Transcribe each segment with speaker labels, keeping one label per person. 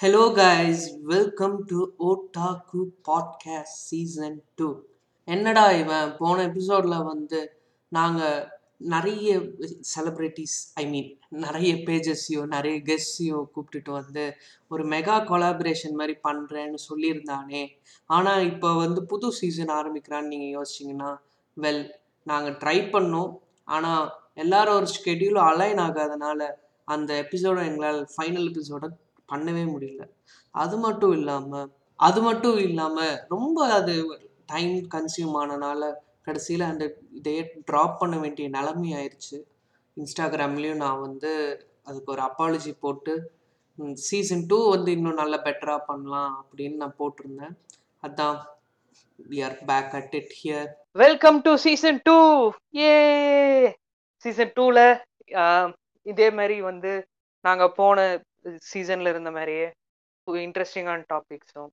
Speaker 1: Hello guys welcome to otaku podcast season two என்னடா இவன்? போன எபிசோடில் வந்து நாங்கள் நிறைய செலிப்ரிட்டிஸ் ஐ மீன் நிறைய பேஜஸையும் நிறைய கெஸ்ட்ஸையும் கூப்பிட்டுட்டு வந்து ஒரு மெகா கொலாபரேஷன் மாதிரி பண்ணுறேன்னு சொல்லியிருந்தானே. ஆனால் இப்போ வந்து புது சீசன் ஆரம்பிக்கிறான்னு நீங்கள் யோசிச்சிங்கன்னா வெல் நாங்கள் ட்ரை பண்ணோம். ஆனால் எல்லாரும் ஒரு ஷெடியூலும் அலைன் ஆகாதனால அந்த எபிசோடை எங்களால் ஃபைனல் எபிசோட பண்ணவே முடியல. அது மட்டும் இல்லாமல் அது மட்டும் இல்லாமல் ரொம்ப அது டைம் கன்சியூம் ஆனனால கடைசியில் அந்த இதையே ட்ராப் பண்ண வேண்டிய நிலைமை ஆயிடுச்சு இன்ஸ்டாகிராம்லேயும் நான் வந்து அதுக்கு ஒரு அப்பாலஜி போட்டு சீசன் டூ வந்து இன்னும் நல்லா பெட்டராக பண்ணலாம் அப்படின்னு நான் போட்டிருந்தேன். அதான் we are back at it here
Speaker 2: welcome to season two A season டூவில் இதே மாதிரி வந்து நாங்கள் போன சீசன்ல இருந்த மாதிரியே இன்ட்ரெஸ்டிங்கான டாபிக்ஸும்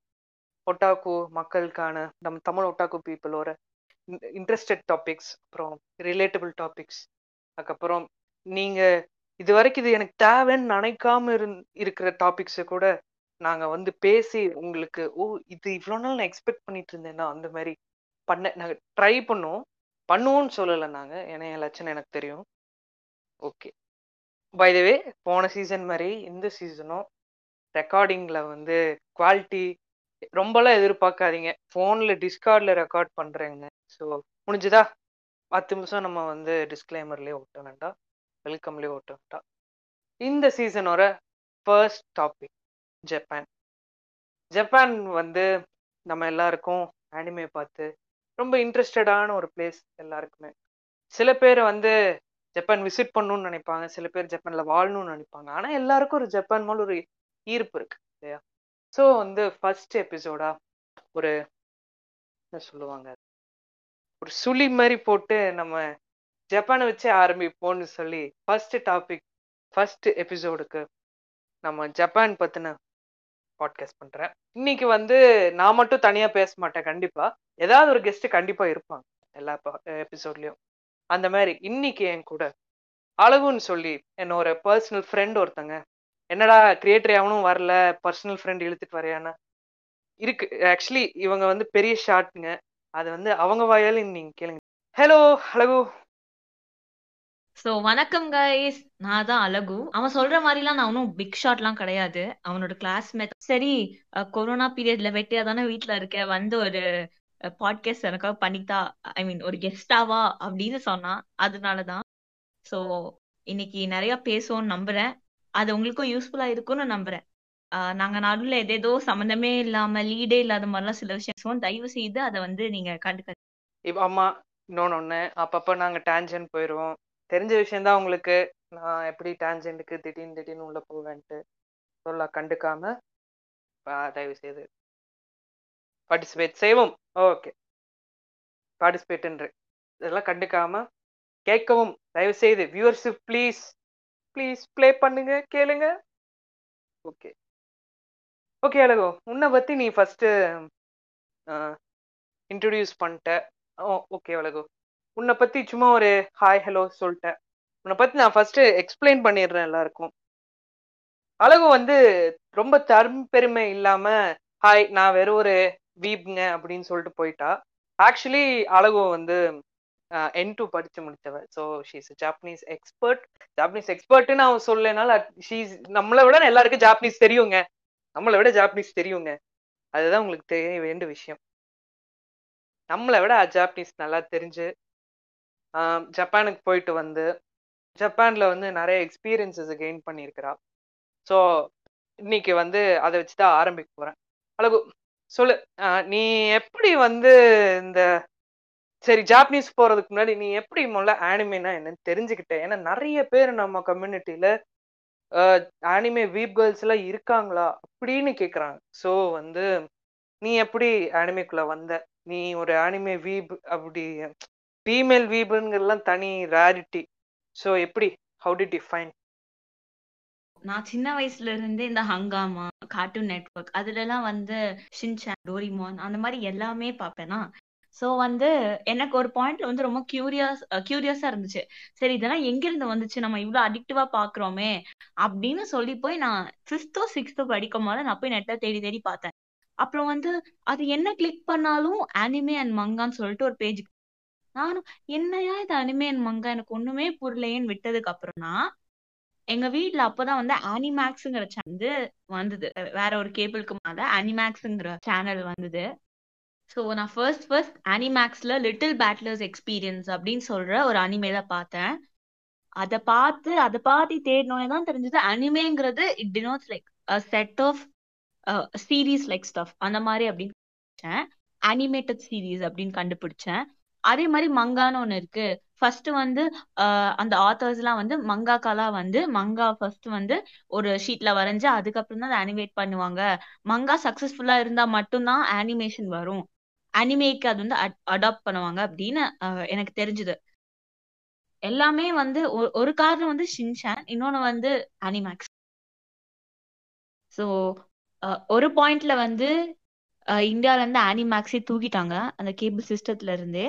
Speaker 2: ஒட்டாக்கு மக்களுக்கான நம்ம தமிழ் ஒட்டாக்கு பீப்புளோட இன்ட்ரெஸ்டட் டாபிக்ஸ் அப்புறம் ரிலேட்டபிள் டாபிக்ஸ் அதுக்கப்புறம் நீங்க இது வரைக்கும் இது எனக்கு தேவைன்னு நினைக்காம இருந் இருக்கிற டாபிக்ஸை கூட நாங்க வந்து பேசி உங்களுக்கு ஓ இது இவ்வளோ நாள் நான் எக்ஸ்பெக்ட் பண்ணிட்டு இருந்தேன்னா அந்த மாதிரி பண்ண நாங்கள் ட்ரை பண்ணோம் பண்ணுவோம்னு சொல்லலை நாங்கள் ஏன்னா என் லட்சணம் எனக்கு தெரியும். ஓகே பை த வே போன சீசன் மாதிரி இந்த சீசனும் ரெக்கார்டிங்கில் வந்து குவாலிட்டி ரொம்பலாம் எதிர்பார்க்காதீங்க. ஃபோனில் டிஸ்கார்டில் ரெக்கார்ட் பண்ணுறேங்க ஸோ முடிஞ்சுதா? பத்து நிமிஷம் நம்ம வந்து டிஸ்க்ளைமர்லேயே ஓட்ட வேண்டாம் வெல்கம்லேயே ஓட்ட வேண்டாம் இந்த சீசனோட ஃபர்ஸ்ட் டாபிக் ஜப்பான் ஜப்பான் வந்து நம்ம எல்லாருக்கும் அனிமே பார்த்து ரொம்ப இன்ட்ரெஸ்டடான ஒரு பிளேஸ் எல்லாருக்குமே. சில பேர் வந்து ஜப்பான் விசிட் பண்ணணும்னு நினைப்பாங்க. சில பேர் ஜப்பான்ல வாழணும்னு நினைப்பாங்க. ஆனா எல்லாருக்கும் ஒரு ஜப்பான் மேல ஒரு ஈர்ப்பு இருக்கு இல்லையா? ஸோ வந்து ஃபர்ஸ்ட் எபிசோடா ஒரு என்ன சொல்லுவாங்க? ஒரு சுழி மாதிரி போட்டு நம்ம ஜப்பானை வச்சே ஆரம்பிப்போம்னு சொல்லி ஃபர்ஸ்ட் டாபிக் ஃபர்ஸ்ட் எபிசோடுக்கு நம்ம ஜப்பான் பத்தின பாட்காஸ்ட் பண்றேன். இன்னைக்கு வந்து நான் மட்டும் தனியா பேச மாட்டேன் கண்டிப்பா. ஏதாவது ஒரு கெஸ்ட் கண்டிப்பா இருப்பாங்க எல்லா எபிசோட்லயும் அந்த மாதிரி இன்னைக்கு என் கூட அழகுன்னு சொல்லி என்னோட பர்சனல் ஃப்ரெண்ட் ஒருத்தங்க. என்னடா கிரியேட்டர் எவனும் வரல பர்சனல் ஃப்ரெண்ட் இழுத்துட்டு வரையானா இருக்கு. ஆக்சுவலி இவங்க வந்து பெரிய ஷார்ட்ங்க அது வந்து அவங்க வாயால நீங்க கேளுங்க. ஹலோ அழகு.
Speaker 3: சோ வணக்கம் கைஸ் நான் தான் அழகு. அவன் சொல்ற மாதிரிலாம் நான் ஒன்றும் பிக் ஷாட்லாம் கிடையாது. அவனோட கிளாஸ்மேட் சரி கொரோனா பீரியட்ல வெட்டியா தானே வீட்டுல இருக்க? வந்து ஒரு பாட்காஸ்ட் எனக்காக பண்ணித்தா ஐ மீன் ஒரு கெஸ்டாவா அப்படின்னு சொன்னா அதனாலதான். சோ இன்னைக்கு நிறைய பேசுவோம்னு நம்புறேன். அது உங்களுக்கும் யூஸ்ஃபுல்லா இருக்கும்னு நம்புறேன். நாங்க நடுவில் எதேதோ சம்மந்தமே இல்லாம லீடே இல்லாத மாதிரிலாம் சில விஷயம் தயவு செய்து அதை வந்து நீங்க கண்டுக்க.
Speaker 2: இப்போ அம்மா இன்னொன்னு ஒண்ணு. அப்பப்ப நாங்க டேஞ்சன் போயிடுவோம் தெரிஞ்ச விஷயம்தான் உங்களுக்கு. நான் எப்படி டேஞ்சன்ட்டுக்கு திடீர்னு திடீர்னு உள்ள போவேன்ட்டு சொல்ல கண்டுக்காம தயவு செய்து பார்ட்டிசிபேட் செய்வோம் ஓகே பார்ட்டிசிபேட்ன்ற இதெல்லாம் கண்டுக்காம கேட்கவும். தயவு செய்து வியூவர்ஷிப் ப்ளீஸ் ப்ளீஸ் ப்ளே பண்ணுங்க கேளுங்க. ஓகே ஓகே அழகோ. உன்னை பற்றி நீ ஃபஸ்ட்டு இன்ட்ரடியூஸ் பண்ணிட்ட. ஓ ஓகே அழகோ. உன்னை பற்றி சும்மா ஒரு ஹாய் ஹலோ சொல்லிட்டேன் உன்னை பற்றி நான் ஃபஸ்ட்டு எக்ஸ்பிளைன் பண்ணிடுறேன் எல்லாருக்கும். அழகு வந்து ரொம்ப தரும் பெருமை இல்லாமல் ஹாய் நான் வெறும் ஒரு வீப்ங்க அப்படின்னு சொல்லிட்டு போயிட்டா. ஆக்சுவலி அழகு வந்து என் டூ படிச்சு முடிச்சவ. So she's Japanese expert Japanese எக்ஸ்பர்ட்னு அவன் சொல்லனால ஷீஸ் நம்மளை விட எல்லாருக்கும் ஜாப்பனீஸ் தெரியுங்க. நம்மளை விட ஜாப்பனீஸ் தெரியுங்க. அதுதான் உங்களுக்கு தெரிய வேண்டிய விஷயம். நம்மளை விட ஜாப்பனீஸ் நல்லா தெரிஞ்சு ஜப்பானுக்கு போயிட்டு வந்து ஜப்பானில் வந்து நிறைய எக்ஸ்பீரியன்சஸ் கெயின் பண்ணியிருக்கிறா. ஸோ இன்னைக்கு வந்து அதை வச்சு தான் ஆரம்பிக்க போகிறேன் அழகு சொல்லு. நீ எப்படி வந்து இந்த சரி ஜாப்பனீஸ் போறதுக்கு முன்னாடி நீ எப்படி முதல்ல ஆனிமேனா என்னன்னு தெரிஞ்சுக்கிட்டேன் ஏன்னா நிறைய பேர் நம்ம கம்யூனிட்டியில ஆனிமே வீப் கேர்ள்ஸ் எல்லாம் இருக்காங்களா அப்படின்னு கேக்குறாங்க. ஸோ வந்து நீ எப்படி ஆனிமேக்குள்ள வந்த? நீ ஒரு ஆனிமே வீப் அப்படி ஃபீமேல் வீபுங்கிறதுலாம் தனி ரேரிட்டி ஸோ எப்படி? ஹவு டிட் யூ ஃபைன்
Speaker 3: நான் சின்ன வயசுல இருந்தே இந்த ஹங்காமா கார்ட்டூன் நெட்ஒர்க் அதுல எல்லாம் வந்து ஷின்சான் டோரிமான் அந்த மாதிரி எல்லாமே பார்ப்பேனா சோ வந்து எனக்கு ஒரு பாயிண்ட்ல வந்து ரொம்ப கியூரியஸ் கியூரியஸா இருந்துச்சு. சரி இதெல்லாம் எங்க இருந்து வந்துச்சு? நம்ம இவ்வளவு அடிக்டிவா பாக்குறோமே அப்படின்னு சொல்லி போய் நான் ஃபிஃப்த்தோ சிக்ஸ்த்தோ படிக்கும் போது நான் போய் நெட்ல தேடி தேடி பார்த்தேன். அப்புறம் வந்து அது என்ன கிளிக் பண்ணாலும் அனிமே அண்ட் மங்கான்னு சொல்லிட்டு ஒரு பேஜ் நானும் என்னையா இது அனிமே அண்ட் மங்கா எனக்கு ஒண்ணுமே புரியலையேன்னு விட்டதுக்கு அப்புறம் தான் எங்க வீட்ல அப்பதான் வந்து அனிமேக்ஸ்ங்கிற வந்து வந்தது. வேற ஒரு கேபிளுக்கு மேல அனிமேக்ஸ்ங்கிற சேனல் வந்தது. ஸோ நான் ஃபர்ஸ்ட் ஃபர்ஸ்ட் அனிமேக்ஸ்ல லிட்டில் பேட்லர்ஸ் எக்ஸ்பீரியன்ஸ் அப்படின்னு சொல்ற ஒரு அனிமேல பார்த்தேன். அதை பார்த்து அதை பார்த்து தேடினோடனே தான் தெரிஞ்சது அனிமேங்கிறது it denotes like a set of series like stuff அந்த மாதிரி அப்படின்னு அனிமேட்டட் சீரீஸ் அப்படின்னு கண்டுபிடிச்சேன். அதே மாதிரி மங்கான்னு ஒன்று இருக்கு. ஃபர்ஸ்ட் வந்து அந்த ஆத்தர்ஸ் எல்லாம் வந்து மங்காக்காலா வந்து மங்கா ஃபர்ஸ்ட் வந்து ஒரு ஷீட்ல வரைஞ்சு அதுக்கப்புறம் தான் அனிமேட் பண்ணுவாங்க. மங்கா சக்சஸ்ஃபுல்லா இருந்தா மட்டும்தான் அனிமேஷன் வரும். அனிமேக்கு அது வந்து அடாப்ட் பண்ணுவாங்க அப்படின்னு எனக்கு தெரிஞ்சது. எல்லாமே வந்து ஒரு காரணம் வந்து ஷின்ஷான் இன்னொன்னு வந்து அனிமேக்ஸ் ஸோ ஒரு பாயிண்ட்ல வந்து இந்தியால இருந்து அனிமேக்ஸே தூக்கிட்டாங்க அந்த கேபிள் சிஸ்டத்துல இருந்தே.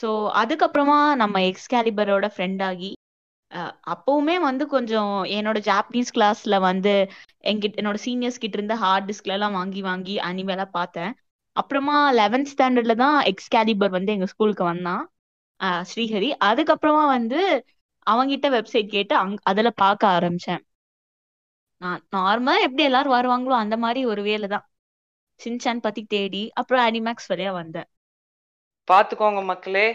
Speaker 3: ஸோ அதுக்கப்புறமா நம்ம எக்ஸ்கேலிபரோட ஃப்ரெண்ட் ஆகி அப்பவுமே வந்து கொஞ்சம் என்னோட ஜாப்பனீஸ் கிளாஸ்ல வந்து எங்கிட்ட என்னோட சீனியர்ஸ் கிட்ட இருந்து ஹார்ட் டிஸ்க்ல எல்லாம் வாங்கி வாங்கி அனிமேலாம் பார்த்தேன். அப்புறமா லெவன்த் ஸ்டாண்டர்ட்ல தான் எக்ஸ்கேலிபர் வந்து எங்க ஸ்கூலுக்கு வந்தான். ஸ்ரீஹரி. அதுக்கப்புறமா வந்து அவங்கிட்ட வெப்சைட் கேட்டு அங் அதுல பார்க்க ஆரம்பிச்சேன். நான் நார்மலா எப்படி எல்லாரும் வருவாங்களோ அந்த மாதிரி ஒரு வேலை தான். சின்சான் பத்தி தேடி அப்புறம் அனிமேக்ஸ் வழியா வந்தேன்.
Speaker 2: பாத்துக்கோங்க மக்களே.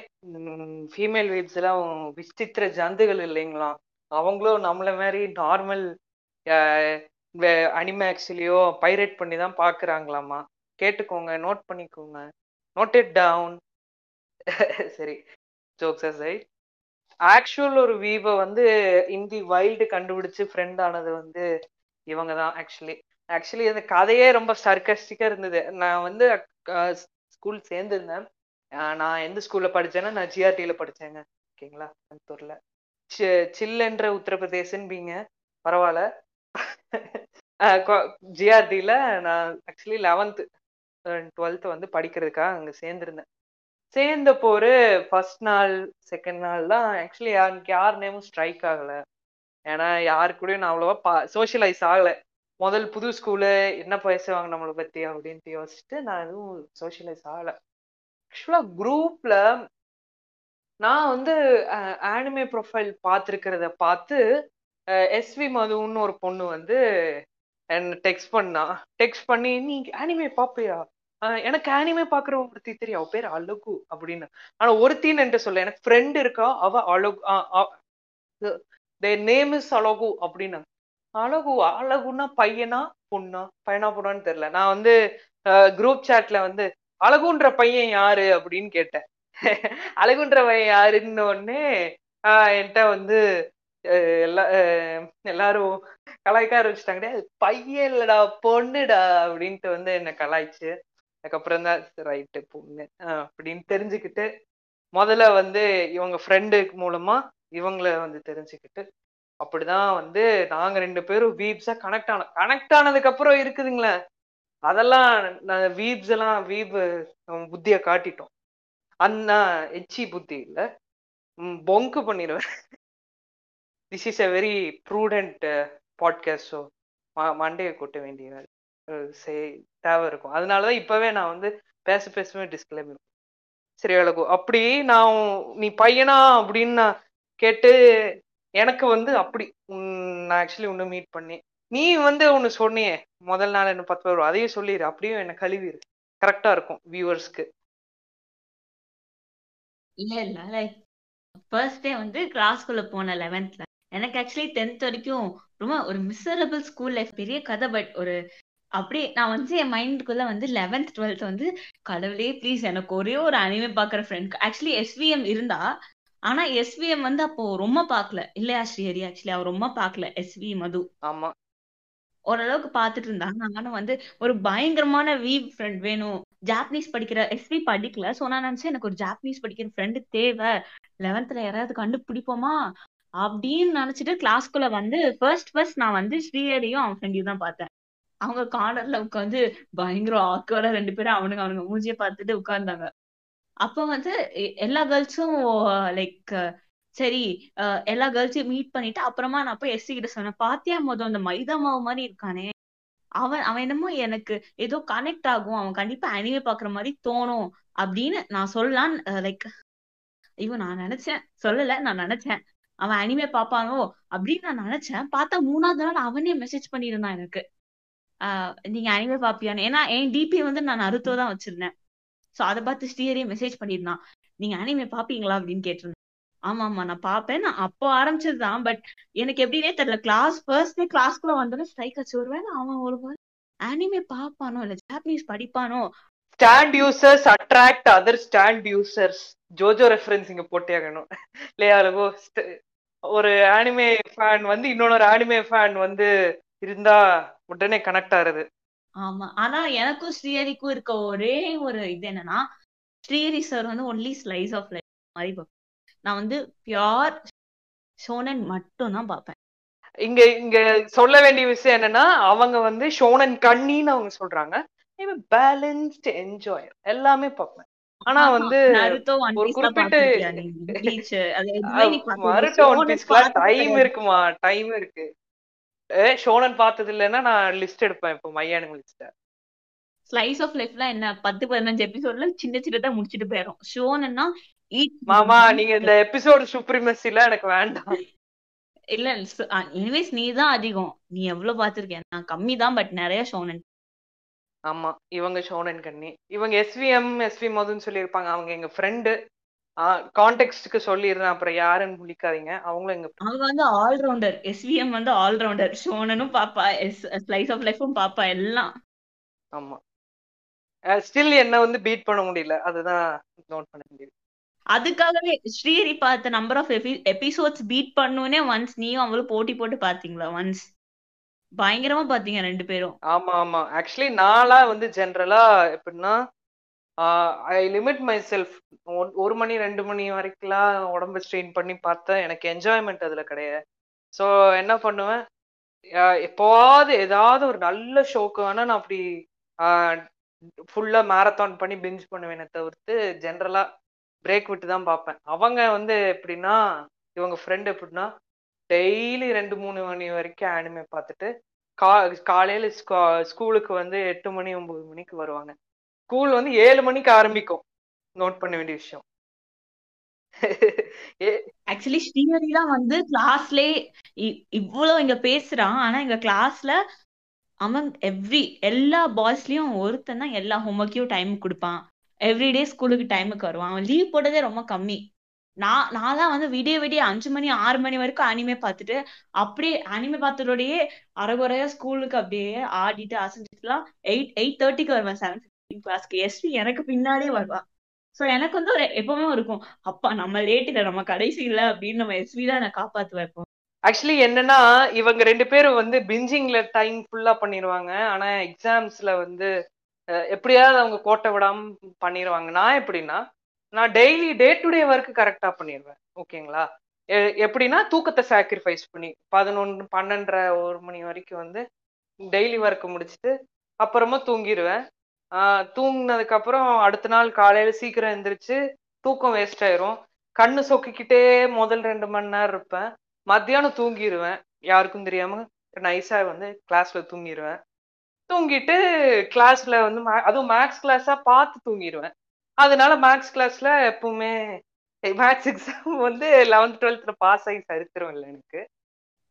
Speaker 2: ஃபீமேல் வீப்ஸ் எல்லாம் விசித்திர ஜந்துகள் இல்லைங்களாம் அவங்களும் நம்மள மாதிரி நார்மல் அனிமேக்ஸ்லயோ பைரேட் பண்ணி தான் பாக்குறாங்களாமா? கேட்டுக்கோங்க நோட் பண்ணிக்கோங்க. நோட் இட் டவுன் சரி ஜோக்ஸ் சைட் ஆக்சுவல் ஒரு வீவை வந்து இந்தி வைல்டு கண்டுபிடிச்சு ஃப்ரெண்ட் ஆனது வந்து இவங்க தான் ஆக்சுவலி ஆக்சுவலி அந்த கதையே ரொம்ப சர்க்கஸ்டிக்கா இருந்தது. நான் வந்து ஸ்கூல் சேர்ந்துருந்தேன். நான் எந்த ஸ்கூல்ல படிச்சேன்னா நான் ஜிஆர்டியில படிச்சேங்க. ஓகேங்களா? கோயம்புத்தூர்ல. சில்லுன்ற உத்தரப்பிரதேசன்பீங்க. பரவாயில்ல. ஜிஆர்டியில நான் ஆக்சுவலி லெவன்த்து டுவெல்த்து வந்து படிக்கிறதுக்காக அங்கே சேர்ந்துருந்தேன். சேர்ந்த போரு ஃபர்ஸ்ட் நாள் செகண்ட் நாள் தான் ஆக்சுவலி எனக்கு யார் நேமும் ஸ்ட்ரைக் ஆகலை. ஏன்னா யாரு கூடயும் நான் அவ்வளோவா பா சோஷியலைஸ் ஆகலை. முதல் புது ஸ்கூலு என்ன பேசுவாங்க நம்மளை பற்றி அப்படின்ட்டு யோசிச்சுட்டு நான் எதுவும் சோஷியலைஸ் ஆகலை. ஆக்சுவலா குரூப்ல நான் வந்து ஆனிமே ப்ரொஃபைல் பார்த்துருக்கிறத பார்த்து எஸ்வி மதுன்னு ஒரு பொண்ணு வந்து என்ன டெக்ஸ்ட் பண்ணா. டெக்ஸ்ட் பண்ணி நீ ஆனிமே பாப்பியா எனக்கு ஆனிமே பாக்குற ஒருத்தி தெரியும். அவ பேர் அழகு அப்படின்னு. ஆனா ஒருத்தின்னு என்கிட்ட சொல்ல எனக்கு ஃப்ரெண்ட் இருக்கா? அவ அழகு நேம் இஸ் அழகு அப்படின்னு. அழகு அழகுன்னா பையனா பொண்ணா? பையனா பொண்ணான்னு தெரியல. நான் வந்து குரூப் சாட்ல வந்து அழகுன்ற பையன் யாரு அப்படின்னு கேட்டேன். அழகுன்ற பையன் யாருன்னு உடனே என்கிட்ட வந்து எல்லா எல்லாரும் கலாய்க்க ஆரம்பிச்சிட்டாங்க பையன் இல்லடா பொண்ணுடா அப்படின்ட்டு வந்து என்ன கலாய்ச்சு. அதுக்கப்புறம் தான் ரைட்டு பொண்ணு அப்படின்னு தெரிஞ்சுக்கிட்டு முதல்ல வந்து இவங்க ஃப்ரெண்டு மூலமா இவங்கள வந்து தெரிஞ்சுக்கிட்டு அப்படிதான் வந்து நாங்க ரெண்டு பேரும் வீப்ஸா கனெக்ட் ஆனோம். கனெக்ட் ஆனதுக்கு அப்புறம் இருக்குதுங்களேன் அதெல்லாம் வீப்ஸ் எல்லாம் வீப் புத்திய காட்டிட்டோம். அண்ணா எச்சி புத்தி இல்ல. பொங்கு பண்ணிடுவேன். This is a very prudent podcast so மண்டையை கொட்ட வேண்டிய தேவை இருக்கும். அதனாலதான் இப்பவே நான் வந்து பேச பேசவே டிஸ்கிளைம் சரி அழகு. அப்படி நான் நீ பையனா அப்படின்னு நான் கேட்டு எனக்கு வந்து அப்படி நான் ஆக்சுவலி ஒன்று மீட் பண்ணி நீ வந்து ஒன்று சொன்னியே முதல் நாள் என்ன பத்து பேர் அதையும் சொல்லிடு அப்படியும் என்ன கழுவிடு கரெக்டா இருக்கும் வியூவர்ஸ்க்கு
Speaker 3: இல்ல இல்ல லைக் ஃபர்ஸ்ட் டே வந்து கிளாஸ்க்குள்ள போன லெவன்த்ல எனக்கு ஆக்சுவலி டென்த் வரைக்கும் ரொம்ப ஒரு மிசரபிள் ஸ்கூல் லைஃப் பெரிய கதை பட் ஒரு அப்படி நான் வந்து என் மைண்டுக்குள்ள வந்து லெவன்த் டுவெல்த் வந்து கடவுளே ப்ளீஸ் எனக்கு ஒரே ஒரு அனிமே பாக்குற ஃப்ரெண்ட் ஆக்சுவலி எஸ்விஎம் இருந்தா ஆனா எஸ்விஎம் வந்து அப்போ ரொம்ப பாக்கல. இல்லையா ஸ்ரீஹரி? ஆக்சுவலி அவர் ரொம்ப பாக்கல எஸ்வி மது.
Speaker 2: ஆமா.
Speaker 3: ஓரளவுக்கு பாத்துட்டு இருந்தாங்க. நானும் வந்து ஒரு பயங்கரமான வி ஃப்ரெண்ட் வேணும். ஜாப்பனீஸ் படிக்கிற எஸ்வி படிக்கல. சோ நான் நினைச்சேன் எனக்கு ஒரு ஜாப்பனீஸ் படிக்கிற ஃப்ரெண்டு தேவை. லெவன்த்ல யாராவது கண்டுபிடிப்போமா? அப்படின்னு நினைச்சிட்டு கிளாஸ்க்குள்ள வந்து ஃபர்ஸ்ட் ஃபர்ஸ்ட் நான் வந்து ஸ்ரீஹரியும் அவன் ஃப்ரெண்டையும் தான் பார்த்தேன். அவங்க கார்னர்ல உட்காந்து பயங்கர ஆக்கோட ரெண்டு பேரும் அவனுங்க அவனுங்க மூஞ்சிய பார்த்துட்டு உட்கார்ந்தாங்க. அப்ப வந்து எ- எல்லா கேர்ள்ஸும் லைக் சரி அஹ், எல்லா கேர்ள்ஸையும் மீட் பண்ணிட்டு அப்புறமா நான் போய் எஸ்சி கிட்ட சொன்னேன் பாத்தியா மொதல் அந்த மைதா மாவு மாதிரி இருக்கானே. அவன் அவன் என்னமோ எனக்கு ஏதோ கனெக்ட் ஆகும் அவன் கண்டிப்பா அனிமே பாக்குற மாதிரி தோணும் அப்படின்னு நான் சொல்லலான்னு லைக் ஐயோ நான் நினைச்சேன். சொல்லல நான் நினைச்சேன். அவன் அனிமே பாப்பானோ அப்படின்னு நான் நினைச்சேன். பார்த்தா மூணாவது நாள் அவனே மெசேஜ் பண்ணியிருந்தான் எனக்கு. ஆஹ் நீங்க அனிமே பாப்பியான்னு. ஏன்னா என் டிபி வந்து நான் அறுத்தோ தான் வச்சிருந்தேன். சோ அதை பார்த்து ஸ்ரீஹரி மெசேஜ் பண்ணியிருந்தான். நீங்க அனிமே பாப்பீங்களா அப்படின்னு கேட்டிருந்தேன். ஆமா ஆமா நான் பாப்பேன். நான் அப்போ ஆரம்பிச்சதுதான். பட் எனக்கு எப்படின்னே தெரியல. கிளாஸ் ஃபர்ஸ்ட் டே கிளாஸ்க்குள்ள வந்தோடனே ஸ்ட்ரைக் ஆச்சு. ஒருவேளை அவன் ஒரு அனிமே பாப்பானோ இல்ல Japanese படிப்பானோ?
Speaker 2: Stand users attract other stand users JoJo reference இங்க போட்டே ஆகணும். இல்லையா ஒரு ஆனிமே ஃபேன் வந்து இன்னொரு ஆனிமே ஃபேன் வந்து இருந்தா உடனே கனெக்ட் ஆகுது
Speaker 3: ஆமா. ஆனா எனக்கும் ஸ்ரீஹரிக்கும் இருக்க ஒரே ஒரு இது என்னன்னா ஸ்ரீஹரி சார் வந்து ஒன்லி ஸ்லைஸ் ஆஃப் லைஃப் மாதிரி நான் வந்து பியோர் ஷோனன் மட்டும் தான் பார்ப்பேன்.
Speaker 2: இங்க இங்க சொல்ல வேண்டிய விஷயம் என்னன்னா அவங்க வந்து ஷோனன் கண்ணின்னு அவங்க சொல்றாங்க. பேலன்ஸ்ட் என்ஜாய் எல்லாமே பார்ப்பேன். ஆனா வந்து ஒரு குறிப்பிட்ட டைம். இருக்குமா? டைம் இருக்கு. ஷோனன் பார்த்தது இல்லைன்னா நான் லிஸ்ட் எடுப்பேன் இப்போ மையானுங்க லிஸ்ட்
Speaker 3: ஸ்லைஸ் ஆஃப் லைஃப்ல என்ன? பத்து பதினஞ்சு எபிசோட்ல சின்ன சின்னதா முடிச்சிட்டு போயிடும் ஷோன்னா
Speaker 2: மாமா நீங்க இந்த எபிசோடு சுப்ரிமசில எனக்கு வேண்டாம்.
Speaker 3: இல்ல எனிவேஸ் நீ தான் அதிகம். நீ எவ்வளவு பாத்திருக்க நான் கம்மி தான் பட் நிறைய ஷோனன்.
Speaker 2: ஆமா இவங்க ஷோனன் கண்ணி. இவங்க எஸ்விஎம் எஸ்வி மதுன்னு சொல்லியிருப்பாங்க. அவங்க எங்க ஃப்ரெண்டு கான்டெக்ட்க்கு சொல்லிடுறேன். அப்புறம் யாருன்னு முழிக்காதீங்க. அவங்களும் எங்க
Speaker 3: அவங்க வந்து ஆல்ரவுண்டர் எஸ்விஎம் வந்து ஆல்ரவுண்டர் ஷோனனும் பாப்பா. எஸ் ஸ்லைஸ் ஆஃப் லைஃபும் பாப்பா எல்லாம்.
Speaker 2: ஆமா. ஸ்டில் என்ன வந்து பீட் பண்ண முடியல. அதுதான் நோட் பண்ண முடியுது
Speaker 3: அதுக்காகவே ஸ்ரீஹரி பார்த்த நம்பர் ஆஃப் எபிசோட்ஸ் பீட் பண்ணுனே ஒன்ஸ் நீயும் அவளும் போட்டி போட்டு பாத்தீங்களா ஒன்ஸ் பயங்கரமா பாத்தீங்க ரெண்டு பேரும்.
Speaker 2: ஆமா ஆமா. ஆக்சுவலி நாளா வந்து ஜென்ரலா எப்படின்னா ஐ லிமிட் மை செல்ஃப் ஒரு மணி ரெண்டு மணி வரைக்கும்லாம் உடம்பு ஸ்ட்ரெயின் பண்ணி பார்த்தேன். எனக்கு என்ஜாய்மெண்ட் அதுல கிடையாது. ஸோ என்ன பண்ணுவேன்? எப்போவாவது ஏதாவது ஒரு நல்ல ஷோக்கு வேணா நான் அப்படி ஃபுல்லா மேரத்தான் பண்ணி பிஞ்ச் பண்ணுவேனே தவிர்த்து ஜென்ரலா பிரேக் விட்டு தான் பார்ப்பேன். அவங்க வந்து எப்படின்னா இவங்க ஃப்ரெண்ட் எப்படின்னா டெய்லி ரெண்டு மூணு மணி வரைக்கும் ஆனிமே பார்த்துட்டு கா காலையில ஸ்கூலுக்கு வந்து எட்டு மணி ஒம்பது மணிக்கு வருவாங்க. ஸ்கூல் வந்து ஏழு மணிக்கு ஆரம்பிக்கும். நோட் பண்ண வேண்டிய விஷயம்.
Speaker 3: ஆக்சுவலி ஸ்ரீஹரி தான் வந்து கிளாஸ்லயே இவ்வளவு இங்க பேசுறான். ஆனா எங்க கிளாஸ்ல அவன் எவ்ரி எல்லா பாய்ஸ்லயும் ஒருத்தன் தான் எல்லா ஹோம்ஒர்க்கையும் டைம் கொடுப்பான். எவ்ரிடே ஸ்கூலுக்கு டைமுக்கு வருவான். அவன் லீவ் போட்டதே ரொம்ப கம்மி. நான் நான் தான் வந்து விடிய விடிய அஞ்சு மணி ஆறு மணி வரைக்கும் அனிமே பார்த்துட்டு அப்படியே அனிமே பார்த்ததோடயே அரைகுறையா ஸ்கூலுக்கு அப்படியே ஆடிட்டு அசைஞ்சிட்டுலாம் எயிட் எயிட் தேர்ட்டிக்கு வருவேன் செவன் ஃபிஃப்டின் கிளாஸ்க்கு எஸ்வி எனக்கு பின்னாடியே வருவான் சோ எனக்கு வந்து ஒரு எப்பவுமே இருக்கும் அப்பா நம்ம லேட் இல்ல நம்ம கடைசி இல்லை அப்படின்னு நம்ம எஸ்வி தான் நான் காப்பாத்து வைப்போம்
Speaker 2: ஆக்சுவலி என்னன்னா இவங்க ரெண்டு பேரும் வந்து பிஞ்சிங்ல டைம் ஃபுல்லா பண்ணிடுவாங்க ஆனா எக்ஸாம்ஸ்ல வந்து எப்படியாவது அவங்க கோட்டை விடாம பண்ணிடுவாங்க நான் எப்படின்னா நான் daily day to day work correct பண்ணிடுவேன் ஓகேங்களா? எ- எப்படின்னா தூக்கத்தை சாக்ரிஃபைஸ் பண்ணி பதினொன்று பன்னெண்டரை ஒரு மணி வரைக்கும் வந்து டெய்லி ஒர்க்கு முடிச்சுட்டு அப்புறமா தூங்கிடுவேன் தூங்கினதுக்கப்புறம் அடுத்த நாள் காலையில் சீக்கிரம் எந்திரிச்சு தூக்கம் வேஸ்ட் ஆயிரும். கண்ணு சொக்கிக்கிட்டே முதல் ரெண்டு மணி நேரம் இருப்பேன். மத்தியானம் தூங்கிடுவேன் யாருக்கும் தெரியாம நைஸா வந்து கிளாஸ்ல தூங்கிடுவேன் தூங்கிட்டு கிளாஸ்ல வந்து அதுவும் மேக்ஸ் கிளாஸா பார்த்து தூங்கிடுவேன் அதனால மேக்ஸ் கிளாஸ்ல எப்பவுமே மேக்ஸ் எக்ஸாம் வந்து லெவன்த் டுவெல்த்ல பாஸ் ஆகி சரித்திரம் இல்லை எனக்கு.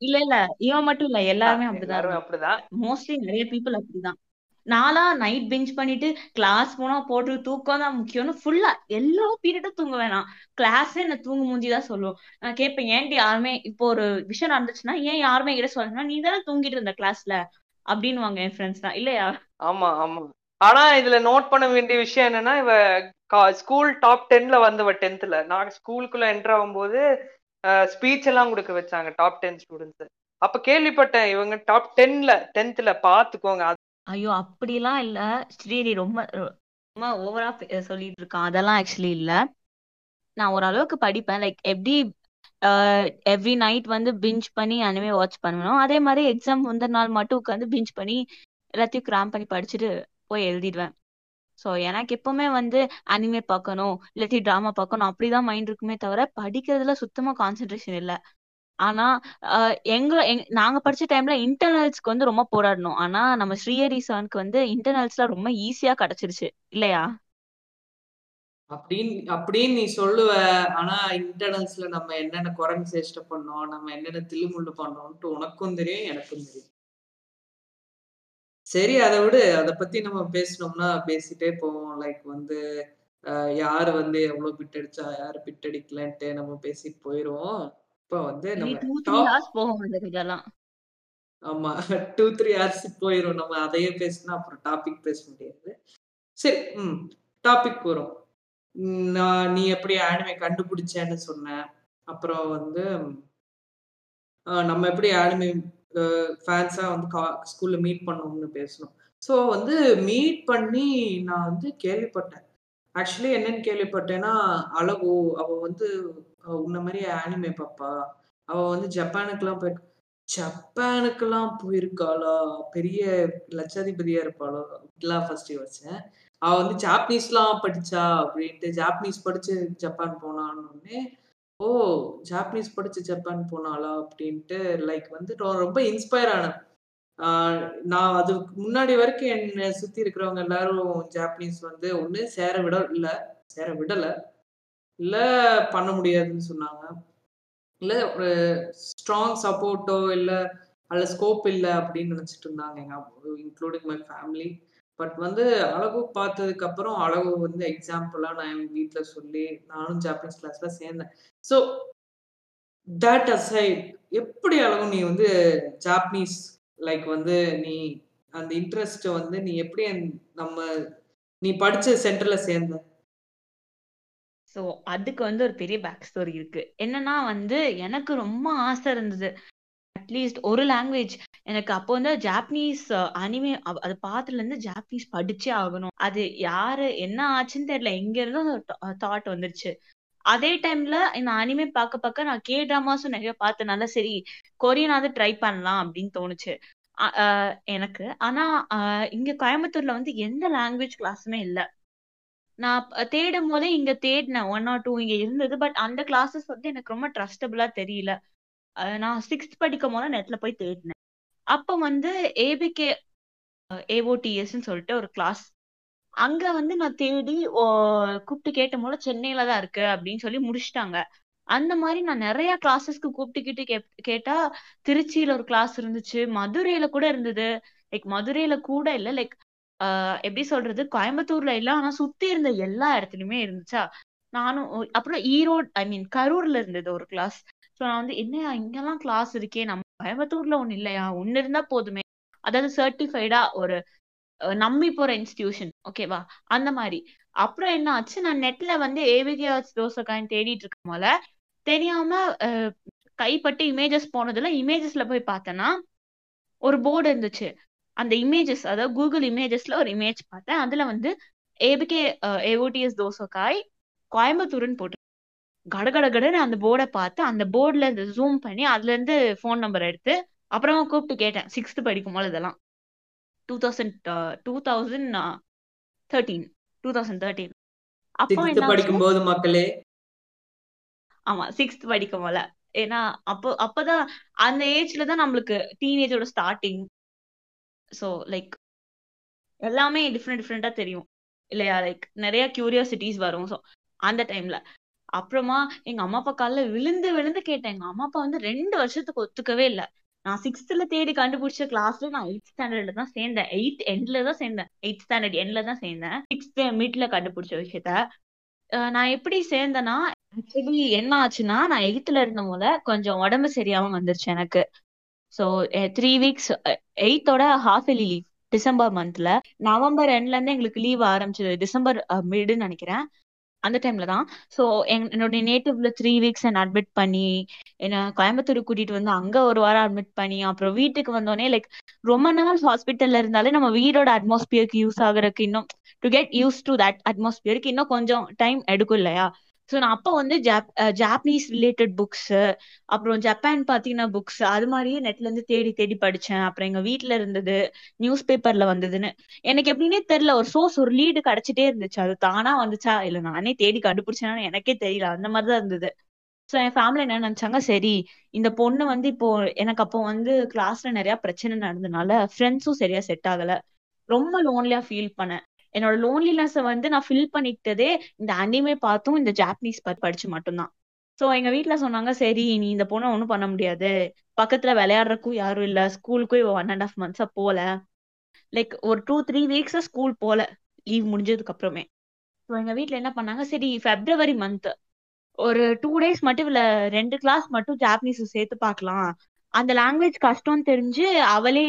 Speaker 3: இல்ல இல்ல. இவன் மட்டும் இல்ல. எல்லாருமே அப்படிதான்
Speaker 2: அப்படிதான்.
Speaker 3: மோஸ்ட்லி நிறைய பீப்புள் அப்படிதான். நாளா நைட் பெஞ்ச் பண்ணிட்டு கிளாஸ் போனா போட்டு தூக்கம் தான் முக்கியம்னு ஃபுல்லா எல்லா பீரியடும் தூங்க வேணாம் கிளாஸே என்ன தூங்க மூஞ்சிதான் சொல்லுவோம் நான் கேட்பேன் ஏன்டி யாருமே இப்போ ஒரு விஷயம் நடந்துச்சுன்னா ஏன் யாருமே என்கிட்ட சொல்லணும்னா நீ தானே தூங்கிட்டு இருந்த கிளாஸ்ல அப்படின்னுவாங்க என் ஃப்ரெண்ட்ஸ் தான். இல்லையா?
Speaker 2: ஆமா ஆமா. ஆனா இதுல நோட் பண்ண வேண்டிய விஷயம் என்னன்னா இவ ஸ்கூல் டாப் டென்ல வந்தவ டென்த்ல நான் ஸ்கூலுக்குள்ள என்டர் ஆகும்போது ஸ்பீச் எல்லாம் கொடுக்க வச்சாங்க டாப் டென் ஸ்டூடெண்ட்ஸ் அப்ப கேள்விப்பட்டேன் இவங்க டாப் டென்ல டென்த்ல பாத்துக்கோங்க.
Speaker 3: ஐயோ அப்படிலாம் இல்ல. ஸ்ரீரி ரொம்ப ரொம்ப ஓவரா சொல்லிட்டு இருக்கான். அதெல்லாம் ஆக்சுவலி இல்ல. நான் ஓரளவுக்கு படிப்பேன். லைக் எப்படி எவ்ரி நைட் வந்து பிஞ்ச் பண்ணி அனிமே வாட்ச் பண்ணணும். அதே மாதிரி எக்ஸாம் முந்தின நாள் மட்டும் உட்காந்து பிஞ்ச் பண்ணி எல்லாத்தையும் கிராம் பண்ணி படிச்சுட்டு போய் எழுதிடுவேன். ஸோ எனக்கு எப்பவுமே வந்து அனிமே பார்க்கணும் இல்லாட்டி ட்ராமா பார்க்கணும் அப்படிதான் மைண்ட் இருக்குமே தவிர படிக்கிறதுல சுத்தமா கான்சென்ட்ரேஷன் இல்லை. ஆனா எங்களை எங் நாங்க படிச்ச டைம்ல இன்டர்னல்ஸ்க்கு வந்து ரொம்ப போராடணும் ஆனா நம்ம ஸ்ரீஹரி சாருக்கு வந்து இன்டர்னல்ஸ்லாம் ரொம்ப ஈஸியா கிடைச்சிருச்சு. இல்லையா?
Speaker 2: அப்படின்னு அப்படின்னு நீ சொல்லுவ. ஆனா இன்டர்னல்ஸ்ல நம்ம என்னென்ன குரங்கு சேஷ்டை பண்ணோம் நம்ம என்னென்ன தில்லுமுள்ளு பண்ணோம்ட்டு உனக்கும் தெரியும் எனக்கும் தெரியும். சரி அதை விடு. அதை பத்தி நம்ம பேசணும்னா பேசிட்டே போவோம். லைக் வந்து யாரு வந்து எவ்வளவு பிட் அடிச்சா யாரு பிட் அடிக்கலன்ட்டு நம்ம பேசிட்டு போயிருவோம். இப்போ வந்து நம்ம
Speaker 3: ஹார்ஸ்
Speaker 2: ஆமா டூ த்ரீ ஹவர்ஸ் போயிரும். நம்ம அதையே பேசினா அப்புறம் டாபிக் பேச முடியாது. சரி ம் டாபிக் வரும் நான் நீ எப்படி ஆனிமே கண்டுபிடிச்சேன்னு சொன்னேன் அப்புறம் வந்து நம்ம எப்படி ஆனிமே ஃபேன்ஸாக வந்து ஸ்கூலில் மீட் பண்ணோம்னு பேசணும் ஸோ வந்து மீட் பண்ணி நான் வந்து கேள்விப்பட்டேன். ஆக்சுவலி என்னன்னு கேள்விப்பட்டேன்னா அழகு அவ வந்து உன்ன மாதிரி ஆனிமே பாப்பா. அவ வந்து ஜப்பானுக்குலாம் போய் ஜப்பானுக்கெல்லாம் போயிருக்காளா? பெரிய லட்சாதிபதியா இருப்பாளோ? அப்படிலாம் ஃபர்ஸ்ட் யோசிச்சேன். அவ வந்து ஜாப்பனீஸ்லாம் படிச்சா அப்படின்ட்டு ஜாப்பனீஸ் படிச்சு ஜப்பான் போனான்னு ஓ ஜாப்பனீஸ் படிச்சு ஜப்பான் போனாளா? அப்படின்ட்டு லைக் வந்து ரொம்ப இன்ஸ்பயர் ஆனேன் நான் அதுக்கு முன்னாடி வரைக்கும் என்னை சுத்தி இருக்கிறவங்க எல்லாரும் ஜாப்பனீஸ் வந்து ஒண்ணு சேர விட இல்ல சேர விடல. இல்ல பண்ண முடியாதுன்னு சொன்னாங்க. இல்ல ஒரு ஸ்ட்ராங் சப்போர்ட்டோ இல்ல அதில் ஸ்கோப் இல்ல அப்படின்னு நினைச்சிட்டு இருந்தாங்க எங்க இன்க்ளூடிங் மை ஃபேமிலி பட் வந்து அழகு பார்த்ததுக்கு அப்புறம் அழகு வந்து எக்ஸாம்பிளா நான் என் வீட்டுல சொல்லி நானும் ஜாப்பனீஸ் கிளாஸ்ல சேர்ந்தேன். ஸோ தட் அசைட் எப்படி அழகும் நீ வந்து ஜாப்பனீஸ் லைக் வந்து நீ அந்த இன்ட்ரெஸ்ட் வந்து நீ எப்படி நம்ம நீ படிச்ச சென்டர்ல சேர்ந்த?
Speaker 3: சோ அதுக்கு வந்து ஒரு பெரிய பேக் ஸ்டோரி இருக்கு. என்னன்னா வந்து எனக்கு ரொம்ப ஆசை இருந்தது. அட்லீஸ்ட் ஒரு லாங்குவேஜ் எனக்கு அப்போ வந்து ஜாப்பனீஸ் uh, அனிமே அது பார்த்ததுல இருந்து ஜாப்பனீஸ் படிச்சே ஆகணும். அது யாரு என்ன ஆச்சுன்னு தெரியல. எங்க இருந்தும் தாட் uh, வந்துருச்சு. அதே டைம்ல இந்த அனிமே பார்க்க பார்க்க நான் கே ட்ராமாஸும் நிறைய பார்த்தனால சரி கொரியனாவது ட்ரை பண்ணலாம் அப்படின்னு தோணுச்சு. அஹ் எனக்கு. ஆனா இங்க கோயம்புத்தூர்ல வந்து எந்த லாங்குவேஜ் கிளாஸுமே இல்ல. நான் தேடும் போதே இங்க தேடினேன். ஒன் ஆர் டூ இங்க இருந்தது. பட் அந்த கிளாஸஸ் வந்து எனக்கு ரொம்ப ட்ரஸ்டபுளா தெரியல. நான் சிக்ஸ்த் படிக்கும் போது நெட்ல போய் தேடினேன். அப்ப வந்து ஏபிகே ஏஓடிஎஸ்ன்னு சொல்லிட்டு ஒரு கிளாஸ் அங்க வந்து நான் தேடி ஓ, கூப்பிட்டு கேட்ட போல சென்னையில தான் இருக்கு அப்படின்னு சொல்லி முடிச்சிட்டாங்க. அந்த மாதிரி நான் நிறைய கிளாஸஸ்க்கு கூப்பிட்டுக்கிட்டு கே கேட்டா திருச்சியில ஒரு கிளாஸ் இருந்துச்சு மதுரையில கூட இருந்தது. லைக் மதுரையில கூட இல்ல லைக் எப்படி சொல்றது கோயம்புத்தூர்ல இல்ல ஆனா சுத்தி இருந்த எல்லா இடத்துலயுமே இருந்துச்சா. நானும் அப்புறம் ஈரோடு ஐ மீன் கரூர்ல இருந்தது ஒரு கிளாஸ் ஸோ நான் வந்து என்னையா இங்கெல்லாம் கிளாஸ் இருக்கே நம்ம கோயம்புத்தூர்ல ஒண்ணு இல்லையா? ஒண்ணு இருந்தா போதுமே. அதாவது சர்டிஃபைடா ஒரு நம்பி போற இன்ஸ்டிடியூஷன் ஓகேவா அந்த மாதிரி. அப்புறம் என்ன ஆச்சு? நான் நெட்ல வந்து ஏவிகே தோசைக்காயின் தேடிட்டு இருக்கும் போல. தெரியாம கைப்பட்டு இமேஜஸ் போனதுல இமேஜஸ்ல போய் பார்த்தேன்னா ஒரு போர்டு இருந்துச்சு. அந்த இமேஜஸ் அதாவது கூகுள் இமேஜஸ்ல ஒரு இமேஜ் பார்த்தேன். அதுல வந்து ஏபிகே ஏஓடிஎஸ் தோசைக்காய் கோயம்புத்தூர்னு போட்டு கடகடகடன்னு அந்த போர்டை பார்த்து அந்த போர்டுல இருந்து ஜூம் பண்ணி அதுல இருந்து ஃபோன் நம்பர் எடுத்து அப்புறமா கூப்பிட்டு கேட்டேன். சிக்ஸ்த் படிக்கும் போது இதெல்லாம். Two thousand two thousand thirteen two thousand thirteen அப்போ என்ன
Speaker 2: மக்களே.
Speaker 3: ஆமா சிக்ஸ்த் படிக்கும் போல. ஏன்னா அப்போ அப்பதான் அந்த ஏஜ்ல தான் நம்மளுக்கு டீனேஜோட ஸ்டார்டிங் ஸோ லைக் எல்லாமே டிஃப்ரெண்ட் டிஃப்ரெண்டா தெரியும். இல்லையா? லைக் நிறைய கியூரியாசிட்டிஸ் வரும். ஸோ அந்த டைம்ல அப்புறமா எங்க அம்மா அப்பா காலில் விழுந்து விழுந்து கேட்டேன். எங்க அம்மா அப்பா வந்து ரெண்டு வருஷத்துக்கு ஒத்துக்கவே இல்லை. நான் சிக்ஸ்த்ல தேடி கண்டுபிடிச்ச கிளாஸ்ல நான் எயிட் ஸ்டாண்டர்ட்ல தான் சேர்ந்தேன். எயித் எண்ட்ல தான் சேர்ந்தேன். எயிட் ஸ்டாண்டர்ட் எண்ட்ல தான் சேர்ந்தேன். சிக்ஸ்த் மிட்ல கண்டுபிடிச்ச விஷயத்த. நான் எப்படி சேர்ந்தேன்னா ஆக்சுவலி என்ன ஆச்சுன்னா நான் எயித்துல இருந்த போல கொஞ்சம் உடம்பு சரியாம வந்துருச்சு எனக்கு. ஸோ த்ரீ வீக்ஸ் எயித்தோட ஹாஃப் எலி லீவ் டிசம்பர் மந்த்ல நவம்பர் எண்ட்ல இருந்து எங்களுக்கு லீவ் ஆரம்பிச்சது. டிசம்பர் மிடுன்னு நினைக்கிறேன். அந்த டைம்ல தான். ஸோ என்னோட நேட்டிவ்ல த்ரீ வீக்ஸ் என்ன அட்மிட் பண்ணி என்ன கோயம்புத்தூர் கூட்டிட்டு வந்து அங்க ஒரு வாரம் அட்மிட் பண்ணி அப்புறம் வீட்டுக்கு வந்தோடனே லைக் ரொம்ப நாள் ஹாஸ்பிட்டல்ல இருந்தாலே நம்ம வீடோட அட்மாஸ்பியருக்கு யூஸ் ஆகுறதுக்கு இன்னும் to get use to that அட்மாஸ்பியருக்கு இன்னும் கொஞ்சம் டைம் எடுக்கும் இல்லையா? ஸோ நான் அப்போ வந்து ஜாப் ஜாப்பனீஸ் ரிலேட்டட் புக்ஸ் அப்புறம் ஜப்பான் பாத்தீங்கன்னா புக்ஸ் அது மாதிரியே நெட்ல இருந்து தேடி தேடி படிச்சேன். அப்புறம் எங்க வீட்டில் இருந்தது நியூஸ் பேப்பர்ல வந்ததுன்னு. எனக்கு எப்படின்னே தெரியல. ஒரு சோர்ஸ் ஒரு லீடு கிடைச்சிட்டே இருந்துச்சு. அது தானா வந்துச்சா? இல்ல நானே தேடி கண்டுபிடிச்சேன்னு எனக்கே தெரியல. அந்த மாதிரிதான் இருந்தது. ஸோ என் ஃபேமிலி என்ன நினைச்சாங்க? சரி இந்த பொண்ணு வந்து இப்போ எனக்கு அப்போ வந்து கிளாஸ்ல நிறைய பிரச்சனை நடந்ததுனால ஃப்ரெண்ட்ஸும் சரியா செட் ஆகல. ரொம்ப லோன்லியா ஃபீல் பண்ணேன். என்னோட லோன்லினஸ் வந்து நான் ஃபில் பண்ணிக்கிட்டதே இந்த அனிமே பார்த்தும் இந்த ஜாப்பனீஸ் படிச்சு மட்டும்தான். ஸோ எங்க வீட்ல சொன்னாங்க சரி நீ இந்த பொண்ணை ஒன்றும் பண்ண முடியாது. பக்கத்துல விளையாடுறக்கும் யாரும் இல்ல. ஸ்கூலுக்கும் ஒன் அண்ட் ஆஃப் மந்த்ஸா போல. லைக் ஒரு டூ த்ரீ வீக்ஸா ஸ்கூல் போல. லீவ் முடிஞ்சதுக்கு அப்புறமே ஸோ எங்க வீட்ல என்ன பண்ணாங்க சரி பிப்ரவரி மந்த் ஒரு டூ டேஸ் மட்டும் இல்ல ரெண்டு கிளாஸ் மட்டும் ஜாப்பனீஸ் சேர்த்து பார்க்கலாம். அந்த லாங்குவேஜ் கஷ்டம்னு தெரிஞ்சு அவளே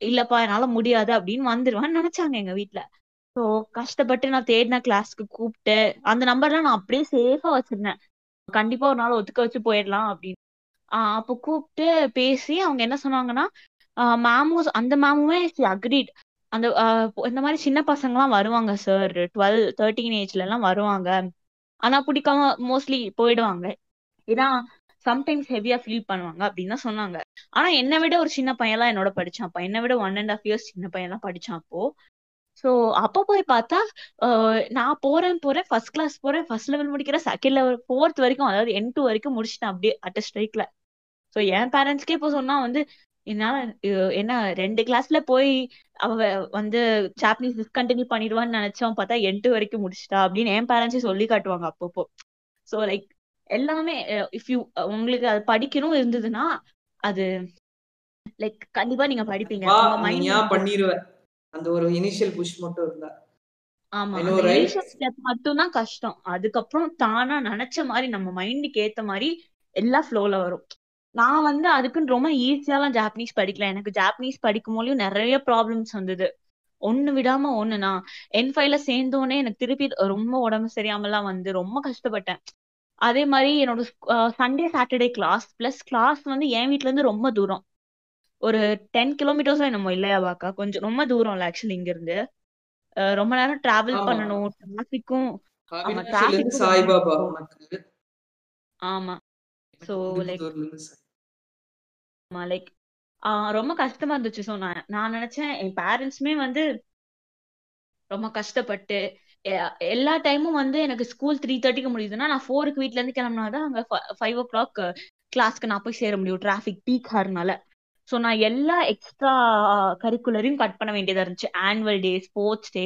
Speaker 3: இல்லப்பா என்னால முடியாது அப்படின்னு வந்துருவான்னு நினைச்சாங்க எங்க வீட்ல. ஸோ கஷ்டப்பட்டு நான் தேடின கிளாஸ்க்கு கூப்பிட்டு அந்த நம்பர்லாம் நான் அப்படியே சேஃபா வச்சிருந்தேன். கண்டிப்பா ஒரு நாள் ஒத்துக்க வச்சு போயிடலாம் அப்படின்னு. ஆஹ் அப்போ கூப்பிட்டு பேசி அவங்க என்ன சொன்னாங்கன்னா மேமும் அந்த மேமுமே அக்ரிட் அந்த ஆஹ் இந்த மாதிரி சின்ன பசங்கலாம் வருவாங்க சார் டுவெல் தேர்ட்டீன் ஏஜ்ல எல்லாம் வருவாங்க. ஆனா பிடிக்காம மோஸ்ட்லி போயிடுவாங்க. ஏன்னா சம்டைம்ஸ் ஹெவியா ஃபீல் பண்ணுவாங்க அப்படின்னு தான் சொன்னாங்க. ஆனா என்னை விட ஒரு சின்ன பையன்லாம் என்னோட படிச்சான். என்னை விட ஒன் அண்ட் ஆஃப் இயர்ஸ் சின்ன பையன்லாம் படிச்சான் அப்போ. ஸோ அப்போ போய் பார்த்தா நான் போறேன் போறேன் ஃபர்ஸ்ட் கிளாஸ் போறேன் ஃபர்ஸ்ட் லெவல் முடிக்கிறேன் செகண்ட் லெவல் ஃபோர்த் வரைக்கும் அதாவது என் டூ வரைக்கும் முடிச்சிட்டேன் அப்படியே அட் ஸ்ட்ரைக்ல ஸோ என் பேரண்ட்ஸ்க்கே இப்போ சொன்னா வந்து என்னால என்ன ரெண்டு கிளாஸ்ல போய் அவ வந்து ஜாப்பனீஸ் டிஸ்கண்டினியூ பண்ணிடுவான்னு நினைச்சோம் பார்த்தா எட்டு வரைக்கும் முடிச்சிட்டா அப்படின்னு என் பேரண்ட்ஸே சொல்லி காட்டுவாங்க அப்பப்போ. ஸோ லைக் எல்லாமே இஃப் யூ உங்களுக்கு அது படிக்கணும் இருந்ததுன்னா அது லைக் கண்டிப்பா நீங்க படிப்பீங்க. உங்க மைண்ட்
Speaker 2: பண்ணிடுவ அந்த ஒரு இனிஷியல் புஷ் மட்டும் இருந்தா.
Speaker 3: ஆமா இனிஷியல் ஸ்டெப் மட்டும் தான் கஷ்டம். அதுக்கப்புறம் தானா நினைச்ச மாதிரி நம்ம மைண்டுக்கு ஏத்த மாதிரி எல்லா ஃப்ளோல வரும். நான் வந்து அதுக்குன்னு ரொம்ப ஈஸியாலாம் ஜாப்பனீஸ் படிக்கல. எனக்கு ஜாப்பனீஸ் படிக்கும் போதும் நிறைய ப்ராப்ளம்ஸ் வந்தது. ஒண்ணு விடாம ஒண்ணு நான் என் ஃபைல சேர்ந்தோடனே எனக்கு திருப்பி ரொம்ப உடம்பு சரியாமலாம் வந்து ரொம்ப கஷ்டப்பட்டேன். அதே மாதிரி என்னோட Sunday Saturday class plus class வந்து என் வீட்ல இருந்து ரொம்ப தூரம். ஒரு டென் கிலோமீட்டர்ஸ் என்னமோ இல்லையா பாக்கா? கொஞ்சம் ரொம்ப தூரம் இல்ல ஆக்சுவலி இங்க இருந்து ரொம்ப நேரம் டிராவல் பண்ணணும் டிராபிக்கும் ஆமா டிராபிக்
Speaker 2: சாய்பாபா
Speaker 3: ஆமா. சோ லைக் ஆமா லைக் ரொம்ப கஷ்டமா இருந்துச்சு. ஸோ நான் நான் நினைச்சேன் என் பேரண்ட்ஸுமே வந்து ரொம்ப கஷ்டப்பட்டு எல்லா டைமும் வந்து எனக்கு ஸ்கூல் த்ரீ தேர்ட்டிக்கு முடியுதுன்னா நான் ஃபோருக்கு வீட்ல இருந்து கிளம்புனாதான் அங்க ஃபைவ் ஓ கிளாக் கிளாஸ்க்கு நான் போய் சேர முடியும் டிராஃபிக் பீக் ஆறுனால. ஸோ நான் எல்லா எக்ஸ்ட்ரா கரிக்குலரையும் கட் பண்ண வேண்டியதா இருந்துச்சு. Annual day sports day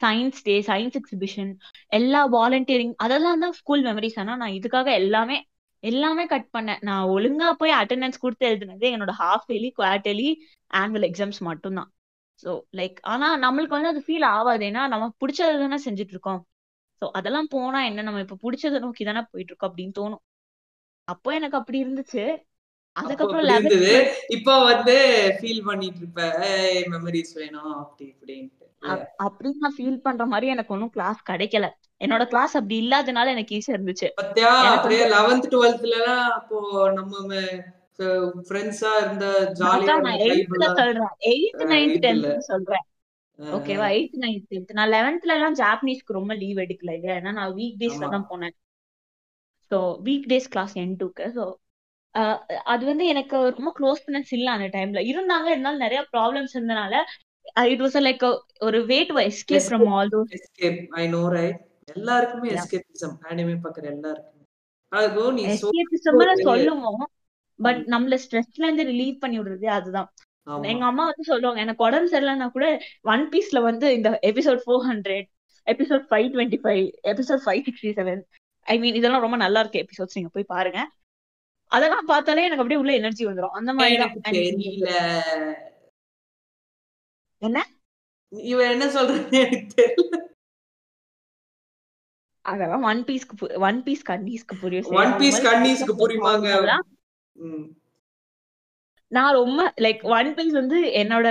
Speaker 3: science day science exhibition எல்லா வாலண்டியரிங் அதெல்லாம் தான் ஸ்கூல் மெமரிஸ் ஆனால் நான் இதுக்காக எல்லாமே எல்லாமே கட் பண்ணேன். நான் ஒழுங்கா போய் அட்டெண்டன்ஸ் கொடுத்து எழுதுனது என்னோட half yearly quarterly annual exams மட்டும்தான். ஸோ லைக் ஆனா நம்மளுக்கு வந்து அது ஃபீல் ஆகாது ஏன்னா நம்ம பிடிச்சது தானே செஞ்சுட்டு இருக்கோம் ஸோ அதெல்லாம் போனா என்ன நம்ம இப்ப பிடிச்சதை நோக்கி தானே போயிட்டு இருக்கோம் அப்படின்னு தோணும். அப்போ எனக்கு அப்படி இருந்துச்சு. அதுக்கப்புறம்
Speaker 2: இருந்தது. இப்போ வந்து ஃபீல் பண்ணிட்டு இருப்ப மெமரிஸ் வேணும் அப்படி இப்படின்ட்டு.
Speaker 3: அப்படின்னு நான் ஃபீல் பண்ற மாதிரி எனக்கு ஒன்னும் கிளாஸ் கிடைக்கல. என்னோட கிளாஸ் அப்படி இல்லாதனால எனக்கு ஈஸியா இருந்துச்சு.
Speaker 2: பத்தியா? அப்படியே லெவன்த் டுவெல்த்ல எல்லாம் அப்போ நம்ம ஃப்ரெண்ட்ஸா இருந்த ஜாலியா
Speaker 3: நான் எயித்துல சொல்றேன். எயித் நைன்த் டென்த் சொல்றேன். ஓகேவா எயித் நைன்த் டென்த் நான் லெவன்த்ல எல்லாம் ஜாப்பனீஸ்க்கு ரொம்ப லீவ் எடுக்கல இல்லையா ஏன்னா நான் வீக் டேஸ்ல தான் போனேன். ஸோ வீக் டேஸ் கிளாஸ் என் டூக்கு ஸோ அது வந்து எனக்கு ரொம்ப க்ளோஸ் ஃப்ரெண்ட்ஸ் இல்ல அந்த டைம்ல இருந்தாங்க இருந்தாலும் நிறைய ப்ராப்ளம்ஸ் இருந்தனால இட் வாஸ் லைக் ஒரு way to escape from all those
Speaker 2: escape I know right எல்லாருக்குமே எஸ்கேபிசம் அனிமே பாக்குற எல்லாருக்குமே. அதுக்கு நீ
Speaker 3: எஸ்கேபிசம்னு சொல்லுவோம் பட் நம்மள ஸ்ட்ரெஸ்ல இருந்து ரிலீவ் பண்ணி விடுறது அதுதான். எங்க அம்மா வந்து சொல்லுவாங்க எனக்கு உடம்பு சரியில்லைன்னா கூட ஒன் பீஸ்ல வந்து இந்த episode four hundred episode five twenty five episode five sixty seven I mean இதெல்லாம் ரொம்ப நல்லா இருக்கு எபிசோட்ஸ் நீங்க போய் பாருங்க. அதெல்லாம் பார்த்தாலே எனக்கு அப்படியே உள்ள எனர்ஜி வந்துடும் அந்த மாதிரி என்ன?
Speaker 2: இவன் என்ன எனக்கு தெரியல.
Speaker 3: அதெல்லாம் ஒன் பீஸ்க்கு ஒன் பீஸ் கன்னீஸ்க்கு புரியும்
Speaker 2: ஒன் பீஸ் கன்னீஸ்க்கு புரியுமாங்க.
Speaker 3: நான் ரொம்ப லைக் ஒன் பீஸ் வந்து என்னோட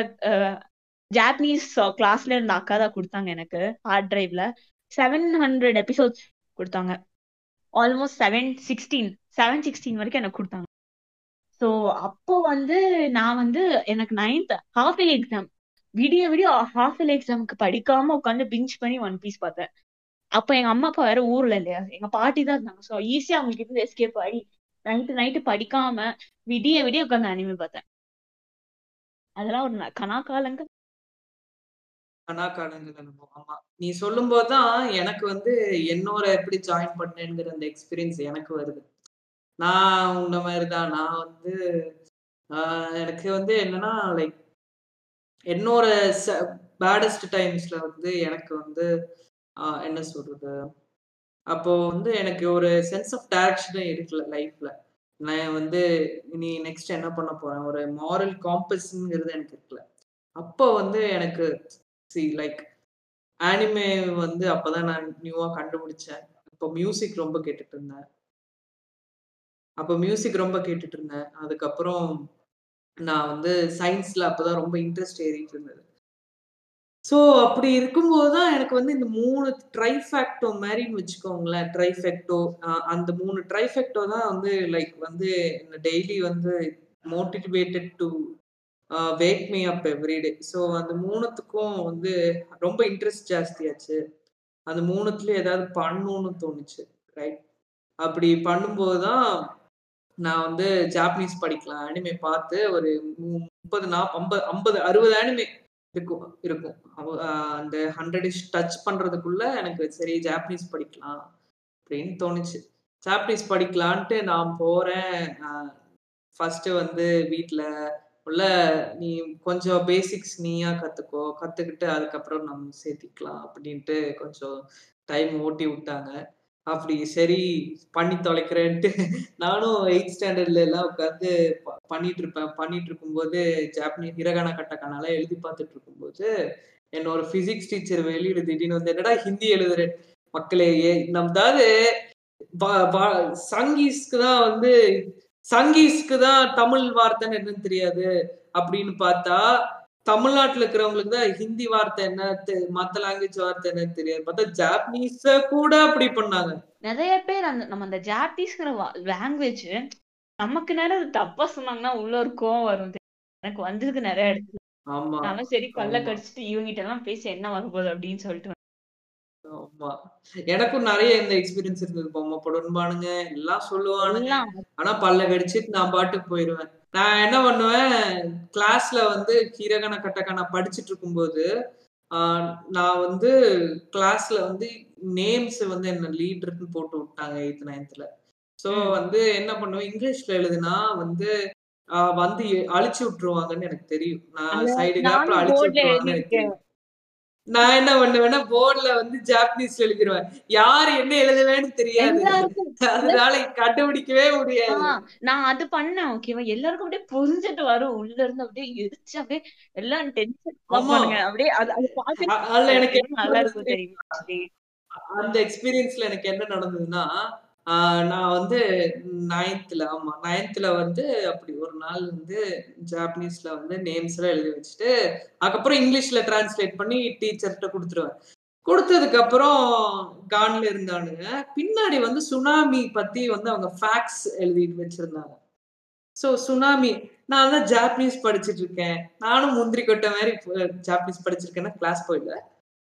Speaker 3: ஜாப்பனீஸ் கிளாஸ்ல இருந்த அக்கா தான் கொடுத்தாங்க எனக்கு ஹார்ட் டிரைவ்ல செவன் ஹண்ட்ரட் எபிசோட்ஸ் கொடுத்தாங்க. Almost seven sixteen seven sixteen வரைக்கும் எனக்கு கொடுத்தாங்க. ஸோ அப்போ வந்து நான் வந்து எனக்கு நைன்த் ஹாஃப் இயர் எக்ஸாம் விடிய விடிய ஹாஃப் இயர் எக்ஸாமுக்கு படிக்காம உட்காந்து பிஞ்ச் பண்ணி ஒன் பீஸ் பார்த்தேன். அப்போ எங்க அம்மா அப்பா வேற ஊர்ல இல்லையா? எங்க பாட்டி தான் இருந்தாங்க. ஸோ ஈஸியா அவங்க கிட்ட எஸ்கேப் ஆகி நைட்டு நைட்டு படிக்காம விடிய விடிய உட்காந்து அனிமே பார்த்தேன். அதெல்லாம் ஒரு ந- கனா காலங்கள்
Speaker 2: அனுபவம் ஆமா. நீ சொல்லும் போதுதான் எனக்கு வந்து என்னோட எப்படி ஜாயின் பண்ணேங்கிற அந்த எக்ஸ்பீரியன்ஸ் எனக்கு வருது. நான் உன்ன மாதிரிதான். நான் வந்து ஆஹ் எனக்கு வந்து என்னன்னா லைக் என்னோட பேடஸ்ட் டைம்ஸ்ல வந்து எனக்கு வந்து என்ன சொல்றது? அப்போ வந்து எனக்கு ஒரு சென்ஸ் ஆஃப் டைரக்ஷனே இருக்குல்ல லைஃப்ல நான் வந்து இனி நெக்ஸ்ட் என்ன பண்ண போறேன்? ஒரு மாரல் காம்பஸ்ங்கிறது எனக்கு இருக்குல்ல அப்போ வந்து எனக்கு சி லைக் ஆனிமே வந்து அப்பதான் நான் நியூவா கண்டுபிடிச்சேன். இப்போ மியூசிக் ரொம்ப கேட்டுட்டு இருந்தேன் அப்போ மியூசிக் ரொம்ப கேட்டுட்டு இருந்தேன் அதுக்கப்புறம் நான் வந்து சயின்ஸ்ல அப்பதான் ரொம்ப இன்ட்ரெஸ்ட் ஏறிட்டு இருந்தது ஸோ அப்படி இருக்கும்போது தான் எனக்கு வந்து இந்த மூணு ட்ரைஃபேக்டோ மாதிரின்னு வச்சுக்கோங்களேன். ட்ரைஃபெக்டோ அந்த மூணு ட்ரைஃபெக்டோ தான் வந்து லைக் வந்து டெய்லி வந்து motivated to wake me up everyday so அந்த மூணுத்துக்கும் வந்து ரொம்ப இன்ட்ரெஸ்ட் ஜாஸ்தியாச்சு. அந்த மூணுத்துல ஏதாவது பண்ணணும்னு தோணுச்சு ரைட் அப்படி பண்ணும்போது தான் நான் வந்து ஜாப்பனீஸ் படிக்கலாம். அனிமே பார்த்து ஒரு மு- முப்பது நாப் ஐம்பது ஐம்பது அறுபது அனிமே இருக்கும் இருக்கும். அவ- அந்த ஹண்ட்ரட் டச் பண்றதுக்குள்ள எனக்கு சரி ஜாப்பனீஸ் படிக்கலாம் அப்படின்னு தோணுச்சு. ஜாப்பனீஸ் படிக்கலான்ட்டு நான் போறேன். ஃபர்ஸ்ட் வந்து வீட்டில் உள்ள நீ கொஞ்சம் பேசிக்ஸ் நீயா கத்துக்கோ கத்துக்கிட்டு அதுக்கப்புறம் நம்ம சேர்த்திக்கலாம் அப்படின்ட்டு கொஞ்சம் டைம் ஓட்டி விட்டாங்க. அப்படி சரி பண்ணி தொலைக்கிறேன்ட்டு நானும் எயிட் ஸ்டாண்டர்ட்ல எல்லாம் உட்காந்து ப- பண்ணிட்டு இருப்பேன். பண்ணிட்டு இருக்கும்போது ஜாப்பனீஸ் ஹிரகான கட்டக்கானால எழுதி பார்த்துட்டு இருக்கும்போது என்னோட பிசிக்ஸ் டீச்சர் வெளியில திடீர்னு வந்து என்னடா ஹிந்தி எழுதுறேன் மக்களே ஏ நம்ம அதாவது சங்கீஸ்க்கு தான் வந்து சங்கீஸ்க்கு தான் தமிழ் வார்த்தைன்னு என்னன்னு தெரியாது அப்படின்னு பார்த்தா தமிழ்நாட்டுல இருக்கிறவங்களுக்கு தான் ஹிந்தி வார்த்தை என்ன மத்த லாங்குவேஜ் வார்த்தை என்னன்னு தெரியாது. பார்த்தா ஜாப்பனீஸ கூட அப்படி பண்ணாங்க.
Speaker 3: நிறைய பேர் அந்த நம்ம அந்த ஜாப்பனீஸ்ங்கிற லாங்குவேஜ் நமக்கு நேரம் தப்பா சொன்னாங்கன்னா உள்ள ஒரு கோவம் வரும். எனக்கு வந்திருக்கு நிறைய இடத்துல.
Speaker 2: ஆமா.
Speaker 3: நானும் சரி கல்ல
Speaker 2: ஆமா.
Speaker 3: கடிச்சிட்டு இவங்கிட்ட எல்லாம் பேசி என்ன வரப்போகுது அப்படின்னு சொல்லிட்டு
Speaker 2: ஆமா. எனக்கும் நிறைய இந்த எக்ஸ்பீரியன்ஸ் இருந்தது பொம்மை படுன்பானுங்க. எல்லாம் சொல்லுவானுங்க. ஆனா பல்ல கடிச்சிட்டு நான் பாட்டுக்கு போயிடுவேன் நான் என்ன பண்ணுவேன்? கிளாஸ்ல வந்து கீரகன கட்டக்கன படிச்சிட்டு இருக்கும்போது நான் வந்து கிளாஸ்ல வந்து நேம்ஸ் வந்து என்ன லீடர்னு போட்டு விட்டாங்க எயித் நைன்த்ல சோ. வந்து என்ன பண்ணுவேன்? இங்கிலீஷ்ல எழுதுனா வந்து வந்து அழிச்சு விட்டுருவாங்கன்னு எனக்கு தெரியும். நான் சைடு கேப்ல அழிச்சு விட்டுருவாங்கன்னு எனக்கு
Speaker 3: எழுதியிருக்கேன்.
Speaker 2: தெரியும். நான் என்ன பண்ணுவேன்னா போர்ட்ல வந்து ஜாப்பனீஸ்ல எழுதிருவேன் யாரு என்ன எழுதுவேன்னு தெரியாது. அதனால கண்டுபிடிக்கவே முடியாது.
Speaker 3: நான் அது பண்ணேன் ஓகேவா எல்லாருக்கும் அப்படியே புரிஞ்சுட்டு வரும். உள்ள இருந்து அப்படியே எரிச்சு அப்படியே எல்லாம் டென்ஷன் அப்படியே அது அது
Speaker 2: அதுல எனக்கு என்ன
Speaker 3: நல்லா இருக்கும்? தெரியுமா?
Speaker 2: அந்த எக்ஸ்பீரியன்ஸ்ல எனக்கு என்ன நடந்ததுன்னா நான் வந்து நைன்த்தில் ஆமாம் நைன்த்தில் வந்து அப்படி ஒரு நாள் வந்து ஜாப்பனீஸில் வந்து நேம்ஸ்லாம் எழுதி வச்சுட்டு அதுக்கப்புறம் இங்கிலீஷில் டிரான்ஸ்லேட் பண்ணி டீச்சர்கிட்ட கொடுத்துருவேன். கொடுத்ததுக்கு அப்புறம் கான்ல இருந்தானுங்க. பின்னாடி வந்து சுனாமி பத்தி வந்து அவங்க ஃபேக்ஸ் எழுதிட்டு வச்சிருந்தாங்க. ஸோ சுனாமி நான் தான் ஜாப்பனீஸ் படிச்சுட்டு இருக்கேன். நானும் முந்திரி கொட்டை மாதிரி ஜாப்பனீஸ் படிச்சிருக்கேன்னா கிளாஸ் போயிடல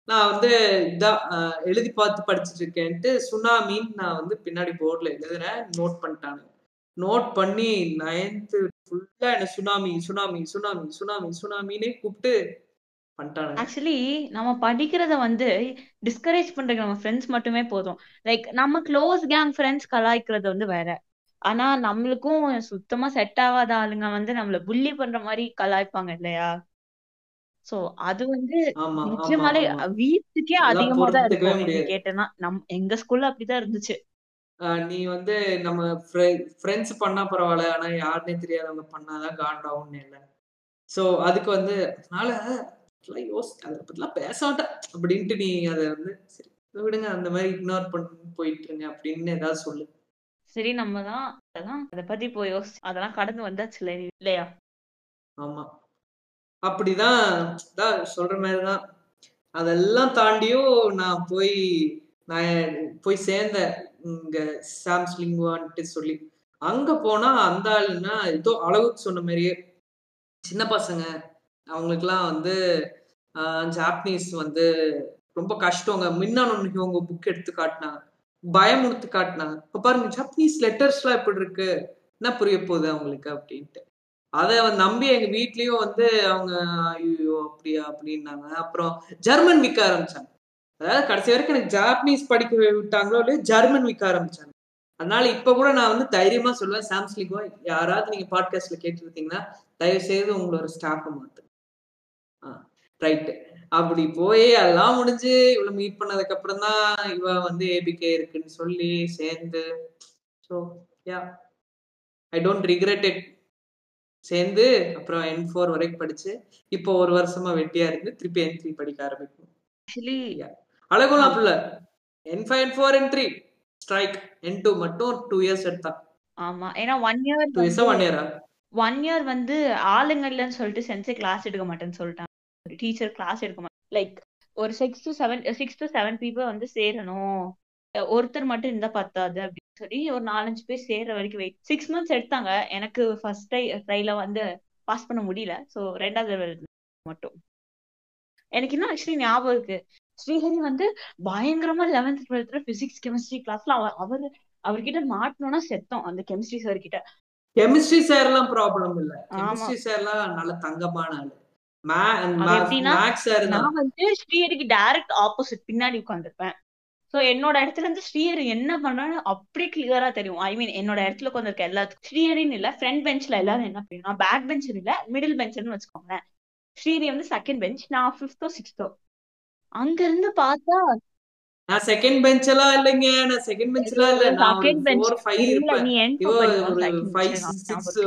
Speaker 2: நான் வந்து இதான் எழுதி பார்த்து படிச்சிட்டு இருக்கேன்ட்டு சுனாமின்னு நான் வந்து பின்னாடி போர்டில் எழுதுறேன். நோட் பண்ணிட்டாங்க. நோட் பண்ணி நைன்த்து ஃபுல்லா என்ன சுனாமி சுனாமி சுனாமி சுனாமி சுனாமின்னே கூப்பிட்டு
Speaker 3: ஆக்சுவலி நம்ம படிக்கிறத வந்து டிஸ்கரேஜ் பண்றதுக்கு நம்ம ஃப்ரெண்ட்ஸ் மட்டுமே போதும். லைக் நம்ம க்ளோஸ் கேங் ஃப்ரெண்ட்ஸ் கலாய்க்கிறது வந்து வேற. ஆனா நம்மளுக்கும் சுத்தமா செட் ஆகாத ஆளுங்க வந்து நம்மள புள்ளி பண்ற மாதிரி கலாய்ப்பாங்க இல்லையா? சோ அது வந்து நிஜமாலே வீட்டுக்கே அதிகமா தான் இருக்கும் கேட்டேன்னா. நம் எங்க ஸ்கூல்ல அப்படிதான் இருந்துச்சு.
Speaker 2: நீ வந்து நம்ம ஃப்ரெண்ட்ஸ் பண்ணா பரவாயில்ல. ஆனா யாருன்னே தெரியாதவங்க பண்ணாதான் காண்டாகும்னு இல்லை. ஸோ அதுக்கு வந்து அதனால அதெல்லாம் யோசி அதை பத்திலாம் பேச மாட்டேன். அப்படின்ட்டு நீ அதை வந்து சரி விடுங்க. அந்த மாதிரி இக்னோர் பண்ணி போயிட்டு இருங்க அப்படின்னு ஏதாவது சொல்லு.
Speaker 3: சரி நம்ம தான் அதெல்லாம் அதை பத்தி போய் யோசி அதெல்லாம் கடந்து வந்தாச்சு இல்லையா?
Speaker 2: ஆமா. அப்படிதான் தான் சொல்ற மாதிரிதான். அதெல்லாம் தாண்டியும் நான் போய் நான் போய் சேர்ந்தேன் இங்க சாம்ஸ்லிங்குவான்ட்டு சொல்லி அங்க போனா அந்த ஆளுன்னா ஏதோ அளவுக்கு சொன்ன மாதிரியே. சின்ன பசங்க அவங்களுக்குலாம் வந்து ஜாப்பனீஸ் வந்து ரொம்ப கஷ்டங்க. மின்னானு உங்க புக் எடுத்து காட்டினாங்க பயம் எடுத்து காட்டினாங்க இப்ப பாருங்க ஜாப்பனீஸ் லெட்டர்ஸ்லாம் எப்படி இருக்கு? என்ன புரிய போகுது அவங்களுக்கு? அப்படின்ட்டு. அதை நம்பி எங்க வீட்லயும் வந்து அவங்க ஐயோ அப்படியா அப்படின்னாங்க. அப்புறம் ஜெர்மன் விற்க ஆரம்பிச்சாங்க. அதாவது கடைசி வரைக்கும் எனக்கு ஜாப்பனீஸ் படிக்க விட்டாங்களோ இல்லையோ ஜெர்மன் விற்க ஆரம்பிச்சாங்க. அதனால இப்ப கூட நான் வந்து தைரியமா சொல்லுவேன் சாம்ஸ்லிங்கோ யாராவது நீங்க பாட்காஸ்ட்ல கேட்டுருந்தீங்கன்னா தயவு செய்து உங்களோட ஸ்டாஃபை மாத்து. ரைட்டு. அப்படி போய் எல்லாம் முடிஞ்சு இவ்வளவு மீட் பண்ணதுக்கு அப்புறம் தான் இவ வந்து ஏபிகே இருக்குன்னு சொல்லி சேர்ந்து so yeah I don't regret it சேர்ந்து அப்புறம் என் ஃபோர் வரைக்கும் படிச்சு இப்போ ஒரு வருஷமா வெட்டியா இருந்து திருப்பி என் த்ரீ படிக்க ஆரம்பிக்கும்
Speaker 3: ஆக்சுவலி
Speaker 2: அழகுலாம் புள்ள N five N four N three strike N two மட்டும் டூ இயர்ஸ் எடுத்தா.
Speaker 3: ஆமா. ஏன்னா ஒன் இயர்
Speaker 2: டூ இயர்ஸா ஒன் இயரா
Speaker 3: ஒன் இயர் வந்து ஆளுங்க இல்லைன்னு சொல்லிட்டு சென்சே கிளாஸ் எடுக்க மாட்டேன்னு சொல்லிட்டாங்க. டீச்சர் கிளாஸ் எடுக்க மாட்டேன் லைக் ஒரு six to seven six to seven people வந்து சேரணும். ஒருத்தர் மட்டும் இருந்தா பத்தாது அப்படின்னு சொல்லி ஒரு நாலஞ்சு பேர் சேர்ற வரைக்கும் வெயிட் சிக்ஸ் மந்த்ஸ் எடுத்தாங்க. எனக்கு ஃபர்ஸ்ட் ட்ரை ட்ரைல வந்து பாஸ் பண்ண முடியல. ஸோ ரெண்டாவது மட்டும். எனக்கு இன்னும் ஆக்சுவலி ஞாபகம் இருக்கு. ஸ்ரீஹரி வந்து பயங்கரமா லெவன்த் டுவெல்த்ல பிசிக்ஸ் கெமிஸ்ட்ரி கிளாஸ்ல அவர் அவர் அவர்கிட்ட மாட்டணும்னா செத்தோம் அந்த கெமிஸ்ட்ரி சார் கிட்ட.
Speaker 2: கெமிஸ்ட்ரி சார்லாம் ப்ராப்ளம் இல்ல. கெமிஸ்ட்ரி சார்லாம் நல்ல தங்கமான ஆளு. சார்
Speaker 3: நான் வந்து ஸ்ரீஹரிக்கு டைரக்ட் ஆப்போசிட் பின்னாடி உட்காந்துருப்பேன் சோ என்னோட இடத்துல இருந்து ஸ்ரீஹரி என்ன பண்றான்னு அப்படியே கிளியரா தெரியும். ஐ மீன் என்னோட இடத்துல உட்காந்துருக்க எல்லாத்துக்கும். ஸ்ரீஹரின்னு இல்ல ஃப்ரண்ட் பெஞ்ச்ல எல்லாரும் என்ன பண்ணுவோம் பேக் பெஞ்ச் இல்ல மிடில் பெஞ்ச்னு வச்சுக்கோங்களேன். ஸ்ரீஹரி வந்து செகண்ட் பெஞ்ச் நான் ஃபிஃப்த்தோ சிக்ஸ்த்தோ அங்க இருந்து பார்த்தா
Speaker 2: நான் செகண்ட் பெஞ்ச் எல்லாம் இல்லைங்க. நான் செகண்ட் பெஞ்ச் எல்லாம் இல்ல. நான்
Speaker 3: செகண்ட் பெஞ்ச்
Speaker 2: ஃபோர் ஃபைவ்
Speaker 3: இல்ல
Speaker 2: இருப்பேன். ஒரு
Speaker 3: second
Speaker 2: five
Speaker 3: bench
Speaker 2: six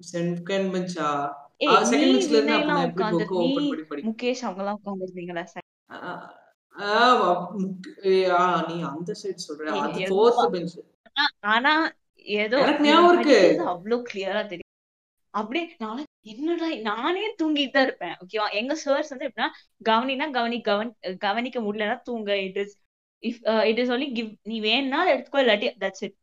Speaker 2: second பெஞ்சா செகண்ட் பெஞ்ச்ல இருந்து அப்ப எப்படி புக் ஓபன் பண்ணி
Speaker 3: முகேஷ் அவங்க எல்லாம் உட்காந்துருந்தீங்களா
Speaker 2: நீ அந்த சைடு சொல்ற அது ஃபோர்த் பெஞ்ச்
Speaker 3: ஆனா ஏதோ
Speaker 2: எனக்கு ஞாபகம் இருக்கு.
Speaker 3: அவ்வளவு கிளியரா தெரியும் அப்படியே நான் என்னடா நானே தூங்கிட்டு தான் இருப்பேன் ஓகேவா எங்க சர்ஸ் வந்து எப்படின்னா கவனினா கவனி கவன் கவனிக்க முடியலன்னா தூங்க it is if it is only give நீ வேணும்னா எடுத்துக்கோ இல்லாட்டி தட்ஸ் இட்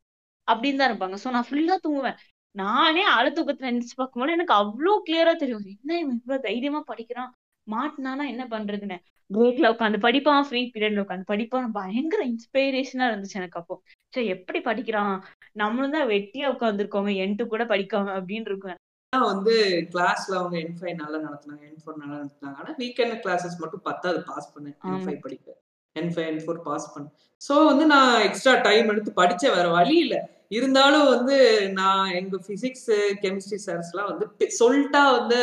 Speaker 3: அப்படின்னு தான் இருப்பாங்க சோ நான் ஃபுல்லா தூங்குவேன் நானே ஆழ தூக்கத்துல நினைச்சு பார்க்கும்போது எனக்கு அவ்வளோ கிளியரா தெரியும் என்ன இவ்வளவு தைரியமா படிக்கிறான் மாட்டினானா என்ன பண்றதுன்னு? பிரேக்ல உட்காந்து படிப்பான் ஃப்ரீ பீரியட்ல உட்காந்து படிப்பான். பயங்கர இன்ஸ்பிரேஷனா இருந்துச்சு எனக்கு அப்போ. சரி எப்படி படிக்கிறான்? நம்மளும் தான் வெட்டியா உட்காந்துருக்கோங்க என்ட்டு கூட படிக்காம அப்படின்னு இருக்கும்.
Speaker 2: வந்து கிளாஸ்ல அவங்க என் ஃபைவ் நல்லா நடத்துனாங்க என் ஃபோர் நல்லா நடத்துனாங்க. ஆனா வீக்கெண்ட் கிளாஸஸ் மட்டும் பத்தாவது பாஸ் பண்ணேன் என். ஃபைவ் படிக்க N five N four pass பண்ணேன். ஸோ வந்து நான் எக்ஸ்ட்ரா டைம் எடுத்து படிச்சேன் வேற வழி இல்ல. இருந்தாலும் வந்து நான் எங்க பிசிக்ஸ் கெமிஸ்ட்ரி சார்ஸ்லாம் வந்து சொல்லிட்டா வந்து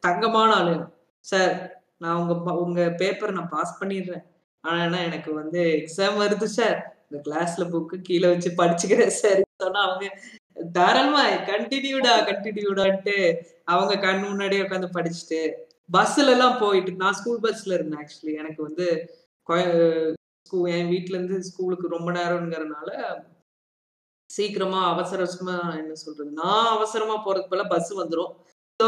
Speaker 2: தங்கமான ஆளு சார் நான் உங்க உங்க பேப்பர் நான் பாஸ் பண்ணிடுறேன். ஆனா எனக்கு வந்து எக்ஸாம் வருது சார் இந்த கிளாஸ்ல புக்கு கீழே வச்சு படிச்சுக்கிறேன் சார் சொன்னா அவங்க தாராளமா கண்டினியூடா கண்டினியூடான்ட்டு அவங்க கண் முன்னாடியே உட்காந்து படிச்சுட்டு பஸ்ல எல்லாம் போயிட்டு நான் ஸ்கூல் பஸ்ல இருந்தேன் ஆக்சுவலி எனக்கு வந்து என் வீட்ல இருந்து ஸ்கூலுக்கு ரொம்ப நேரம்ங்கிறதுனால சீக்கிரமா அவசர அவசரமா என்ன சொல்றது நான் அவசரமா போறதுக்கு போல பஸ் வந்துரும்.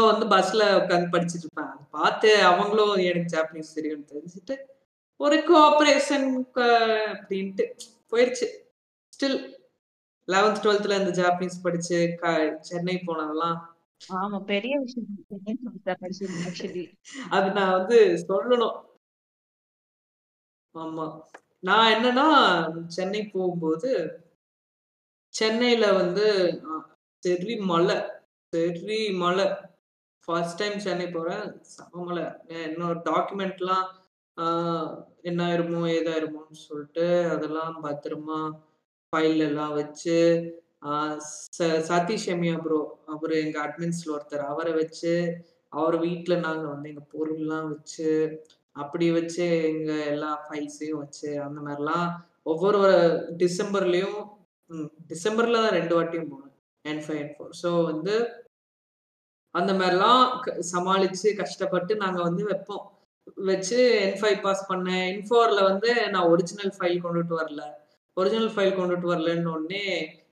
Speaker 2: வந்து பஸ்ல உட்காந்து படிச்சுட்டு இருப்பேன். அதை பார்த்து அவங்களும் எனக்கு ஜாப்பனீஸ் தெரியும்னு தெரிஞ்சுட்டு ஒரு கோஆபரேஷன் அப்படின்ட்டு போயிருச்சு. ஸ்டில் லெவன்த் டுவெல்த்ல இந்த ஜாப்பனீஸ் படிச்சு சென்னை போனதெல்லாம்.
Speaker 3: ஆமா பெரிய விஷயம்.
Speaker 2: அது நான் வந்து சொல்லணும். ஆமா. நான் என்னன்னா சென்னை போகும்போது சென்னையில வந்து சரி மலை சரி மலை. ஃபர்ஸ்ட் டைம் சென்னை போகிறேன் சமமலை இன்னொரு டாக்குமெண்ட்லாம் என்ன ஆயிருமோ ஏதாயிருமோன்னு சொல்லிட்டு அதெல்லாம் பத்திரமா ஃபைல் எல்லாம் வச்சு ச- சதீஷ் எமியா ப்ரோ அவர் எங்கள் அட்மின்ஸில் ஒருத்தர். அவரை வச்சு அவர் வீட்டில் நாங்கள் வந்து எங்கள் பொருள்லாம் வச்சு அப்படி வச்சு எங்கள் எல்லா ஃபைல்ஸையும் வச்சு அந்த மாதிரிலாம் ஒவ்வொரு டிசம்பர்லேயும் ம், தான் ரெண்டு வாட்டியும் போனேன். N five N four so வந்து அந்த மாதிரிலாம் க- சமாளிச்சு கஷ்டப்பட்டு நாங்க வந்து வைப்போம். வச்சு என் ஃபைவ் பாஸ் பண்ணேன். என் ஃபோர்ல வந்து நான் ஒரிஜினல் ஃபைல் கொண்டுட்டு வரல. ஒரிஜினல் ஃபைல் கொண்டுட்டு வரலன்னு உடனே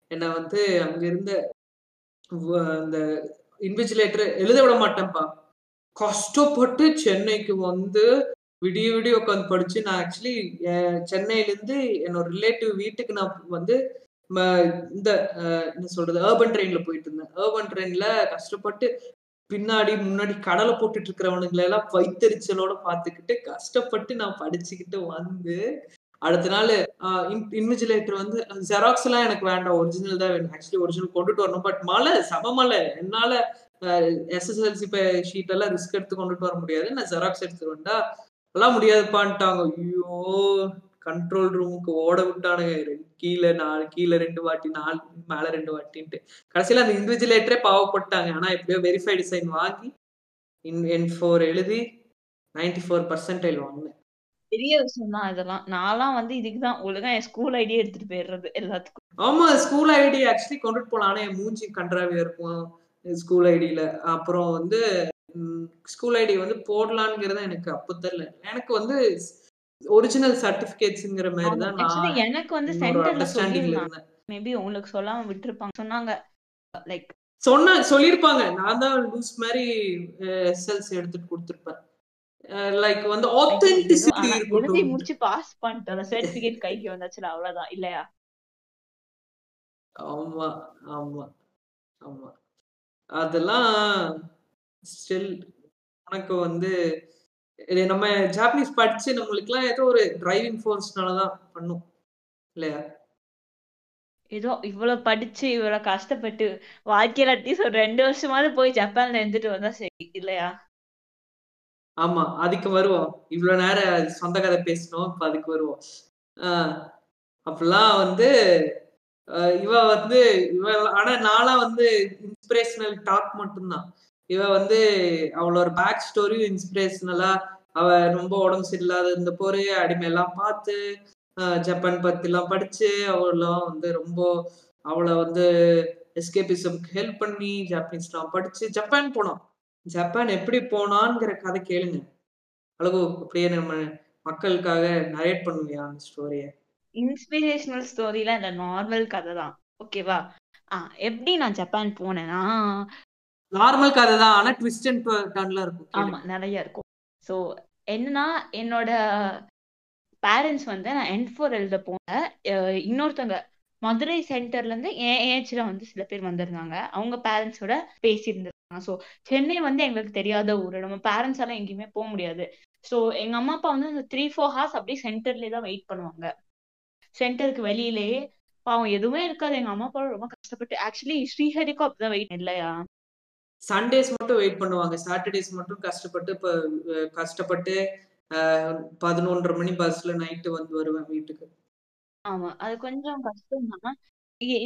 Speaker 2: என்னை வந்து அங்க இருந்த வ- அந்த இன்விஜிலேட்டர் எழுத விட மாட்டேன்ப்பா. கஷ்டப்பட்டு சென்னைக்கு வந்து விடிய விடிய உட்காந்து படிச்சு நான் ஆக்சுவலி சென்னையிலேருந்து என்னோட ரிலேட்டிவ் வீட்டுக்கு நான் வந்து இந்த என்ன சொல்றது ஏர்பன் ட்ரெயின்ல போயிட்டு இருந்தேன். ஏர்பன் ட்ரெயின்ல கஷ்டப்பட்டு பின்னாடி முன்னாடி கடலை போட்டுட்டு இருக்கிறவனுங்களை எல்லாம் வைத்தறிச்சலோட பார்த்துக்கிட்டு கஷ்டப்பட்டு நான் படிச்சுக்கிட்டு வந்து அடுத்த நாள் இன்விஜிலேட்டர் வந்து ஜெராக்ஸ் எல்லாம் எனக்கு வேண்டாம் ஒரிஜினல் தான் வேணும். ஆக்சுவலி ஒரிஜினல் கொண்டுட்டு வரணும். பட் மழை சம மழை. என்னால எஸ்எஸ்எல்சி ஷீட் எல்லாம் ரிஸ்க் எடுத்து கொண்டுட்டு வர முடியாது. நான் ஜெராக்ஸ் எடுத்துட்டு வந்தா எல்லாம் முடியாதுப்பான்ட்டாங்க. ஐயோ. கண்ட்ரோல் ரூமுக்கு ஓட விட்டானுங்க. கீழே நாலு கீழே ரெண்டு வாட்டி நாலு மேல ரெண்டு வாட்டின்ட்டு. கடைசியில அந்த இன்விஜிலேட்டரே பாவப்பட்டாங்க. ஆனா எப்படியோ வெரிஃபைடு சைன் வாங்கி இன் என் ஃபோர் எழுதி நைன்டி ஃபோர் பர்சன்டைல் வாங்கினேன்.
Speaker 3: பெரிய விஷயம் தான் இதெல்லாம். நான்லாம் வந்து இதுக்குதான் ஒழுங்கா என் ஸ்கூல் ஐடியா எடுத்துட்டு போயிடுறது எல்லாத்துக்கும்.
Speaker 2: ஆமா ஸ்கூல் ஐடி ஆக்சுவலி கொண்டுட்டு போலாம். ஆனா என் மூஞ்சி கன்றாவியா இருக்கும். ஸ்கூல் ஐடியில அப்புறம் வந்து ஸ்கூல் ஐடி வந்து போடலான்ங்கிறத எனக்கு அப்போ தெரியல. எனக்கு வந்து ஒரிஜினல் சர்டிபிகேட்ஸ்ங்கிற மாதிரி தான்
Speaker 3: எனக்கு வந்து சென்டர்ல
Speaker 2: இருந்தேன்.
Speaker 3: மேபி உங்களுக்கு சொல்லாம விட்டுருப்பாங்க. சொன்னாங்க லைக்
Speaker 2: சொன்ன சொல்லியிருப்பாங்க. நான் தான் லூஸ் மாதிரி எஸ்எல்சி எடுத்துட்டு கொடுத்துருப்பேன். லைக் வந்து ஆத்தென்டிசிட்டி
Speaker 3: எழுதி முடிச்சு பாஸ் பண்ணிட்டோம் சர்டிபிகேட் கைக்கு வந்தாச்சுல அவ்வளவுதான். இல்லையா?
Speaker 2: ஆமா ஆமா ஆமா. அதெல்லாம் ஸ்டில் உனக்கு வந்து இது நம்ம ஜாப்பனீஸ் படிச்சு நம்மளுக்குலாம் ஏதோ ஒரு டிரைவிங் ஃபோர்ஸ்னால தான் பண்ணும். இல்லையா?
Speaker 3: ஏதோ இவ்வளவு படிச்சு இவ்வளவு கஷ்டப்பட்டு வாழ்க்கையில அட்லீஸ்ட் ஒரு ரெண்டு வருஷமாவது போய் ஜப்பான்ல இருந்துட்டு வந்தா சரி இல்லையா?
Speaker 2: ஆமா அதுக்கு வருவோம். இவ்வளவு நேரம் சொந்த கதை பேசணும் இப்ப அதுக்கு வருவோம். ஆஹ் அப்பெல்லாம் வந்து இவ வந்து இவ ஆனா நாளா வந்து இன்ஸ்பிரேஷனல் டாக் மட்டும்தான். இவ வந்து அவளோட பேக் ஸ்டோரியும் இன்ஸ்பிரேஷனலா அவ ரொம்ப உடம்பு சரியில்லாத இருந்த போரு அடிமை எல்லாம் பார்த்து ஜப்பான் பத்தி எல்லாம் படிச்சு அவளாம் வந்து ரொம்ப அவளை வந்து எஸ்கேபிசம்க்கு ஹெல்ப் பண்ணி ஜாப்பனீஸ்லாம் படிச்சு ஜப்பான் போனோம் ஜப்பான் எப்படி போனான்ங்கிற கதை கேளுங்க. அழகு அப்படியே நம்ம மக்களுக்காக நரேட் பண்ணுவியா அந்த ஸ்டோரிய
Speaker 3: இன்ஸ்பிரேஷனல் ஸ்டோரில இந்த நார்மல் கதை தான் ஓகேவா ஆஹ் எப்படி நான் ஜப்பான் போனேன்னா
Speaker 2: நார்மல் கதை தான் ஆனா ட்விஸ்ட் அண்ட் டர்ன்ல இருக்கும்
Speaker 3: ஆமா நிறைய இருக்கும். சோ என்னன்னா என்னோட பேரண்ட்ஸ் வந்து நான் என் ஃபோர் எழுத போனேன். இன்னொருத்தவங்க மதுரை சென்டர்ல இருந்து என் ஏஜ்ல வந்து சில பேர் வந்திருந்தாங்க. அவங்க பேரண்ட்ஸோட பேசியிருந்திருக்காங்க. ஸோ சென்னை வந்து எங்களுக்கு தெரியாத ஊர். நம்ம பேரண்ட்ஸ் எல்லாம் எங்கேயுமே போக முடியாது. ஸோ எங்க அம்மா அப்பா வந்து அந்த த்ரீ ஃபோர் ஹார்ஸ் அப்படியே சென்டர்லயே தான் வெயிட் பண்ணுவாங்க. சென்டருக்கு வெளியிலேயே பாவம் எதுவுமே இருக்காது. எங்க அம்மா அப்பா ரொம்ப கஷ்டப்பட்டு ஆக்சுவலி ஸ்ரீஹரிக்கும் அப்படிதான் வெயிட் இல்லையா?
Speaker 2: சண்டேஸ் மட்டும் வெயிட் பண்ணுவாங்க. சாட்டர்டேஸ் மட்டும் கஷ்டப்பட்டு இப்போ கஷ்டப்பட்டு பதினொன்றரை மணி பஸ்ல நைட்டு வந்து வருவேன் வீட்டுக்கு.
Speaker 3: ஆமா. அது கொஞ்சம் கஷ்டம் தான்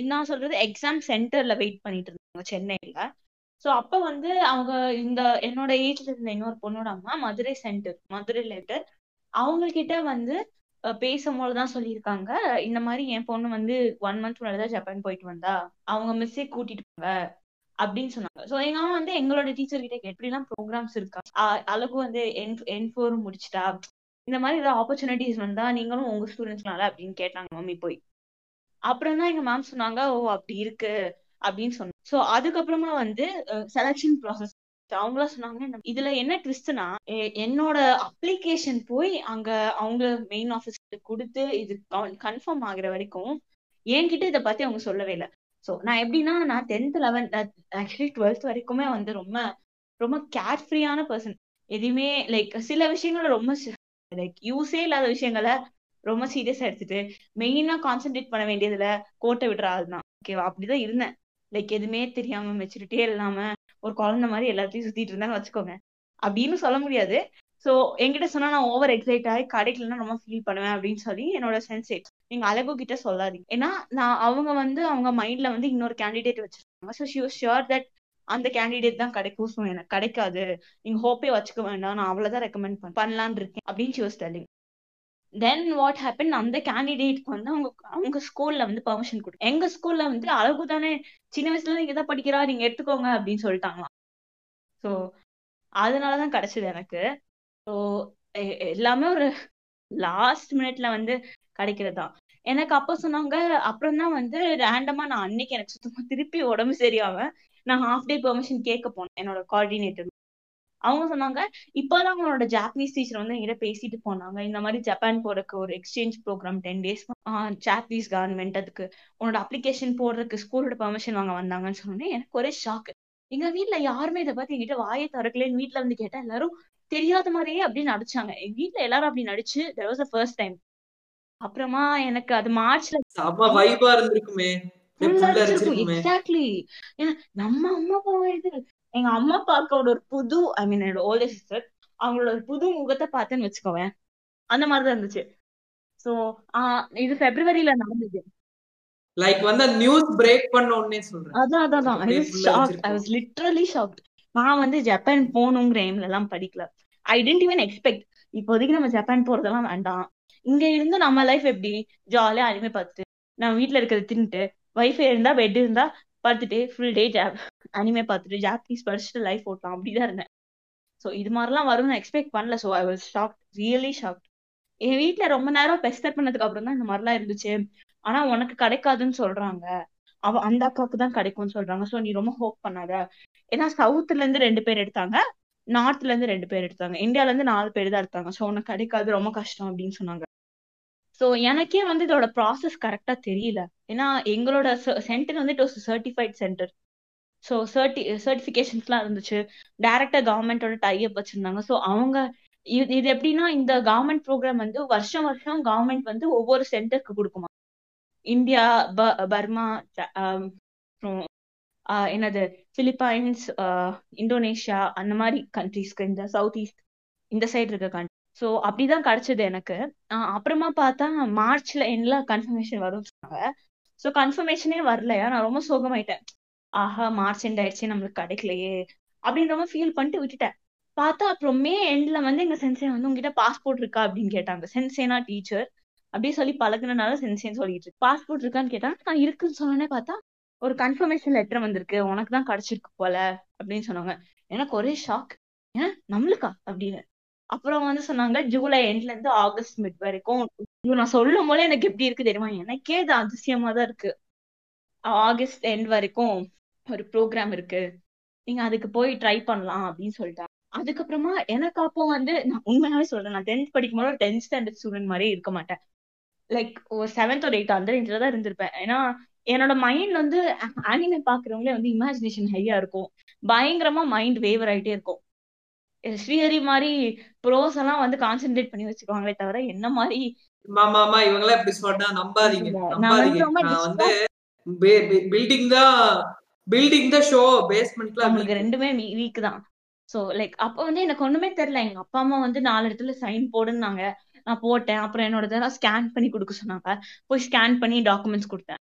Speaker 3: நான் சொல்றது எக்ஸாம் சென்டர்ல வெயிட் பண்ணிட்டு இருந்தாங்க சென்னையில. ஸோ அப்போ வந்து அவங்க இந்த என்னோட ஏஜ்ல இருந்த இன்னொரு பொண்ணோட அம்மா மதுரை சென்டர் மதுரை லெட்டர் அவங்கக்கிட்ட வந்து பேசும்போது பேசும்போதுதான் சொல்லியிருக்காங்க. இந்த மாதிரி என் பொண்ணு வந்து ஒன் மந்த் முன்னாடிதான் ஜப்பான் போயிட்டு வந்தா. அவங்க மிஸ்ஸே கூட்டிட்டு போங்க அப்படின்னு சொன்னாங்க. சோ எங்க அம்மா வந்து எங்களோட டீச்சர் கிட்ட எப்படி எப்படிலாம் ப்ரோக்ராம்ஸ் இருக்கா? அ- அழகு வந்து என் என் ஃபோர் முடிச்சிட்டா? இந்த மாதிரி ஏதாவது ஆப்பர்ச்சுனிட்டிஸ் வந்தா நீங்களும் உங்க ஸ்டூடெண்ட்ஸ்னால அப்படின்னு கேட்டாங்க மம்மி போய். அப்புறம் தான் எங்க மேம் சொன்னாங்க ஓ அப்படி இருக்கு அப்படின்னு சொன்னாங்க. சோ அதுக்கப்புறமா வந்து செலக்ஷன் ப்ராசஸ் அவங்களா சொன்னாங்க இதுல என்ன ட்விஸ்ட்னா என்னோட அப்ளிகேஷன் போய் அங்க அவங்க மெயின் ஆஃபீஸ்க்கு கொடுத்து இது கன்ஃபார்ம் ஆகுற வரைக்கும் என்கிட்ட இதை பத்தி அவங்க சொல்லவே இல்லை. சோ நான் எப்படின்னா நான் டென்த் லெவன்த் ஆக்சுவலி டுவெல்த் வரைக்குமே வந்து ரொம்ப ரொம்ப கேர் ஃப்ரீயான பர்சன் எதுவுமே லைக் சில விஷயங்கள ரொம்ப லைக் யூஸே இல்லாத விஷயங்களை ரொம்ப சீரியஸா எடுத்துட்டு மெயினா கான்சென்ட்ரேட் பண்ண வேண்டியதுல கோட்டை விடுற ஆள் தான். ஓகேவா அப்படிதான் இருந்தேன். லைக் எதுவுமே தெரியாம மெச்சூரிட்டியே இல்லாம ஒரு குழந்தை மாதிரி எல்லாத்தையும் சுத்திட்டு இருந்தான்னு வச்சுக்கோங்க. அப்படின்னு சொல்ல முடியாது. ஸோ என்கிட்ட சொன்னா நான் ஓவர் எக்ஸைட் ஆகி கிடைக்கலன்னா ரொம்ப ஃபீல் பண்ணுவேன் அப்படின்னு சொல்லி என்னோட சென்சேட் நீங்க அழகு கிட்ட சொல்லாதீங்க. ஏன்னா நான் அவங்க வந்து அவங்க மைண்ட்ல வந்து இன்னொரு கேண்டிடேட் வச்சிருக்காங்க. So she was sure that அந்த கேண்டிடேட் தான் கிடைக்கும். ஸோ எனக்கு கிடைக்காது. நீங்க ஹோப்பே வச்சுக்க வேண்டாம். நான் அவ்வளவுதான் ரெக்கமெண்ட் பண்ணலான்னு இருக்கேன் அப்படின்னு she was telling then what happen அந்த கேண்டிடேட்க்கு வந்து அவங்க அவங்க ஸ்கூல்ல வந்து பர்மிஷன் கொடுக்கும் எங்க ஸ்கூல்ல வந்து அழகு தானே சின்ன வயசுல நீங்க தான் படிக்கிறா நீங்க எடுத்துக்கோங்க அப்படின்னு சொல்லிட்டாங்களாம். ஸோ அதனாலதான் கிடைச்சது எனக்கு. ஸோ எல்லாமே ஒரு லாஸ்ட் மினிட்ல வந்து கிடைக்கிறது தான் எனக்கு அப்ப சொன்னாங்க அப்புறம் தான் வந்து ரேண்டமா நான் அன்னைக்கு எனக்கு சுத்தமா திருப்பி உடம்பு சரியாம நான் ஹாஃப் டே பெர்மிஷன் கேட்க போனேன் என்னோட கோஆர்டினேட்டர் அவங்க சொன்னாங்க இப்பதான் அவங்களோட ஜாப்பனீஸ் டீச்சர் வந்து என்கிட்ட பேசிட்டு போனாங்க. இந்த மாதிரி ஜப்பான் போறதுக்கு ஒரு exchange programme ten days Japanese government அதுக்கு உன்னோட அப்ளிகேஷன் போடுறதுக்கு ஸ்கூலோட பெர்மிஷன் வாங்க வந்தாங்கன்னு சொன்னோன்னே எனக்கு ஒரே ஷாக் எங்க வீட்ல யாருமே இதை பத்தி என்கிட்ட வாயை திறக்கலன்னு வீட்ல வந்து கேட்டா எல்லாரும் தெரியாத மாதிரியே அப்படி நடிச்சாங்க. எங்க வீட்ல எல்லாரும் அப்படி நடிச்சு was the first டைம் அப்புறமா எனக்கு அது மார்ச்ல எக்ஸாக்ட்லி நம்ம அம்மா அப்பாவா இது. எங்க அம்மா அப்பாக்கோட ஒரு புது ஐ மீன் என்னோட ஓல்டர் சிஸ்டர் அவங்களோட ஒரு புது முகத்தை பார்த்தேன்னு வச்சுக்கோவேன். அந்த மாதிரிதான் இருந்துச்சு. சோ இது பிப்ரவரியில நடந்தது.
Speaker 2: லைக் வந்து நியூஸ் பிரேக் பண்ண உடனே சொல்றேன்.
Speaker 3: அதான் அதான் I was shocked I was literally shocked நான் வந்து ஜப்பான் போகணுங்கிற எய்ம்ல எல்லாம் படிக்கல. ஐ டென்ட் ஈவன் எக்ஸ்பெக்ட் இப்போதைக்கு நம்ம ஜப்பான் போறதெல்லாம் வேண்டாம். இங்க இருந்து நம்ம லைஃப் எப்படி? ஜாலியா அனிமே பார்த்துட்டு நம்ம வீட்டுல இருக்கிறத தின்னுட்டு வைஃபை இருந்தா பெட் இருந்தா பார்த்துட்டு ஃபுல் டே ஜாப் அனிமே பார்த்துட்டு ஜாப்பனீஸ் படிச்சுட்டு லைஃப் ஓட்டலாம். அப்படிதான் இருந்தேன். ஸோ இது மாதிரிலாம் வரும்னு எக்ஸ்பெக்ட் பண்ணல. So I was shocked really shocked என் வீட்ல ரொம்ப நேரம் பெஸ்டர் பண்ணதுக்கு அப்புறம் தான் இந்த மாதிரிலாம் இருந்துச்சு. ஆனா உனக்கு கிடைக்காதுன்னு சொல்றாங்க. அவ அந்த அக்காவுக்கு தான் கிடைக்கும்னு சொல்றாங்க. சோ நீ ரொம்ப ஹோப் பண்ணாத. ஏன்னா சவுத்துல இருந்து ரெண்டு பேர் எடுத்தாங்க. நார்த்ல இருந்து ரெண்டு பேர் எடுத்தாங்க. இந்தியால இருந்து நாலு பேர் தான் எடுத்தாங்க. சோ உனக்கு கிடைக்காது ரொம்ப கஷ்டம் அப்படின்னு சொன்னாங்க. சோ எனக்கே வந்து இதோட ப்ராசஸ் கரெக்டா தெரியல. ஏன்னா எங்களோட சென்டர் வந்து it was certified centre so சர்டி சர்டிஃபிகேஷன்ஸ்லாம் இருந்துச்சு. டைரக்டா கவர்மெண்டோட டைப் வச்சிருந்தாங்க. ஸோ அவங்க இது இது எப்படின்னா இந்த கவர்மெண்ட் ப்ரோக்ராம் வந்து வருஷம் வருஷம் கவர்மெண்ட் வந்து ஒவ்வொரு சென்டருக்கு கொடுக்குமா இந்தியா ப- பர்மா என்னது பிலிப்பைன்ஸ் ஆஹ் இந்தோனேஷியா அந்த மாதிரி கண்ட்ரீஸ்க்கு இந்த சவுத் ஈஸ்ட் இந்த சைடு இருக்க கண்ட்ரி ஸோ அப்படிதான் கிடைச்சது எனக்கு. ஆஹ் அப்புறமா பார்த்தா மார்ச்ல என்ன கன்ஃபர்மேஷன் வரும் சொன்னாங்க. ஸோ கன்ஃபர்மேஷனே வரலையா நான் ரொம்ப சோகமாயிட்டேன். ஆஹா மார்ச் எண்ட் ஆயிடுச்சு நம்மளுக்கு கிடைக்கலையே அப்படின்ற மாதிரி ஃபீல் பண்ணிட்டு விட்டுட்டேன். பார்த்தா அப்புறம் மே எண்ட்ல வந்து எங்க சென்சே வந்து உங்ககிட்ட பாஸ்போர்ட் இருக்கா அப்படின்னு கேட்டாங்க. சென்சேனா டீச்சர் அப்படியே சொல்லி பழகுனனால சென்சேன்னு சொல்லிட்டு பாஸ்போர்ட் இருக்கான்னு கேட்டாங்க நான் இருக்குன்னு சொன்னோன்னே பார்த்தா ஒரு கன்ஃபர்மேஷன் லெட்டர் வந்திருக்கு. உனக்கு தான் கிடைச்சிருக்கு போல அப்படின்னு சொன்னாங்க. எனக்கு ஒரே ஷாக் ஏன்? நம்மளுக்கா? அப்படின்னு. அப்புறம் வந்து சொன்னாங்க ஜூலை எண்ட்ல இருந்து ஆகஸ்ட் மிட் வரைக்கும். நான் சொல்லும் போல எனக்கு எப்படி இருக்கு தெரியுமா? எனக்கே இது அதிசயமா தான் இருக்கு. ஆகஸ்ட் எண்ட் வரைக்கும் ஒரு ப்ரோக்ராம் இருக்கு. நீங்க அதுக்கு போய் ட்ரை பண்ணலாம் அப்படின்னு சொல்லிட்டாங்க. அதுக்கப்புறமா எனக்கு அப்போ வந்து நான் உண்மையாவே சொல்றேன் நான் டென்த் படிக்கும் போது டென்த் ஸ்டாண்டர்ட் ஸ்டூடெண்ட் மாதிரி இருக்க மாட்டேன். லைக் ஒரு செவன்த் ஒரு எயிட் அந்த ரேஞ்சில தான் இருந்திருப்பேன். ஏன்னா என்னோட மைண்ட் வந்து அனிமே பாக்குறவங்களே வந்து இமேஜினேஷன் ஹையா இருக்கும். பயங்கரமா மைண்ட் வேவர் ஆயிட்டே இருக்கும். ஸ்ரீஹரி மாதிரி ப்ரோஸ் எல்லாம் வந்து கான்சென்ட்ரேட் பண்ணி வச்சுக்குவாங்களே தவிர என்ன மாதிரி
Speaker 2: ஆமா ஆமா இவங்கெல்லாம் இப்படி சொன்னா நம்பாதீங்க. நம்பாதீங்க. நான் வந்து பில்டிங் தான் பில்டிங் த ஷோ பேஸ்மெண்ட்ல
Speaker 3: நம்மளுக்கு ரெண்டுமே வீக் தான். சோ லைக் அப்ப வந்து எனக்கு ஒண்ணுமே தெரியல. எங்க அப்பா அம்மா வந்து நாலு இடத்துல சைன் போடுன்னாங்க. நான் போட்டேன். அப்புறம் என்னோட ஸ்கேன் பண்ணி கொடுக்க சொன்னாங்க. போய் ஸ்கேன் பண்ணி டாக்குமெண்ட்ஸ் கொடுத்தேன்.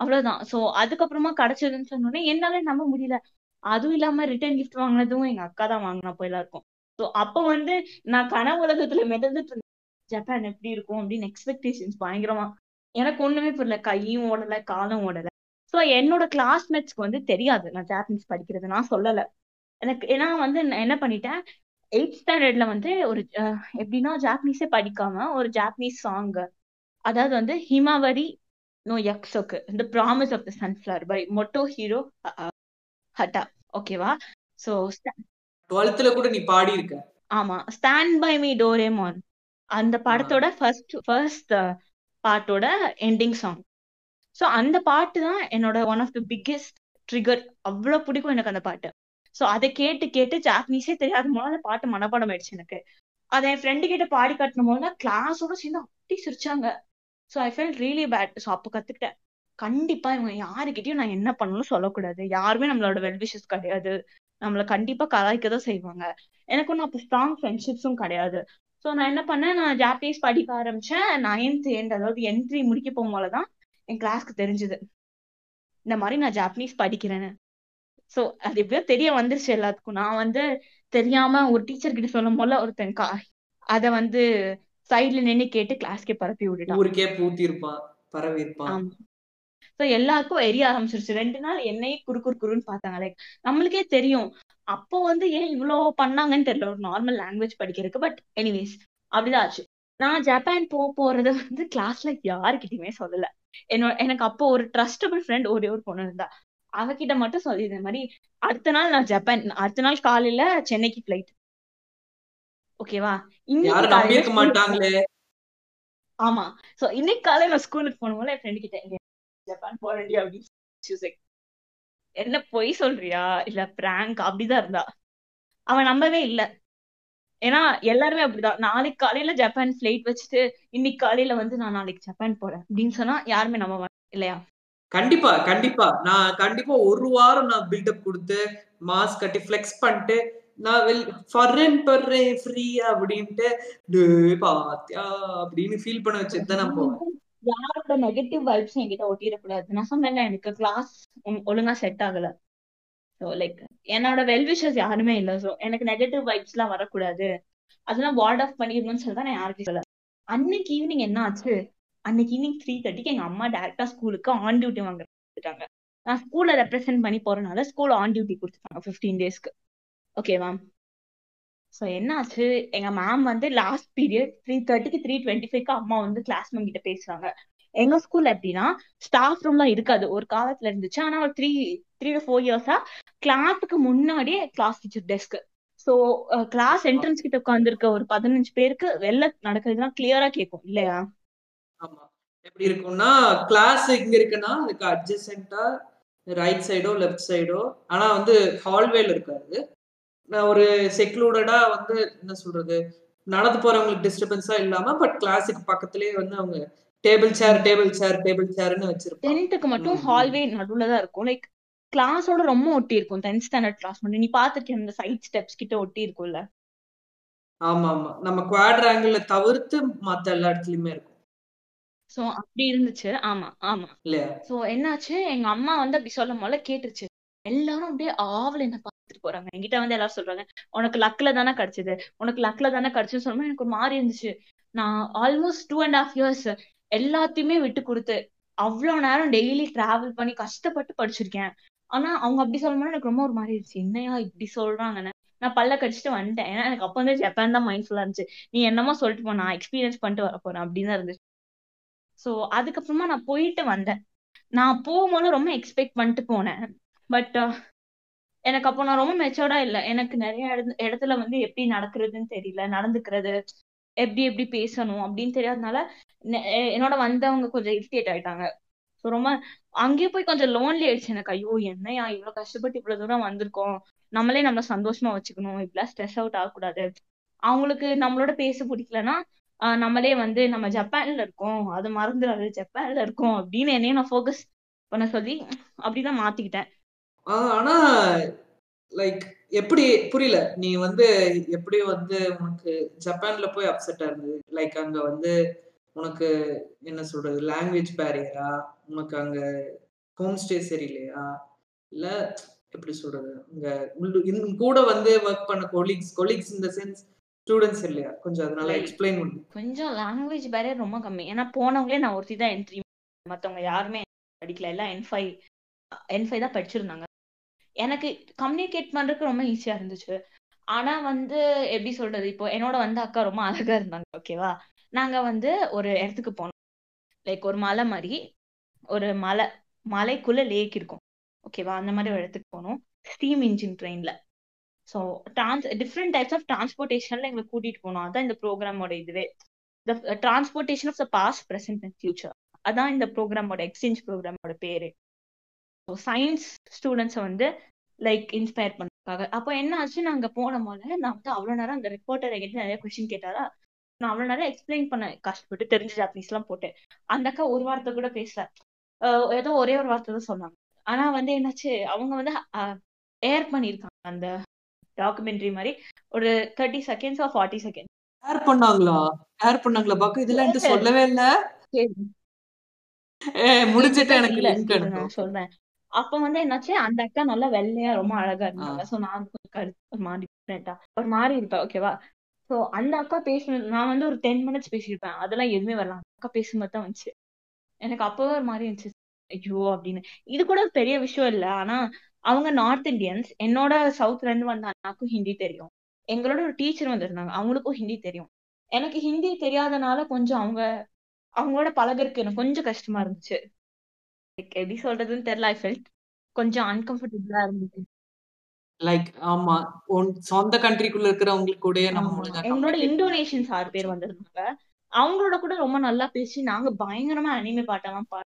Speaker 3: அவ்வளவுதான். சோ அதுக்கப்புறமா கிடைச்சதுன்னு சொன்னோடனே என்னால நம்ப முடியல. அதுவும் இல்லாம ரிட்டர்ன் கிஃப்ட் வாங்கினதும் எங்க அக்கா தான் வாங்கினா போய் எல்லாருக்கும். சோ அப்ப வந்து நான் கனவு உலகத்துல மிதந்துட்டு இருந்தேன். ஜப்பான் எப்படி இருக்கும் அப்படின்னு எக்ஸ்பெக்டேஷன்ஸ் பயங்கரமா. எனக்கு ஒண்ணுமே புரியல. கையும் ஓடல காலும் ஓடல. சோ என்னோட கிளாஸ்மேட்ஸ்க்கு வந்து தெரியாது. நான் ஜாப்பனீஸ் படிக்கிறது. நான் சொல்லல. எனக்கு ஏன்னா வந்து நான் என்ன பண்ணிட்டேன்? எயிட் ஸ்டாண்டர்ட்ல வந்து ஒரு எப்படின்னா ஜாப்பனீஸே படிக்காம ஒரு ஜாப்பனீஸ் சாங் அதாவது வந்து ஹிமாவரி நோ யக்ஸோக்கு இந்த promise of the sunflower by Motohiro Hata ஓகேவா சோ
Speaker 2: டுவெல்த்ல கூட நீ பாடி இருக்க
Speaker 3: ஆமா. ஸ்டாண்ட் பை மீ டோரேமான் அந்த படத்தோட ஃபர்ஸ்ட் ஃபர்ஸ்ட் பாட்டோட எண்டிங் சாங் சோ அந்த பாட்டு தான் என்னோட one of the biggest trigger அவ்வளவு பிடிக்கும் எனக்கு அந்த பாட்டு. சோ அதை கேட்டு கேட்டு ஜாப்பனீஸே தெரியாத போது அந்த பாட்டு மனப்பாடம் ஆயிடுச்சு எனக்கு. அதை என் ஃப்ரெண்டு கிட்ட பாடி காட்டின போது கிளாஸோட சேர்ந்து அப்படி சிரிச்சாங்க. So I felt really bad so அப்போ கற்றுக்கிட்டேன் கண்டிப்பா இவங்க யாருக்கிட்டையும் நான் என்ன பண்ணணும்னு சொல்லக்கூடாது. யாருமே நம்மளோட வெல்விஷஸ் கிடையாது. நம்மள கண்டிப்பா கலாய்க்க தான் செய்வாங்க. எனக்கு ஒன்றும் அப்போ ஸ்ட்ராங் ஃப்ரெண்ட்ஷிப்ஸும் கிடையாது. ஸோ நான் என்ன பண்ணேன்? நான் ஜாப்பனீஸ் படிக்க ஆரம்பிச்சேன். நைன்த் எண்ட் அதாவது என்ட்ரி முடிக்க போகும்போதுதான் என் கிளாஸ்க்கு தெரிஞ்சுது. இந்த மாதிரி நான் ஜாப்பனீஸ் படிக்கிறேன்னு. ஸோ அது எப்படியோ தெரிய வந்துருச்சு எல்லாத்துக்கும். நான் வந்து தெரியாம ஒரு டீச்சர் கிட்ட சொல்லும் போல ஒருத்தன் கா அதை வந்து சைட்ல நின்னு கேட்டு கிளாஸ்க்கே பரப்பி விட்டுட்டான்.
Speaker 2: ஊருக்கே பூத்தி இருப்பான் பரவி இருப்பான்
Speaker 3: ஆமா. ஸோ எல்லாருக்கும் எரிய ஆரம்பிச்சிருச்சு. ரெண்டு நாள் என்னையே குறு குறு குறுன்னு பார்த்தாங்க. லைக் நம்மளுக்கே தெரியும். அப்போ வந்து ஏன் இவ்வளோ பண்ணாங்கன்னு தெரியல. ஒரு நார்மல் லாங்குவேஜ் படிக்கிறதுக்கு. பட் எனிவேஸ் அப்படிதான் ஆச்சு. நான் ஜப்பான் போக போறத வந்து கிளாஸ்ல யாருக்கிட்டயுமே சொல்லல. என்னோட எனக்கு அப்போ ஒரு ட்ரஸ்டபிள் ஃப்ரெண்ட் ஒரே ஒரு பொண்ணு இருந்தா. அவகிட்ட மட்டும் சொல்லியிருந்த மாதிரி அடுத்த நாள் நான் ஜப்பான் அடுத்த நாள் காலையில சென்னைக்கு ஃபிளைட் ஓகேவா இன்னைக்கு
Speaker 2: மாட்டாங்களே.
Speaker 3: ஆமா. சோ இன்னைக்கு காலையில நான் ஸ்கூலுக்கு போனோம்ல என் ஃப்ரெண்ட் கிட்ட "இங்க ஜப்பான் போறேன்டி அப்படின்னு என்ன பொய் சொல்றியா? இல்ல பிராங்க் அப்படிதான் இருந்தா. அவன் நம்பவே இல்ல. ஏன்னா எல்லாருமே அப்படிதான். நாளைக்கு காலையில ஜப்பான் ஃபிளைட் வச்சுட்டு இன்னைக்கு காலையில வந்து நான் நாளைக்கு ஜப்பான் போறேன் அப்படின்னு சொன்னா யாருமே நம்ப இல்லையா?
Speaker 2: கண்டிப்பா கண்டிப்பா. நான் கண்டிப்பா ஒரு வாரம் நான் பில்டப் கொடுத்து மாஸ்க் கட்டி ஃபிளெக்ஸ் பண்ணிட்டு நான் வெல் ஃபர்ரன் பர்றேன் ஃப்ரீ அப்படின்ட்டு பாத்தியா அப்படின்னு ஃபீல் பண்ண வச்சுட்டு தான் நான் போவேன்.
Speaker 3: யாரோட நெகட்டிவ் வைப்ஸ் என்கிட்ட ஒட்டிடக்கூடாது. நான் சொன்னேன்ல எனக்கு கிளாஸ் ஒழுங்கா செட் ஆகல. ஸோ லைக் என்னோட வெல்விஷஸ் யாருமே இல்ல. ஸோ எனக்கு நெகட்டிவ் வைப்ஸ் எல்லாம் வரக்கூடாது. அதெல்லாம் வார்ட் ஆஃப் பண்ணிடணும்னு சொல்லி தான் நான் யாருக்கும் சொல்ல அன்னைக்கு ஈவினிங் என்ன ஆச்சு? அன்னைக்கு ஈவினிங் த்ரீ தேர்ட்டிக்கு எங்க அம்மா டேரக்டா ஸ்கூலுக்கு ஆன் டியூட்டி வாங்க நான் ஸ்கூல்ல ரெப்ரசென்ட் பண்ணி போறதுனால ஸ்கூல் ஆன் டியூட்டி கொடுத்துட்டாங்க ஃபிஃப்டீன் டேஸ்க்கு ஓகேவா ஸோ என்னாச்சு? எங்க மேம் வந்து லாஸ்ட் பீரியட் த்ரீ தேர்ட்டிக்கு த்ரீ டுவெண்ட்டி ஃபைவ்க்கு அம்மா வந்து கிளாஸ் மேம் கிட்ட பேசுறாங்க. எங்க ஸ்கூல்ல எப்படின்னா ஸ்டாஃப் ரூம்லாம் இருக்காது. ஒரு காலத்துல இருந்துச்சு. ஆனா ஒரு த்ரீ த்ரீ டு ஃபோர் இயர்ஸா கிளாஸுக்கு முன்னாடியே class teacher desk so class entrance கிட்ட உட்காந்துருக்க ஒரு பதினஞ்சு பேருக்கு வெளில நடக்கிறதுலாம் கிளியரா கேட்கும் இல்லையா?
Speaker 2: எப்படி இருக்கும்னா கிளாஸ் இங்க இருக்குன்னா அதுக்கு அட்ஜசென்டா ரைட் சைடோ லெஃப்ட் சைடோ ஆனா வந்து ஹால்வேல இருக்காது. ஒரு செக்லூடடா வந்து என்ன சொல்றது? நடந்து போறவங்களுக்கு டிஸ்டர்பன்ஸா இல்லாம பட் கிளாஸுக்கு பக்கத்துலயே வந்து அவங்க table chair table chair table சேர்னு வச்சிருப்பாங்க.
Speaker 3: டென்த்துக்கு மட்டும். ஹால்வே நடுவுல தான் இருக்கும். லைக் கிளாஸோட ரொம்ப ஒட்டி இருக்கும். டென்த் ஸ்டாண்டர்ட் கிளாஸ் மட்டும். நீ பாத்துருக்கேன் இந்த சைட் ஸ்டெப்ஸ் கிட்ட ஒட்டி இருக்கும்ல?
Speaker 2: ஆமா ஆமா நம்ம குவாட்ராங்கிள் தவிர்த்து மத்த எல்லா இடத்துலயுமே இருக்கும்.
Speaker 3: சோ அப்படி இருந்துச்சு. ஆமா ஆமா.
Speaker 2: இல்லையா?
Speaker 3: சோ என்னாச்சு? எங்க அம்மா வந்து அப்படி சொல்லும் போல கேட்டுருச்சு. எல்லாரும் அப்படியே ஆவல் என்ன எடுத்துட்டு போறாங்க. என்கிட்ட வந்து எல்லாரும் சொல்றாங்க உனக்கு லக்ல தானே கிடைச்சது. உனக்கு லக்ல தானே கிடைச்சுன்னு சொல்லும்போது எனக்கு ஒரு மாதிரி இருந்துச்சு. நான் almost two and half years எல்லாத்தையுமே விட்டு கொடுத்து அவ்வளவு நேரம் டெய்லி டிராவல் பண்ணி கஷ்டப்பட்டு படிச்சிருக்கேன். ஆனா அவங்க அப்படி சொல்லும்போது எனக்கு ரொம்ப ஒரு மாதிரி இருந்துச்சு. என்னையா இப்படி சொல்றாங்கன்னு. நான் பல்ல கடிச்சிட்டு வந்துட்டேன். ஏன்னா எனக்கு அப்ப வந்து ஜப்பான் தான் மைண்ட்ஃபுல்லா இருந்துச்சு. நீ என்னமோ சொல்லிட்டு போ நான் எக்ஸ்பீரியன்ஸ் பண்ணிட்டு வர போறேன். அப்படின்னு தான் இருந்துச்சு. சோ அதுக்கப்புறமா நான் போயிட்டு வந்தேன். நான் போகும்போது ரொம்ப எக்ஸ்பெக்ட் பண்ணிட்டு போனேன். பட் எனக்கு அப்போ நான் ரொம்ப மெச்சோர்டா இல்ல. எனக்கு நிறைய இடத்துல வந்து எப்படி நடக்கிறதுன்னு தெரியல. நடந்துக்கிறது எப்படி எப்படி பேசணும் அப்படின்னு தெரியாதனால என்னோட வந்தவங்க கொஞ்சம் இரிட்டேட் ஆயிட்டாங்க. ஸோ ரொம்ப அங்கேயே போய் கொஞ்சம் லோன்லி ஆயிடுச்சு எனக்கு. ஐயோ என்னையா இவ்வளவு கஷ்டப்பட்டு இவ்வளவு தூரம் வந்திருக்கோம். நம்மளே நம்மள சந்தோஷமா வச்சுக்கணும். இப்படிலாம் ஸ்ட்ரெஸ் அவுட் ஆகக்கூடாது. அவங்களுக்கு நம்மளோட பேச பிடிக்கலன்னா ஆஹ் நம்மளே வந்து நம்ம ஜப்பான்ல இருக்கோம். அது மறந்துடாது ஜப்பான்ல இருக்கோம் அப்படின்னு என்னையும் நான் ஃபோக்கஸ் பண்ண சொல்லி அப்படிதான் மாத்திக்கிட்டேன்.
Speaker 2: ஆனா லைக் எப்படி புரியல. நீ வந்து எப்படி வந்து உனக்கு ஜப்பான்ல போய் அப்செட்டா இருந்தது? லைக் அங்க வந்து உனக்கு என்ன சொல்றது லாங்குவேஜ் பேரியரா உனக்கு அங்க ஹோம் ஸ்டே சரியில்லையா? இல்ல எப்படி சொல்றது அங்க கூட வந்து ஒர்க் பண்ண கொலீக்ஸ் கொலீக்ஸ் இந்த சென்ஸ் ஸ்டூடெண்ட்ஸ் இல்லையா? கொஞ்சம் அதனால. எக்ஸ்பிளைன் பண்ணு.
Speaker 3: கொஞ்சம் லாங்குவேஜ் பேரியர் ரொம்ப கம்மி. ஏன்னா போனவங்களே நான் ஒருத்தி தான் என்ட்ரி மத்தவங்க யாருமே படிக்கல. எல்லாம் என் ஃபைவ் என் ஃபைவ் தான் படிச்சிருந்தாங்க. எனக்கு கம்யூனிகேட் பண்றதுக்கு ரொம்ப ஈஸியா இருந்துச்சு. ஆனா வந்து எப்படி சொல்றது? இப்போ என்னோட வந்து அக்கா ரொம்ப அழகா இருந்தாங்க ஓகேவா நாங்க வந்து ஒரு இடத்துக்கு போனோம். லைக் ஒரு மலை மாதிரி ஒரு மலை மலைக்குள்ள லேக் இருக்கும். ஓகேவா அந்த மாதிரி ஒரு இடத்துக்கு போனோம். ஸ்டீம் இன்ஜின் ட்ரெயின்ல so trans different types of டிரான்ஸ்போர்ட்டேஷன்ல எங்களை கூட்டிட்டு போனோம். அதான் இந்த ப்ரோக்ராமோட இதுவே. The transportation of the past present and future அதான் இந்த ப்ரோக்ராமோட எக்ஸ்சேஞ்ச் ப்ரோக்ராமோட பேரு. சயின்ஸ் ஸ்டூடெண்ட்ஸை வந்து லைக் இன்ஸ்பயர் பண்ணதுக்காக அப்போ என்ன ஆச்சு? நாங்க போன போது நான் வந்து அவ்வளவு நேரம் அந்த ரிப்போர்ட்டர் என்கிட்ட நிறைய கொஸ்டின் கேட்டாரா? நான் அவ்வளவு நேரம் எக்ஸ்பிளைன் பண்ண கஷ்டப்பட்டு தெரிஞ்ச ஜாப்பனீஸ் எல்லாம் போட்டேன். அந்த அக்கா ஒரு வார்த்தை கூட பேசல. ஏதோ ஒரே ஒரு வார்த்தை தான் சொன்னாங்க. ஆனா வந்து என்னாச்சு? அவங்க வந்து ஏர் பண்ணியிருக்காங்க அந்த டாக்குமெண்ட்ரி மாதிரி. ஒரு thirty seconds or forty second
Speaker 2: air பண்ணாங்களா? ஏர் பண்ணாங்களா? பாக்க இதெல்லாம் என்கிட்ட சொல்லவே இல்ல. ஏ முடிச்சிட்டு எனக்கு லிங்க்
Speaker 3: நான் சொல்றேன். அப்ப வந்து என்னாச்சு? அந்த அக்கா நல்லா வெள்ளையா ரொம்ப அழகா இருந்தாங்க. சோ நான் கருத்து different-ஆ, ஒரு மாதிரி இருப்பேன் ஓகேவா சோ அந்த அக்கா பேசணும் நான் வந்து ஒரு டென் மினிட்ஸ் பேசியிருப்பேன். அதெல்லாம் எதுவுமே வரல. அந்த அக்கா பேசும்போது தான் வந்துச்சு. எனக்கு அப்பவே ஒரு மாதிரி இருந்துச்சு ஐயோ அப்படின்னு. இது கூட பெரிய விஷயம் இல்ல. ஆனா அவங்க நார்த் இந்தியன்ஸ் என்னோட சவுத்ல இருந்து வந்த அண்ணாக்கும் ஹிந்தி தெரியும். எங்களோட ஒரு டீச்சர் வந்திருந்தாங்க. அவங்களுக்கும் ஹிந்தி தெரியும். எனக்கு ஹிந்தி தெரியாதனால கொஞ்சம் அவங்க அவங்களோட பழகுறதுக்கு எனக்கு கொஞ்சம் கஷ்டமா இருந்துச்சு. Like, எப்படி சொல்றதுன்னு தெரியல. ஐ ஃபெல்ட் கொஞ்சம் அன்கம்ஃபர்டபுளா இருந்துச்சு
Speaker 2: லைக் ஆமா. சொந்த கண்ட்ரிக்குள்ள இருக்கிறவங்களுக்கு கூட நம்ம
Speaker 3: எங்களோட இந்தோனேஷியன்ஸ் ஆறு பேர் வந்திருந்தாங்க. அவங்களோட கூட ரொம்ப நல்லா பேசி நாங்க பயங்கரமா அனிமே பாட்டெல்லாம் பாட்டோம்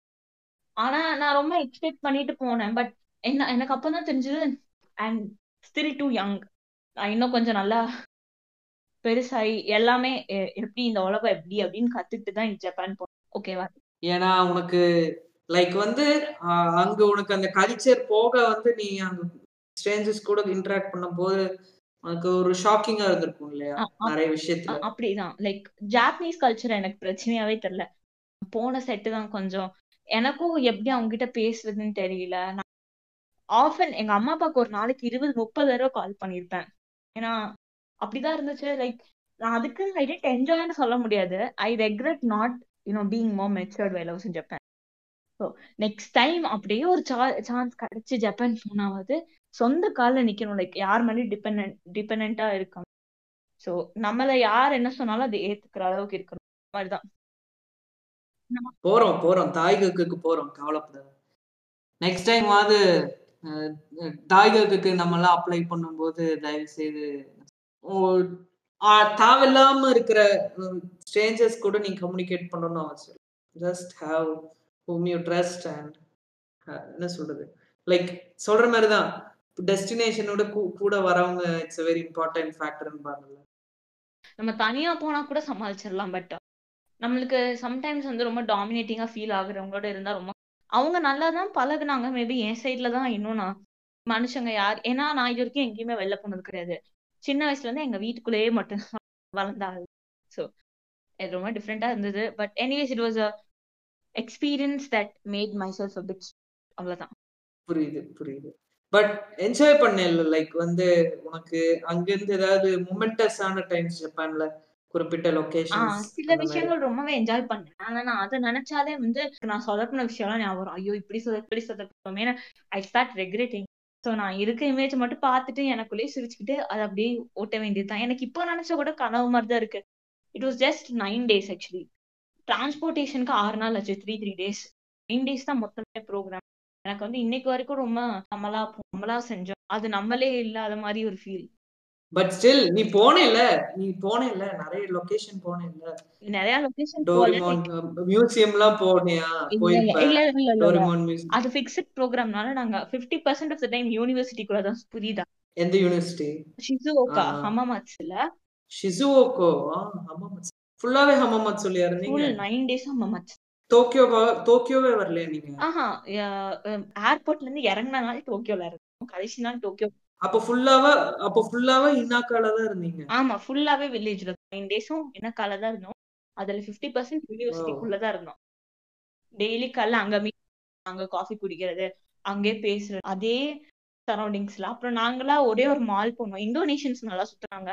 Speaker 3: ஆனா நான் ரொம்ப எக்ஸ்பெக்ட் பண்ணிட்டு போனேன். பட் என்ன எனக்கு அப்பதான் தெரிஞ்சது அண்ட் ஸ்டில் டூ யங் இன்னும் கொஞ்சம் நல்லா பெருசாகி எல்லாமே எப்படி இந்த உலகம் எப்படி அப்படின்னு கத்துக்கிட்டு தான் ஜப்பான் போனேன். ஓகேவா
Speaker 2: ஏன்னா உனக்கு லைக் வந்து அங்க உனக்கு அந்த கல்ச்சர் போக வந்து நீ அங்க ஸ்ட்ரேஞ்சர்ஸ் கூட இன்டராக்ட் பண்ணும்போது உனக்கு ஒரு ஷாக்கிங்கா இருந்திருக்கும் இல்லையா? நிறைய விஷயத்துல.
Speaker 3: அப்படிதான். லைக் ஜாப்பனீஸ் கல்ச்சர் எனக்கு பிரச்சனையாவே தெரியல. போன செட்டு தான் கொஞ்சம். எனக்கும் எப்படி அவங்க கிட்ட பேசுறதுன்னு தெரியல. நான் ஆஃபன் எங்க அம்மா அப்பாவுக்கு ஒரு நாளைக்கு இருபது முப்பது தடவை கால் பண்ணியிருப்பேன் ஏன்னா அப்படிதான் இருந்துச்சு. லைக் நான் அதுக்கு ஐ டென்ட் என்ஜாய்னு சொல்ல முடியாது. I regret not you know being more matured well how's Japan next time அப்படியே ஒரு சான்ஸ் கிடைச்சு ஜப்பான் போனாவது சொந்த காலில் நிக்கணும். லைக் யார் மேலேயும் டிபெண்ட் டிபெண்டா இருக்காம. ஸோ நம்மள யார் என்ன சொன்னாலும் அதை ஏத்துக்கிற அளவுக்கு இருக்கணும். அந்த மாதிரிதான்
Speaker 2: போறோம் போறோம். தாய்கக்கு போறோம். கவலைப்படாத. நெக்ஸ்ட் டைம் ஆவது தாய்கக்கு நம்ம எல்லாம் அப்ளை பண்ணும்போது தயவு செய்து தேவையில்லாம இருக்கிற ஸ்ட்ரேஞ்சர்ஸ் கூட நீங்க கம்யூனிகேட் பண்ணணும்னு அவசியம் just have whom you trust and என்ன சொல்றது? லைக் சொல்ற மாதிரி தான் டெஸ்டினேஷனோட கூட வரவங்க இட்ஸ் வெரி இம்பார்ட்டன்ட் ஃபேக்டர்னு பாருங்கல்ல
Speaker 3: நம்ம தனியா போனா கூட சமாளிச்சிடலாம் பட் நம்மளுக்கு சம்டைம்ஸ் வந்து ரொம்ப டாமினேட்டிங்கா ஃபீல் ஆகுறவங்களோட இருந்தா ரொம்ப அவங்க நல்லா தான் பழகுனாங்க மேபி என் சைட்ல தான் இன்னும் நான் மனுஷங்க யார் ஏன்னா நான் இது வரைக்கும் எங்கேயுமே வெளில போனது கிடையாது. சின்ன வயசுல இருந்து எங்க வீட்டுக்குள்ளேயே மட்டும் வளர்ந்தாங்க ஸோ இது ரொம்ப டிஃப்ரெண்டா இருந்தது. But anyways it was a experience that made my self a bit அவ்வளவுதான்.
Speaker 2: புரியுது புரியுது. பட் என்ஜாய் பண்ணல லைக் வந்து உனக்கு அங்கிருந்து ஏதாவது மொமெண்டஸ் ஆன டைம்ஸ் ஜப்பான்ல குறிப்பிட்ட
Speaker 3: ஆஹ்
Speaker 2: லொகேஷன்ஸ்
Speaker 3: சில விஷயங்கள் ரொம்பவே என்ஜாய் பண்ணேன். ஆனா நான் அதை நினைச்சாலே வந்து நான் சொதப்பின விஷயம்லாம் ஞாபகம் வரும் ஐயோ இப்படி சொத இப்படி சொதப்போமே ஐ ஸ்டார்ட் ரெக்ரெட்டிங் ஸோ நான் இருக்க இமேஜ் மட்டும் பார்த்துட்டு எனக்குள்ளேயே சிரிச்சுக்கிட்டு அதை அப்படியே ஓட்ட வேண்டியதுதான். எனக்கு இப்போ நினைச்சா கூட கனவு மாதிரி தான் இருக்கு. It was just nine days actually டிரான்ஸ்போர்ட்டேஷனுக்கு ஆறு நாள் ஆச்சு. Three three days nine days தான் மொத்தமே ப்ரோக்ராம் எனக்கு வந்து இன்னைக்கு வரைக்கும் ரொம்ப நம்மளா நம்மளா செஞ்சோம். அது நம்மளே இல்லாத மாதிரி ஒரு ஃபீல்
Speaker 2: பட் ஸ்டில் நீ போனேல நீ போனேல நிறைய லொகேஷன் போனேல
Speaker 3: நிறைய லொகேஷன்
Speaker 2: டோரிமான் மியூசியம்லாம் போனியா?
Speaker 3: இல்ல இல்ல இல்ல இல்ல இல்ல. அது ஃபிக்ஸட் ப்ரோக்ராம்னால நாங்க 50% பர்சன்ட் ஆஃப் த டைம் யூனிவர்சிட்டிக்குள்ள தான் புரியுதா?
Speaker 2: எந்த யூனிவர்சிட்டி
Speaker 3: ஷிசுஓகா
Speaker 2: ஆ.
Speaker 3: ஹமாமாட்ஸ்ல
Speaker 2: ஷிசுவோக்கோ ஹமாமத் ஃபுல்லாவே ஹமாமத் சொல்லியா இருந்தீங்க
Speaker 3: நைன் டேஸ் ஹமாமாட்ஸ்
Speaker 2: டோக்கியோ டோக்கியோவே வரலையா நீங்க?
Speaker 3: ஆஹா ஏர்போர்ட்ல இருந்து இறங்கின நாள் டோக்கியோல இருக்கும் கடைசி நாள் டோக்கியோ.
Speaker 2: அப்ப ஃபுல்லாவா அப்ப ஃபுல்லாவா இன்னாக்கால தான் இருந்தீங்க?
Speaker 3: ஆமா ஃபுல்லாவே வில்லேஜ்ல நைன் டேஸும் என்ன கால தான் இருந்தோம். அதுல 50% பர்சன்ட் யூனிவர்சிட்டிக்குள்ள தான் இருந்தோம். டெய்லி காலைல அங்க மீட் அங்க காஃபி குடிக்கிறது அங்கே பேசுறது அதே சரௌண்டிங்ஸ்ல அப்புறம் நாங்களா ஒரே ஒரு மால் போனோம். இந்தோனேஷியன்ஸ் நல்லா சுத்துறாங்க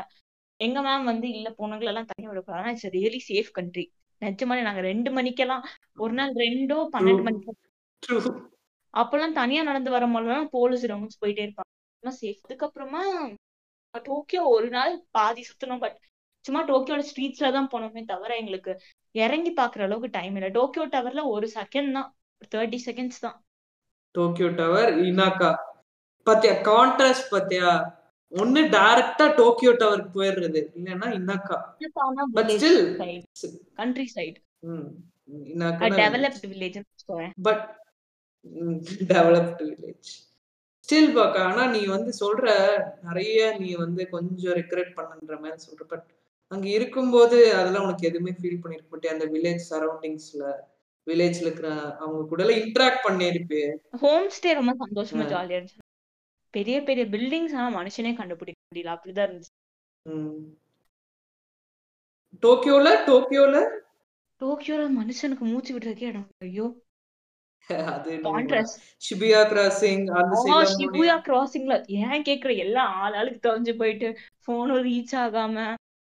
Speaker 3: எங்க மேம் வந்து இல்ல பொண்ணுங்களை எல்லாம் தனியா விடக்கூடாது இட்ஸ் ரியலி சேஃப் கண்ட்ரி நிஜமாலே நாங்க ரெண்டு மணிக்கெல்லாம் ஒரு நாள் ரெண்டோ பன்னெண்டு மணிக்கு அப்பெல்லாம் தனியா நடந்து வர மாதிரிலாம் போலீஸ் ரவுண்ட்ஸ் போயிட்டே இருப்பாங்க. சேஃப் அதுக்கப்புறமா டோக்கியோ ஒரு நாள் பாதி சுத்தணும் பட் சும்மா டோக்கியோட ஸ்ட்ரீட்ஸ்ல தான் போனோமே தவிர எங்களுக்கு இறங்கி பாக்குற அளவுக்கு டைம் இல்லை. டோக்கியோ டவர்ல ஒரு செகண்ட் தான். தேர்ட்டி செகண்ட்ஸ் தான்.
Speaker 2: டோக்கியோ டவர் இனாக்கா பாத்தியா கான்ட்ராஸ்ட் பாத்தியா? ஒண்ணு டைரக்டா டோக்கியோ டவருக்கு போயிடுறது. இல்லைன்னா இனாக்கா but still
Speaker 3: country side developed village
Speaker 2: but developed village still பாக்கா ஆனா நீ வந்து சொல்ற நிறைய நீ வந்து கொஞ்சம் ரெக்ரெட் பண்ணுன்ற மாதிரி சொல்ற. பட் அங்க இருக்கும்போது அதெல்லாம் உனக்கு எதுவுமே ஃபீல் பண்ணிருக்க மாட்டே அந்த வில்லேஜ் சரௌண்டிங்ஸ்ல வில்லேஜ்ல இருக்கிற அவங்க கூட எல்லாம் இன்டராக்ட் பண்ணிருப்பே
Speaker 3: ஹோம் ஸ்டே ரொம்ப சந்தோஷமா. ஜாலியா இருந்துச்சு. பெரிய பெரிய பில்டிங்ஸ் ஆனா மனுஷனே கண்டுபிடிக்க முடியல. அப்படிதான் இருந்துச்சு.
Speaker 2: டோக்கியோல டோக்கியோல?
Speaker 3: டோக்கியோல மனுஷனுக்கு மூச்சு விடுறதுக்கே இடம். ஐயோ.
Speaker 2: ஷிபியா கிராசிங்
Speaker 3: ஷிபுயா கிராசிங்ல ஏன் கேக்குற? எல்லாம் ஆள் ஆளுக்கு தொலைஞ்சு போயிட்டு போனும் ரீச் ஆகாம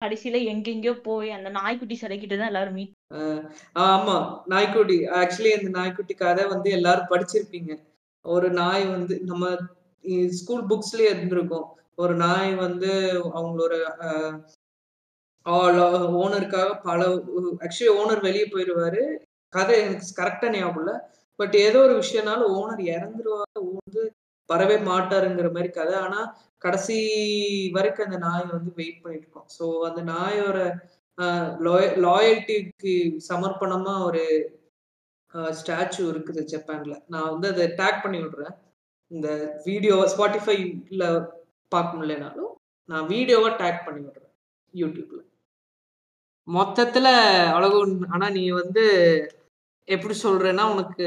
Speaker 3: கடைசியில எங்கெங்கயோ போய் அந்த நாய்க்குட்டி சிலைக்கிட்ட தான் எல்லாரும் மீட்
Speaker 2: ஆமா. நாய்க்குட்டி. ஆக்சுவலி அந்த நாய்க்குட்டி கதை வந்து எல்லாரும் படிச்சிருப்பீங்க. ஒரு நாய் வந்து நம்ம ஸ்கூல் புக்ஸ்லயே இருந்திருக்கும். ஒரு நாய் வந்து அவங்களோட ஓனருக்காக பல ஆக்சுவலி ஓனர் வெளியே போயிடுவாரு கதை எனக்கு கரெக்டா ஞாபகம் இல்ல. பட் ஏதோ ஒரு விஷயம்னால ஓனர் இறந்துருவாரு வந்து வரவே மாட்டாருங்கிற மாதிரி கதை. ஆனா கடைசி வரைக்கும் அந்த நாய் வந்து வெயிட் பண்ணிட்டு இருக்கோம் ஸோ அந்த நாயோட லாயல்ட்டிக்கு சமர்ப்பணமா ஒரு ஸ்டாச்சு இருக்குது ஜப்பான்ல. நான் வந்து அதை டேக் பண்ணி விடுறேன். இந்த வீடியோ ஸ்பாட்டிஃபைல பார்க்க முடியலனாலும் நான் வீடியோவை டேக் பண்ணி விடுறேன் யூடியூப்ல மொத்தத்துல அழகு ஆனா நீ வந்து எப்படி சொல்றேன்னா உனக்கு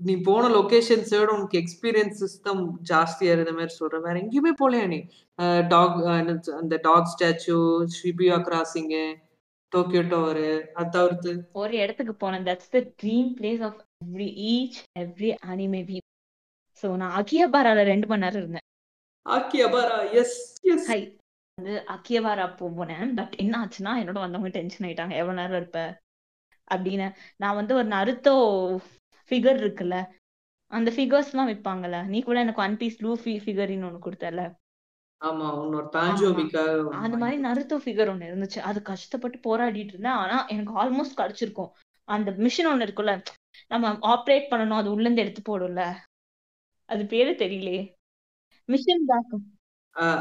Speaker 2: நீ போன லொகேஷன்ஸோட உனக்கு எக்ஸ்பீரியன்ஸ் சிஸ்டம் ஜாஸ்தியா இருந்த மாதிரி சொல்ற. வேற எங்கேயுமே போலையா நீ? டாக் அந்த dog statue Shibuya crossing Tokyo Tower அது தவிர்த்து.
Speaker 3: ஒரு இடத்துக்கு போனேன். That's the dream place of every each every anime so நான் அகியபாரால ரெண்டு மணி நேரம் இருந்தேன்.
Speaker 2: ஆக்கியபாரா எஸ் எஸ்
Speaker 3: ஹை வந்து அக்கியபாரா போனேன். பட் என்ன ஆச்சுன்னா என்னோட வந்தவங்க டென்ஷன் ஆயிட்டாங்க. எவ்வளவு நேரம் இருப்ப? அப்படின்னு. நான் வந்து ஒரு நருத்தோ ஃபிகர் இருக்குல்ல அந்த ஃபிகர்ஸ் எல்லாம் விற்பாங்கல்ல நீ கூட எனக்கு ஒன் பீஸ் லூஃபி ஃபிகரின்னு ஒண்ணு கொடுத்தல
Speaker 2: ஆமா
Speaker 3: அந்த மாதிரி நருத்தோ ஃபிகர் ஒண்ணு இருந்துச்சு. அது கஷ்டப்பட்டு போராடிட்டு இருந்தேன். ஆனா எனக்கு ஆல்மோஸ்ட் கிடைச்சிருக்கும். அந்த மிஷின் ஒண்ணு இருக்குல்ல நம்ம ஆப்ரேட் பண்ணணும். அது உள்ள இருந்து எடுத்து போடும்ல. அது பேரு தெரியலையே மிஷன் பேக்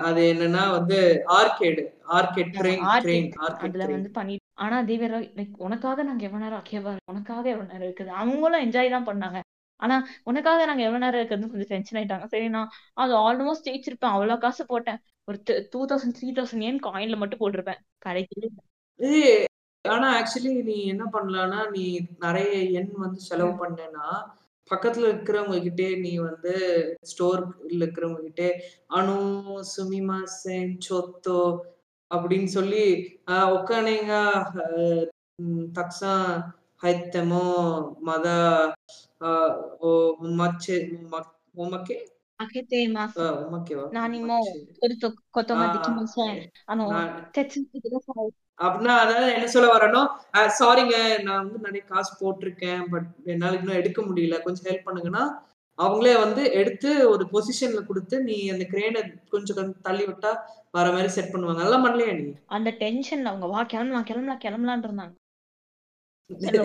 Speaker 2: அது என்னன்னா வந்து ஆர்கேடு ஆர்கேட் ட்ரெயின்
Speaker 3: அதுல வந்து பண்ணி ஆனா வேற லைக் உனக்காக நாங்க எவ்வளவு நேரம் அக்கேவா உனக்காக எவ்வளவு நேரம் இருக்குது. அவங்களும் என்ஜாய் தான் பண்ணாங்க. ஆனா உனக்காக நாங்க எவ்வளவு நேரம் இருக்கிறது கொஞ்சம் டென்ஷன் ஆயிட்டாங்க. சரி நான் அது ஆல்மோஸ்ட் ஜெயிச்சிருப்பேன். அவ்வளவு காசு போட்டேன். ஒரு டூ தௌசண்ட் த்ரீ தௌசண்ட் ஏன் காயின்ல மட்டும் போட்டிருப்பேன். கடைக்கு.
Speaker 2: ஆனா ஆக்சுவலி நீ என்ன பண்ணலாம்னா நீ நிறைய எண் வந்து செலவு பண்ணேன்னா பக்கத்துல இருக்கிறவங்க கிட்டே நீ வந்து ஸ்டோர்ல இருக்கிறவங்க கிட்டே அனு சுமிமா சென் சொத்தோ அப்படின்னு சொல்லி ஆஹ் ஒக்கானேங்க தக்ஸா ஹைத்தமோ மத ஓ உமச்சே உமக்கே?
Speaker 3: அகேத்தே மாசு
Speaker 2: ஆஹ் உமக்கேவா?
Speaker 3: நானிமோ
Speaker 2: உமச்சே.
Speaker 3: ஒரு கொத்தோ
Speaker 2: ஆஹ்
Speaker 3: மதிக்கு மாசேன் ஆனா
Speaker 2: நான்
Speaker 3: தெச்சு
Speaker 2: அப்படின்னா அதாவது என்ன சொல்ல வரணும் சாரிங்க நான் வந்து நிறைய காசு போட்டிருக்கேன் பட் என்னால இன்னும் எடுக்க முடியல. கொஞ்சம் ஹெல்ப் பண்ணுங்கன்னா அவங்களே வந்து எடுத்து ஒரு பொசிஷன்ல கொடுத்து நீ அந்த கிரேனை கொஞ்சம் கொஞ்சம் தள்ளி விட்டா வர மாதிரி செட் பண்ணுவாங்க. அதெல்லாம் பண்ணலையா நீ?
Speaker 3: அந்த டென்ஷன்ல அவங்க வா கிளம்பலாம் கிளம்பலாம் கிளம்பலான் இருந்தாங்க.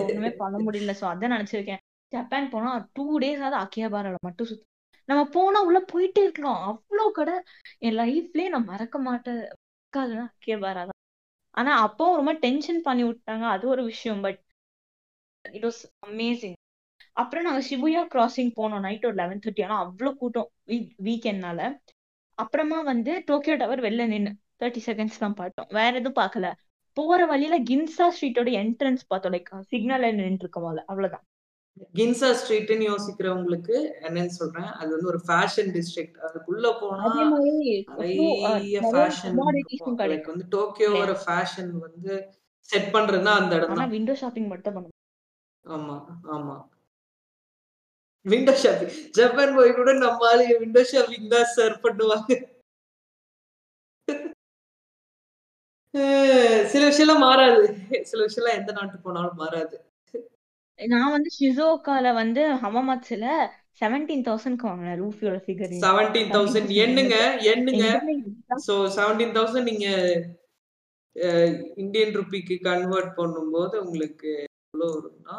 Speaker 3: ஒண்ணுமே பண்ண முடியல. சோ அதான் நினைச்சிருக்கேன் ஜப்பான் போனா டூ டேஸ் ஆகுது அக்கியாபாரால மட்டும் சுத்து நம்ம போனா உள்ள போயிட்டே இருக்கலாம். அவ்வளவு கடை. என் லைஃப்லயே நான் மறக்க மாட்டேன். மறக்காதுன்னா அக்கியாபாரா ஆனா அப்பவும் ரொம்ப டென்ஷன் பண்ணி விட்டாங்க. அது ஒரு விஷயம் பட் இட் வாஸ் அமேசிங் அப்புறம் நாங்க சிபுயா கிராசிங் போனோம் நைட் ஒரு லெவன் தேர்ட்டி ஆனா அவ்வளவு கூட்டம் வீக்கெண்ட்னால அப்புறமா வந்து டோக்கியோ டவர் வெளில நின்று தேர்ட்டி செகண்ட்ஸ் தான் பார்த்தோம். வேற எதுவும் பார்க்கல. போற வழியில கின்சா ஸ்ட்ரீட்டோட என்ட்ரன்ஸ் பார்த்தோம். லைக் சிக்னல் நின்று இருக்கோம்ல அவ்வளவுதான்.
Speaker 2: கின்சா ஸ்ட்ரீட்னு யோசிக்கிறவங்களுக்கு என்னன்னு சொல்றேன். அது வந்து ஒரு ஃபேஷன் டிஸ்ட்ரிக்ட் அதுக்குள்ள போனா நிறைய ஃபேஷன். லைக் வந்து டோக்கியோவோட ஃபேஷன் வந்து செட் பண்றதுன்னா அந்த இடம் தான்
Speaker 3: விண்டோ ஷாப்பிங் மட்டும் பண்ணுவோம்
Speaker 2: ஆமா ஆமா. விண்டோ ஷாப்பிங் ஜப்பான் போய் கூட நம்ம ஆளு விண்டோ ஷாப்பிங் தான் சார் பண்ணுவாங்க. சில விஷயம்லாம் மாறாது. சில விஷயம்லாம் எந்த நாட்டு போனாலும் மாறாது.
Speaker 3: நான் வந்து ஷிசோகால வந்து ஹமமாத்ஸ்ல செவன்டீன் தௌசண்ட்க்கு வாங்கினேன் ரூஃபியோட ஃபிகர்
Speaker 2: செவன்டீன் தௌசண்ட் எண்ணுங்க எண்ணுங்க ஸோ செவன்டீன் தௌசண்ட் நீங்க இந்தியன் ருபிக்கு கன்வெர்ட் பண்ணும்போது உங்களுக்கு எவ்வளோ வரும்னா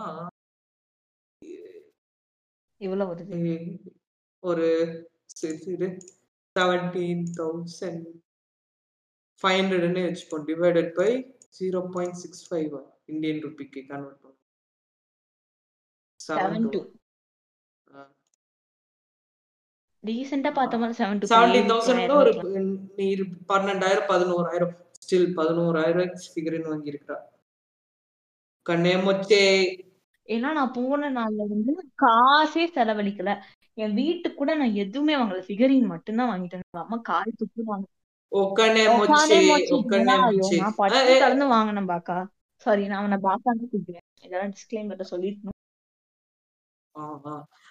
Speaker 3: இவ்வளவு வருது?
Speaker 2: ஒரு செவன்டீன் தௌசண்ட் ஃபைவ் ஹண்ட்ரட்னு வச்சுப்போம் divided by zero point six five Indian ருபிக்கு convert
Speaker 3: seven two ரீசெண்டா பார்த்த மாதிரி செவன் டூ
Speaker 2: செவன்டீன் தௌசண்ட் ஒரு பன்னெண்டாயிரம் பதினோராயிரம். ஸ்டில் பதினோராயிரம் ஃபிகரின் வாங்கியிருக்கிறா. கண்ணே மொச்சே.
Speaker 3: ஏன்னா நான் போன நாள்ல வந்து காசே செலவழிக்கல. என் வீட்டுக்கு கூட நான் எதுவுமே வாங்கல. ஃபிகரின் மட்டும்தான் வாங்கிட்டேன். அம்மா கால் துப்பு வாங்க. நான் பட்டு கலந்து வாங்கினேன் பாக்கா. சாரி நான் அவனை பாக்கான்னு கூப்பிடுவேன். இதெல்லாம் சொல்லிருக்கணும்
Speaker 2: ஆஹா.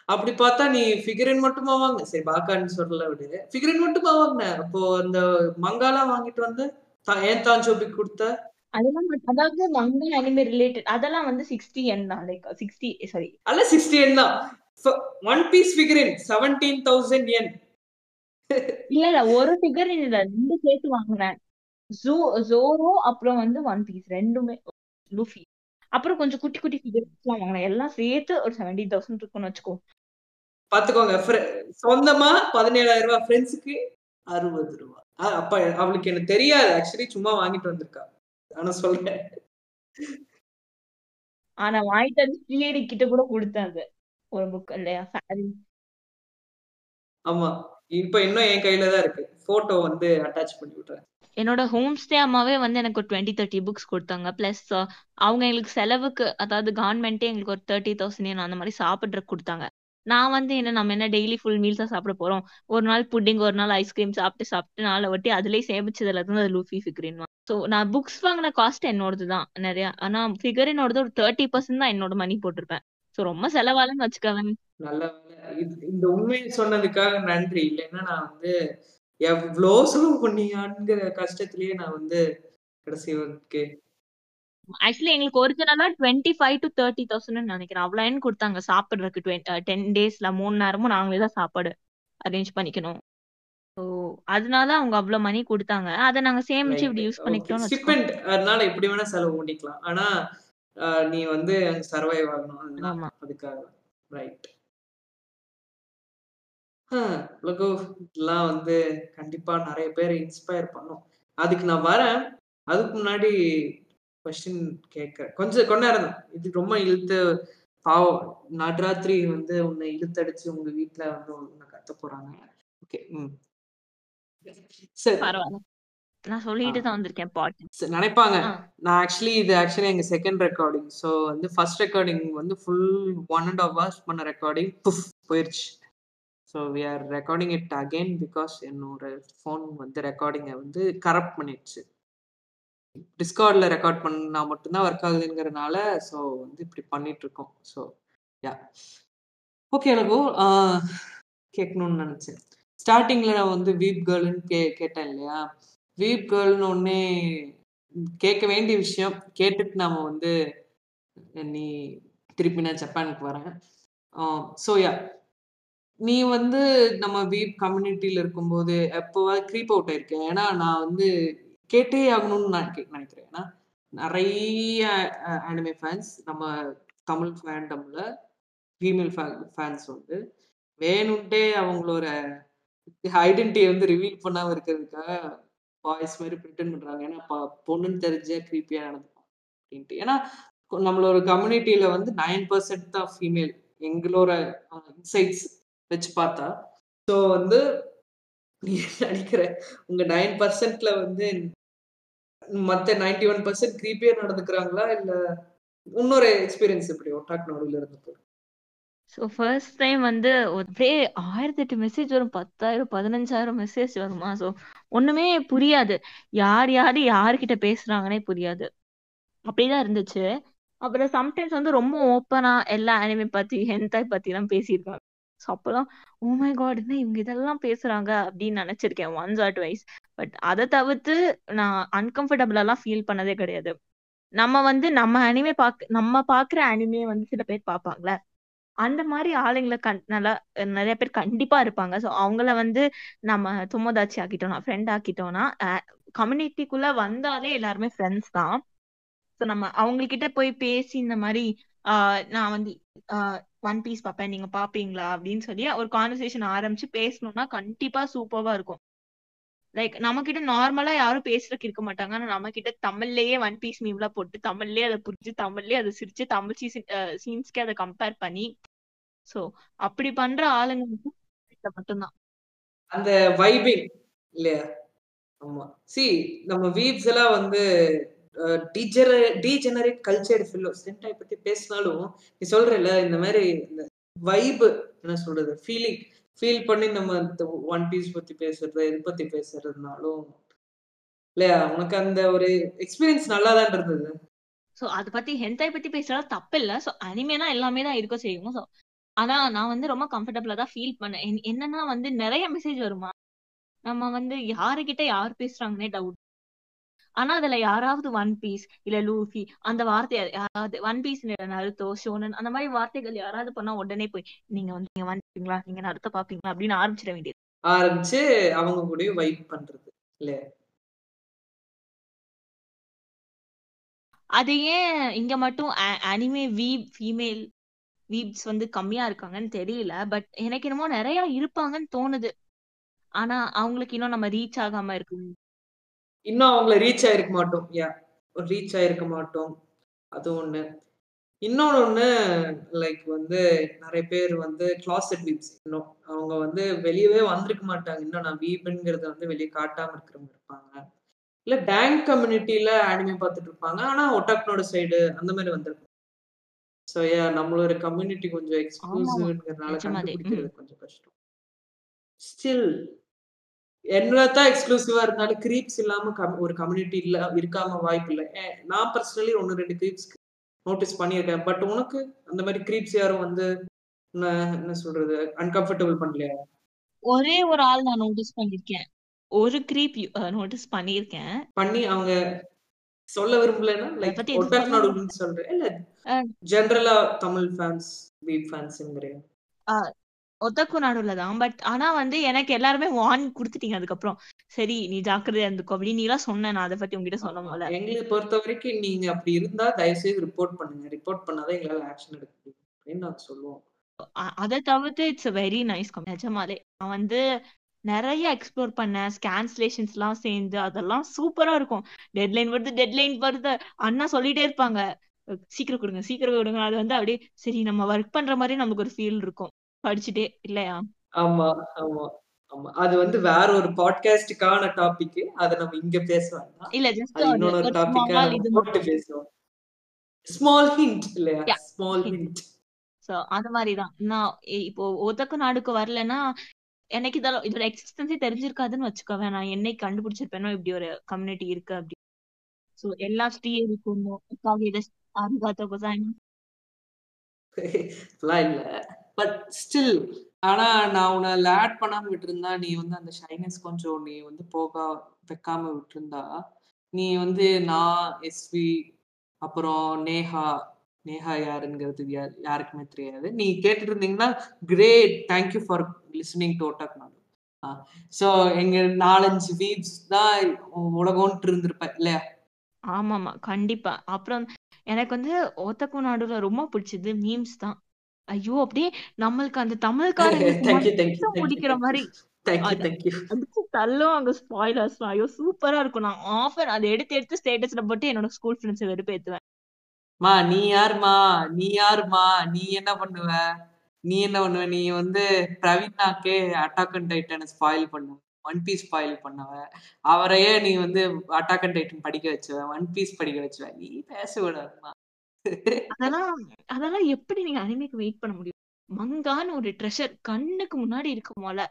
Speaker 2: அப்படி பார்த்தா நீ ஃபிகரின் மட்டுமா வாங்க சரி பாக்கான்னு சொல்லல விடு. ஃபிகரின் மட்டுமா வாங்கின? அப்போ அந்த மங்காலாம் வாங்கிட்டு வந்து ஏன் தாஞ்சோபி கொடுத்த?
Speaker 3: அதெல்லாம் அதாவது மங்கா அனிமே ரிலேட்டட் அதெல்லாம் வந்து சிக்ஸ்டி என் தான். லைக் சிக்ஸ்டி சாரி
Speaker 2: அல்ல சிக்ஸ்டி என் தான். One Piece figurine seventeen thousand yen
Speaker 3: இல்ல இல்ல ஒரு ஃபிகர் இல்ல ரெண்டு சேர்த்து வாங்கினேன். ஜோ ஜோரோ அப்புறம் வந்து ஒன் பீஸ் ரெண்டுமே. லூஃபி அப்புறம் கொஞ்சம் குட்டி குட்டி ஃபிகர்ஸ் எல்லாம் வாங்கினேன். எல்லாம் சேர்த்து ஒரு செவன்டி தௌசண்ட் இருக்கும்னு வச்சுக்கோ.
Speaker 2: பாத்துக்கோங்க சொந்தமா பதினேழாயிரம் ரூபாய் ஃப்ரெண்ட்ஸுக்கு அறுபது ரூபா. அப்ப அவளுக்கு எனக்கு தெரியாது. ஆக்சுவலி சும்மா வாங்கிட்டு வந்திருக்கா. ஆனா சொல்றேன்.
Speaker 3: ஆனா வாங்கிட்டு வந்து பிள்ளைடி கிட்ட கூட கொடுத்தேன் அது. ஒரு புக் இல்லையா? சாரி
Speaker 2: ஆமா. இப்ப இன்னும் என் கையில தான் இருக்கு. போட்டோ வந்து அட்டாச் பண்ணி விட்டுறேன்.
Speaker 3: என்னோட ஹோம் ஸ்டே அம்மாவே வந்து எனக்கு ஒரு டுவெண்ட்டி தேர்ட்டி புக்ஸ் கொடுத்தாங்க. பிளஸ் அவங்க எங்களுக்கு செலவுக்கு அதாவது கவர்மெண்ட்டே எங்களுக்கு ஒரு தேர்ட்டி தௌசண்ட் அந்த மாதிரி சாப்பிட்றதுக்கு கொடுத்தாங்க. நான் வந்து என்ன நம்ம என்ன டெய்லி ஃபுல் மீல்ஸா சாப்பிட போறோம்? ஒரு நாள் புட்டிங் ஒரு நாள் ஐஸ்கிரீம் சாப்பிட்டு சாப்பிட்டு நாளை ஒட்டி அதுலயே சேமிச்சதுல இருந்து அது லூஃபி ஃபிகரின் ஸோ நான் புக்ஸ் வாங்கின காஸ்ட் என்னோடது தான் நிறைய. ஆனா ஃபிகரினோடது ஒரு தேர்ட்டி பர்சன்ட் தான் என்னோட மணி போட்டிருப்பேன். ஸோ ரொம்ப செலவாலன்னு வச்சுக்கவேன்
Speaker 2: நல்ல இந்த உண்மையை சொன்னதுக்காக நன்றி. இல்லைன்னா நான் வந்து எவ்வளோ செலவு பண்ணியாங்கிற கஷ்டத்திலேயே நான் வந்து கடைசி வரைக்கும்
Speaker 3: ஆக்சுவலி எங்களுக்கு ஒரிஜினலா twenty five to thirty thousand நினைக்கிறேன். அவ்வளோன்னு கொடுத்தாங்க. சாப்பிடுறதுக்கு டென் டேஸ்ல மூணு நேரமும் நாங்களே தான் சாப்பாடு அரேஞ்ச் பண்ணிக்கணும். ஸோ அதனால அவங்க அவ்வளவு மணி கொடுத்தாங்க. அதை நாங்க சேமிச்சு இப்படி யூஸ் பண்ணிக்கிட்டோம்னு வச்சுக்கோங்க.
Speaker 2: ஸ்டிப்பெண்ட் அதனால எப்படி வேணா செலவு பண்ணிக்கலாம். ஆனா நீ வந்து சர்வைவ் ஆகணும்.
Speaker 3: ஆமா.
Speaker 2: அதுக்காக. ரைட் லகு இதெல்லாம் வந்து கண்டிப்பா நிறைய பேர் இன்ஸ்பயர் பண்ணும். அதுக்கு நான் வரேன். அதுக்கு முன்னாடி கொஸ்டின் கேட்க கொஞ்சம் கொஞ்ச நேரம் தான். இது ரொம்ப இழுத்து பாவம். நடுராத்திரி வந்து உன்னை இழுத்தடிச்சு உங்க வீட்ல வந்து உன்னை கத்த போறாங்க. ஓகே ம். சரி.
Speaker 3: நான் சொல்லிட்டு தான் வந்திருக்கேன் பாட்டு
Speaker 2: நினைப்பாங்க. நான் ஆக்சுவலி இது ஆக்சுவலி எங்க செகண்ட் ரெக்கார்டிங் ஸோ வந்து ஃபர்ஸ்ட் ரெக்கார்டிங் வந்து full one and half hours பண்ண ரெக்கார்டிங் புஃப் போயிருச்சு. So we are recording it again because என்னோட ஃபோன் வந்து ரெக்கார்டிங்கை வந்து கரப்ட் பண்ணிடுச்சு. டிஸ்கார்டில் ரெக்கார்ட் பண்ணால் மட்டும்தான் ஒர்க் ஆகுதுங்கிறதுனால ஸோ வந்து இப்படி பண்ணிகிட்ருக்கோம் இருக்கோம் ஸோ யா ஓகே எனக்கு கேட்கணும்னு நினச்சேன். ஸ்டார்டிங்கில் நான் வந்து வீப் கேர்ள்னு கே கேட்டேன் இல்லையா? வீப் கேர்ள்னு ஒன்னே கேட்க வேண்டிய விஷயம். கேட்டுட்டு நாம் வந்து நீ திருப்பி நான் ஜப்பானுக்கு வரேன். ஸோ யா நீ வந்து நம்ம வீப் கம்யூனிட்டியில் இருக்கும்போது எப்போவா க்ரீப் அவுட் ஆயிருக்கேன் ஏன்னா நான் வந்து கேட்டே ஆகணும்னு நான் கே- நினைக்கிறேன். ஏன்னா நிறைய அனிமே ஃபேன்ஸ் நம்ம தமிழ் ஃபேண்டம்ல ஃபீமேல் ஃபேன்ஸ் வந்து வேணும்ட்டே அவங்களோட ஐடென்டிட்டியை வந்து ரிவீல் பண்ணாம இருக்கிறதுக்காக பாய்ஸ் மாதிரி ப்ரிட்டன் பண்றாங்க. ஏன்னா ப- பொண்ணுன்னு தெரிஞ்ச கிரீப்பியா நடந்துக்கும் அப்படின்ட்டு. ஏன்னா நம்மளோட கம்யூனிட்டியில வந்து நைன் பர்சன்ட் தான் ஃபீமேல் எங்களோட இன்சைட்ஸ் வச்சு பார்த்தா. ஸோ வந்து நீ நினைக்கிற உங்க நைன் பர்சன்ட்ல வந்து மத்த நைன்டி ஒன் பர்சன்ட் கிரீப்பியர் நடந்துக்கிறாங்களா? இல்ல இன்னொரு எக்ஸ்பீரியன்ஸ் இப்படி ஒட்டாக் நடுவில் இருந்து
Speaker 3: ஸோ ஃபர்ஸ்ட் டைம் வந்து ஒரே ஆயிரத்தி எட்டு மெசேஜ் வரும். பத்தாயிரம் பதினஞ்சாயிரம் மெசேஜ் வருமா? ஸோ ஒண்ணுமே புரியாது. யார் யார் யார்கிட்ட பேசுகிறாங்கன்னே புரியாது. அப்படிதான் இருந்துச்சு. அப்புறம் சம்டைம்ஸ் வந்து ரொம்ப ஓப்பனா எல்லா அனிமே பத்தி ஹென்தாய் பத்தி எல்லாம் பேசியிருக்காங்க. ஸோ அப்பெல்லாம் ஓ மை இவங்க இதெல்லாம் பேசுறாங்க? அப்படின்னு நினைச்சிருக்கேன் ஒன்ஸ் ஆர் டுவைஸ் பட் அதை தவிர்த்து நான் அன்கம்ஃபர்டபுளெல்லாம் ஃபீல் பண்ணதே கிடையாது. நம்ம வந்து நம்ம அனிமே பாக் நம்ம பாக்குற அனிமே வந்து சில பேர் பார்ப்பாங்களே அந்த மாதிரி ஆளுங்களை கண் நல்லா நிறைய பேர் கண்டிப்பா இருப்பாங்க. ஸோ அவங்கள வந்து நம்ம தும்மதாச்சி ஆக்கிட்டோம்னா ஃப்ரெண்ட் ஆக்கிட்டோம்னா கம்யூனிட்டிக்குள்ள வந்தாலே எல்லாருமே ஃப்ரெண்ட்ஸ் தான். ஸோ நம்ம அவங்க கிட்ட போய் பேசி இந்த மாதிரி ஆஹ் நான் வந்து ஒன் பீஸ் பார்ப்பேன் நீங்க பாப்பீங்களா? அப்படின்னு சொல்லி ஒரு கான்வர்சேஷன் ஆரம்பிச்சு பேசணும்னா கண்டிப்பா சூப்பர்வா இருக்கும். லைக் நம்ம கிட்ட நார்மலா யாரும் பேசுறதுக்கு இருக்க மாட்டாங்க. ஆனா நம்ம கிட்ட தமிழ்லயே ஒன் பீஸ் மீம்லாம் போட்டு தமிழ்லயே அதை புரிஞ்சு தமிழ்லயே அதை சிரிச்சு தமிழ் சீன்ஸ்க்கே அதை கம்பேர் பண்ணி. சோ அப்படி பண்ற ஆளுங்க மட்டும்தான்.
Speaker 2: அந்த வைபிங் இல்லையா? ஆமா. சி நம்ம வீப்ஸ் எல்லாம் வந்து டீஜெர டீஜெனரேட் கல்ச்சர் ஃபில்லோ சென்டாய் பத்தி பேசினாலும் நீ சொல்றல இந்த மாதிரி இந்த வைப் என்ன சொல்றது ஃபீலிங் ஃபீல் பண்ணி நம்ம ஒன் பீஸ் பத்தி பேசுறது இது பத்தி பேசுறதுனாலும் இல்லையா? உனக்கு அந்த ஒரு எக்ஸ்பீரியன்ஸ் நல்லா தான் இருந்தது.
Speaker 3: சோ அத பத்தி ஹென்தாய் பத்தி பேசுறது தப்பு இல்லை சோ அனிமேனா எல்லாமே தான் இருக்க செய்யும்? சோ ஆனா நான் வந்து ரொம்ப கம்ஃபர்டபுளா தான் ஃபீல் பண்ணேன். என்னன்னா வந்து நிறைய மெசேஜ் வருமா? நம்ம வந்து யாருகிட்ட யார் பேசுறாங்கன்னே டவுட் ஆனா அதுல யாராவது ஒன் பீஸ் இல்ல லூஃபி அந்த வார்த்தை யாராவது ஒன் பீஸ் நருத்தோ ஷோனன் அந்த மாதிரி வார்த்தைகள் யாராவது பண்ணா உடனே போய் நீங்க வந்து நீங்க வந்துட்டீங்களா? நீங்க நருத்த பாப்பீங்களா? அப்படின்னு ஆரம்பிச்சிட வேண்டியது.
Speaker 2: ஆரம்பிச்சு அவங்க கூட வைப் பண்றது இல்லையா?
Speaker 3: அது ஏன் இங்க மட்டும் அனிமே வீப் ஃபீமேல் வீப்ஸ் வந்து கம்மியா இருக்காங்கன்னு தெரியல பட் எனக்கு என்னமோ நிறைய இருப்பாங்கன்னு தோணுது. ஆனா அவங்களுக்கு இன்னும் நம்ம ரீச் ஆகாம இருக்கு
Speaker 2: இன்னும் அவங்கள ரீச் ஆயிருக்க மாட்டோம். யா ரீச் ஆயிருக்க மாட்டோம். அது ஒண்ணு. இன்னொன்னு ஒண்ணு லைக் வந்து நிறைய பேர் வந்து கிளாசெட் வீப்ஸ் இன்னும். அவங்க வந்து வெளியவே வந்திருக்க மாட்டாங்க. இன்னும் நான் வீப்ங்கிறத வந்து வெளியே காட்டாம இருக்கிறவங்க இருப்பாங்க. இல்ல டேங்க் கம்யூனிட்டியில அனிமே பார்த்துட்டு இருப்பாங்க. ஆனா ஒட்டாக்னோட சைடு அந்த மாதிரி வந்திருக்கும். ஸோ ஏ நம்மளோட கம்யூனிட்டி கொஞ்சம் எக்ஸ்க்ளூசிவ்ங்கிறதுனால. கண்டுபிடிக்கிறது கொஞ்சம் கஷ்டம். ஸ்டில் என்னதான் எக்ஸ்க்ளூசிவா இருந்தாலும் கிரீப்ஸ் இல்லாம ஒரு கம்யூனிட்டி இல்ல இருக்காம வாய்ப்பு இல்லை. நான் பர்சனலி ஒன்னு ரெண்டு கிரீப்ஸ் நோட்டீஸ் பண்ணியிருக்கேன். பட் உனக்கு அந்த மாதிரி கிரீப்ஸ் யாரும் வந்து என்ன சொல்றது அன்கம்ஃபர்டபிள் பண்ணலையா?
Speaker 3: ஒரே ஒரு ஆள் நான் நோட்டீஸ் பண்ணிருக்கேன் ஒரு creep நோட்டீஸ் பண்ணிருக்கேன்
Speaker 2: பண்ணி அவங்க சொல்ல விரும்பலன்னா லைக் ஒட்டாக் நாடுன்னு சொல்றேன். இல்ல ஜென்ரலா தமிழ் ஃபேன்ஸ் வீப் ஃபேன்ஸ்ங்கிறேன்
Speaker 3: ஒத்தக்கு நடுவுல தான். பட் ஆனா வந்து எனக்கு எல்லாருமே வார்ன் கொடுத்துட்டீங்க அதுக்கப்புறம். சரி நீ ஜாக்கிரதையா இருந்துக்கோ அப்படின்னு நீ எல்லாம் சொன்ன நான் அதை பத்தி உங்ககிட்ட சொன்ன போல
Speaker 2: எங்களை பொறுத்த வரைக்கும் நீங்க அப்படி இருந்தா தயவு செய்து ரிப்போர்ட் பண்ணுங்க. ரிப்போர்ட் பண்ணாதான் எங்களால ஆக்ஷன் எடுக்க முடியும் அப்படின்னு நாங்க சொல்லுவோம்.
Speaker 3: அதை தவிர்த்து இட்ஸ் வெரி நைஸ் நிஜமாலே. நான் வந்து நிறைய எக்ஸ்ப்ளோர் பண்ணேன். ஸ்கேன்ஸ்லேஷன்ஸ் எல்லாம் சேர்ந்து அதெல்லாம் சூப்பரா இருக்கும். டெட்லைன் வருது டெட்லைன் வருது. அண்ணா சொல்லிட்டே இருப்பாங்க. சீக்கிரம் கொடுங்க சீக்கிரம் கொடுங்க. அது வந்து அப்படியே சரி நம்ம ஒர்க் பண்ற மாதிரி நமக்கு ஒரு ஃபீல் இருக்கும். படிச்சுட்டே இல்லையா?
Speaker 2: ஆமா ஆமா ஆமா. அது வந்து வேற ஒரு பாட்காஸ்டுக்கான டாபிக் அதை நம்ம இங்க பேச வேண்டாம்
Speaker 3: இல்ல ஜஸ்ட்
Speaker 2: இன்னொரு டாபிக்கா
Speaker 3: இது மட்டும்.
Speaker 2: பேசுவோம். ஸ்மால் ஹிண்ட் இல்லையா? ஸ்மால். ஹிண்ட்
Speaker 3: சோ அந்த மாதிரிதான். நான் இ- இப்போ ஒத்தக்கு நாடுக்கு வரலன்னா எனக்கு இதெல்லாம் இதோட எக்ஸிஸ்டன்ஸே தெரிஞ்சிருக்காதுன்னு வச்சுக்கோவேன் நான் என்னைக்கு கண்டுபிடிச்சிருப்பேனோ இப்படி ஒரு கம்யூனிட்டி இருக்கு அப்படி. சோ எல்லா ஸ்ரீயருக்கும் காகித அரிகாத்தோ
Speaker 2: இல்ல. பட் ஸ்டில் ஆனா நான் உன்னை லேட் பண்ணாம விட்டுருந்தா நீ வந்து அந்த ஷைனஸ் கொஞ்சம் நீ வந்து போக வைக்காம விட்டுருந்தா நீ வந்து நான் எஸ்வி அப்புறம் நேஹா நேஹா யாருங்கிறது யாருக்குமே தெரியாது. நீ கேட்டுட்டு இருந்தீங்கன்னா great thank you for listening to ஓட்டாக் நாடு ஸோ எங்க நாலஞ்சு வீப்ஸ் தான் உலகம்ட்டு இருந்திருப்பேன் இல்லையா?
Speaker 3: ஆமாமா கண்டிப்பா. அப்புறம் எனக்கு வந்து ஒத்தக்கு நாடுல ரொம்ப பிடிச்சது மீம்ஸ் தான். ஐயோ அப்படியே நம்மளுக்கு அந்த தமிழ்காரங்களுக்கு மட்டும் பிடிக்கிற அது
Speaker 2: தேங்க்யூ
Speaker 3: அடிச்சு தள்ளும் அங்க ஸ்பாய்லர்ஸ் ஐயோ சூப்பரா இருக்கும். நான் ஆஃபர் அதை எடுத்து எடுத்து ஸ்டேட்டஸ்ல போட்டு என்னோட ஸ்கூல் ஃப்ரெண்ட்ஸை வெறுப்பேத்துவேன்.
Speaker 2: மா நீ யாருமா? நீ யாருமா? நீ என்ன பண்ணுவ? நீ என்ன பண்ணுவ? நீ வந்து பிரவீனாக்கே அட்டாக் அண்ட் டைட்டன் ஸ்பாயில் பண்ணுவ. ஒன் பீஸ் ஸ்பாயில் பண்ணவ. அவரையே நீ வந்து அட்டாக் அண்ட் டைட்டன் படிக்க வச்சுவ. ஒன் பீஸ் படிக்க வச்சுவ. நீ பேச விடாதுமா
Speaker 3: அதெல்லாம் அதெல்லாம் எப்படி நீங்க அனிமேக்கு வெயிட் பண்ண முடியும்? மங்கான்னு ஒரு ட்ரெஷர் கண்ணுக்கு முன்னாடி இருக்குமோல போல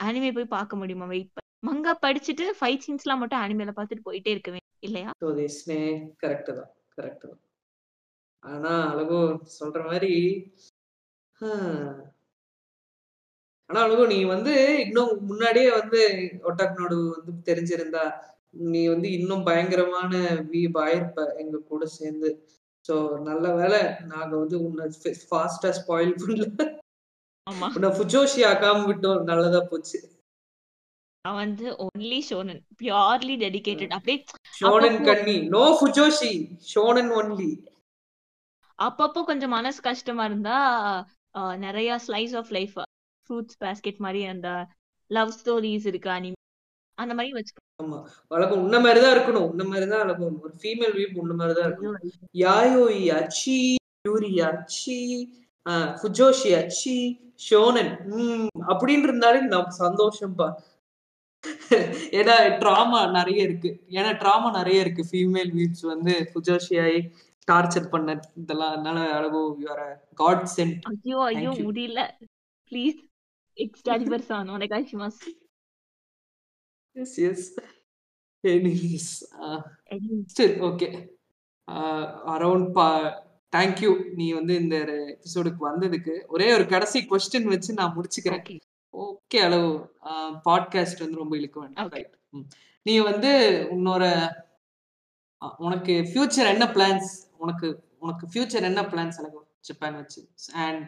Speaker 3: அனிமே போய் பார்க்க முடியுமா? வெயிட் பண்ண மங்கா படிச்சுட்டு ஃபைட் சீன்ஸ் எல்லாம் மட்டும் அனிமேல பார்த்துட்டு போயிட்டே இருக்கவே இல்லையா?
Speaker 2: கரெக்ட் தான் கரெக்ட் தான். ஆனா அழகோ சொல்ற மாதிரி ஆனா அழகோ நீ வந்து இன்னும் முன்னாடியே வந்து ஒட்டாக்னோடு வந்து தெரிஞ்சிருந்தா நீ வந்து இன்னும் பயங்கரமான வீப் ஆயிருப்ப எங்க கூட சேர்ந்து ஸோ நல்ல வேளை நாங்க வந்து உன்னை ஃபாஸ்டா ஸ்பாயில் பண்ணல.
Speaker 3: ஆமா.
Speaker 2: உன்னை ஃபுஜோஷி ஆக்காம விட்டோம். நல்லதா போச்சு.
Speaker 3: நான் வந்து ஒன்லி ஷோனன் பியூர்லி டெடிகேட்டட் அப்படியே
Speaker 2: ஷோனன் கண்ணி. நோ ஃபுஜோஷி ஷோனன் ஒன்லி
Speaker 3: அப்பப்போ கொஞ்சம் மனசு கஷ்டமா இருந்தா நிறைய slice of life Fruits Basket மாதிரி அந்த லவ் ஸ்டோரிஸ் இருக்கு அனிமே அந்த மாதிரி வச்சுக்கோ
Speaker 2: ஆமா. அழகும் உன்ன மாதிரி தான் இருக்கணும். உன்ன மாதிரி தான் அழகும் ஒரு ஃபீமேல் வீப் உன்ன மாதிரி தான் இருக்கணும். யாயோய் அச்சி யூரி அச்சி ஃபுஜோஷி அச்சி ஷோனன். உம் அப்படின்னு இருந்தாலே நமக்கு சந்தோஷம்பா. ஏன்னா ட்ராமா நிறைய இருக்கு. ஏன்னா ட்ராமா நிறைய இருக்கு. ஃபீமேல் வீப்ஸ் வந்து ஃபுஜோஷியாய் டார்ச்சர் பண்ண இதெல்லாம் அதனால அழகோ யூஆர் காட் சென்ட்
Speaker 3: ஐயோ ஐயோ முடியல. ப்ளீஸ் எக்ஸ்டாலிபர் சான் உனக்காச்சுமாஸ்
Speaker 2: yes yes anyways still okay around பா தேங்க்யூ நீ வந்து இந்த எபிசோடுக்கு வந்ததுக்கு ஒரே ஒரு கடைசி கொஸ்டின் வச்சு நான் முடிச்சுக்கிறேன்.
Speaker 3: ஓகே
Speaker 2: அளவு. பாட்காஸ்ட் வந்து ரொம்ப இழுக்க வேண்டாம். ரைட் நீ வந்து உன்னோட உனக்கு ஃபியூச்சர் என்ன பிளான்ஸ் உனக்கு உனக்கு ஃபியூச்சர் என்ன பிளான்ஸ் எனக்கு ஜப்பான் வச்சு? அண்ட்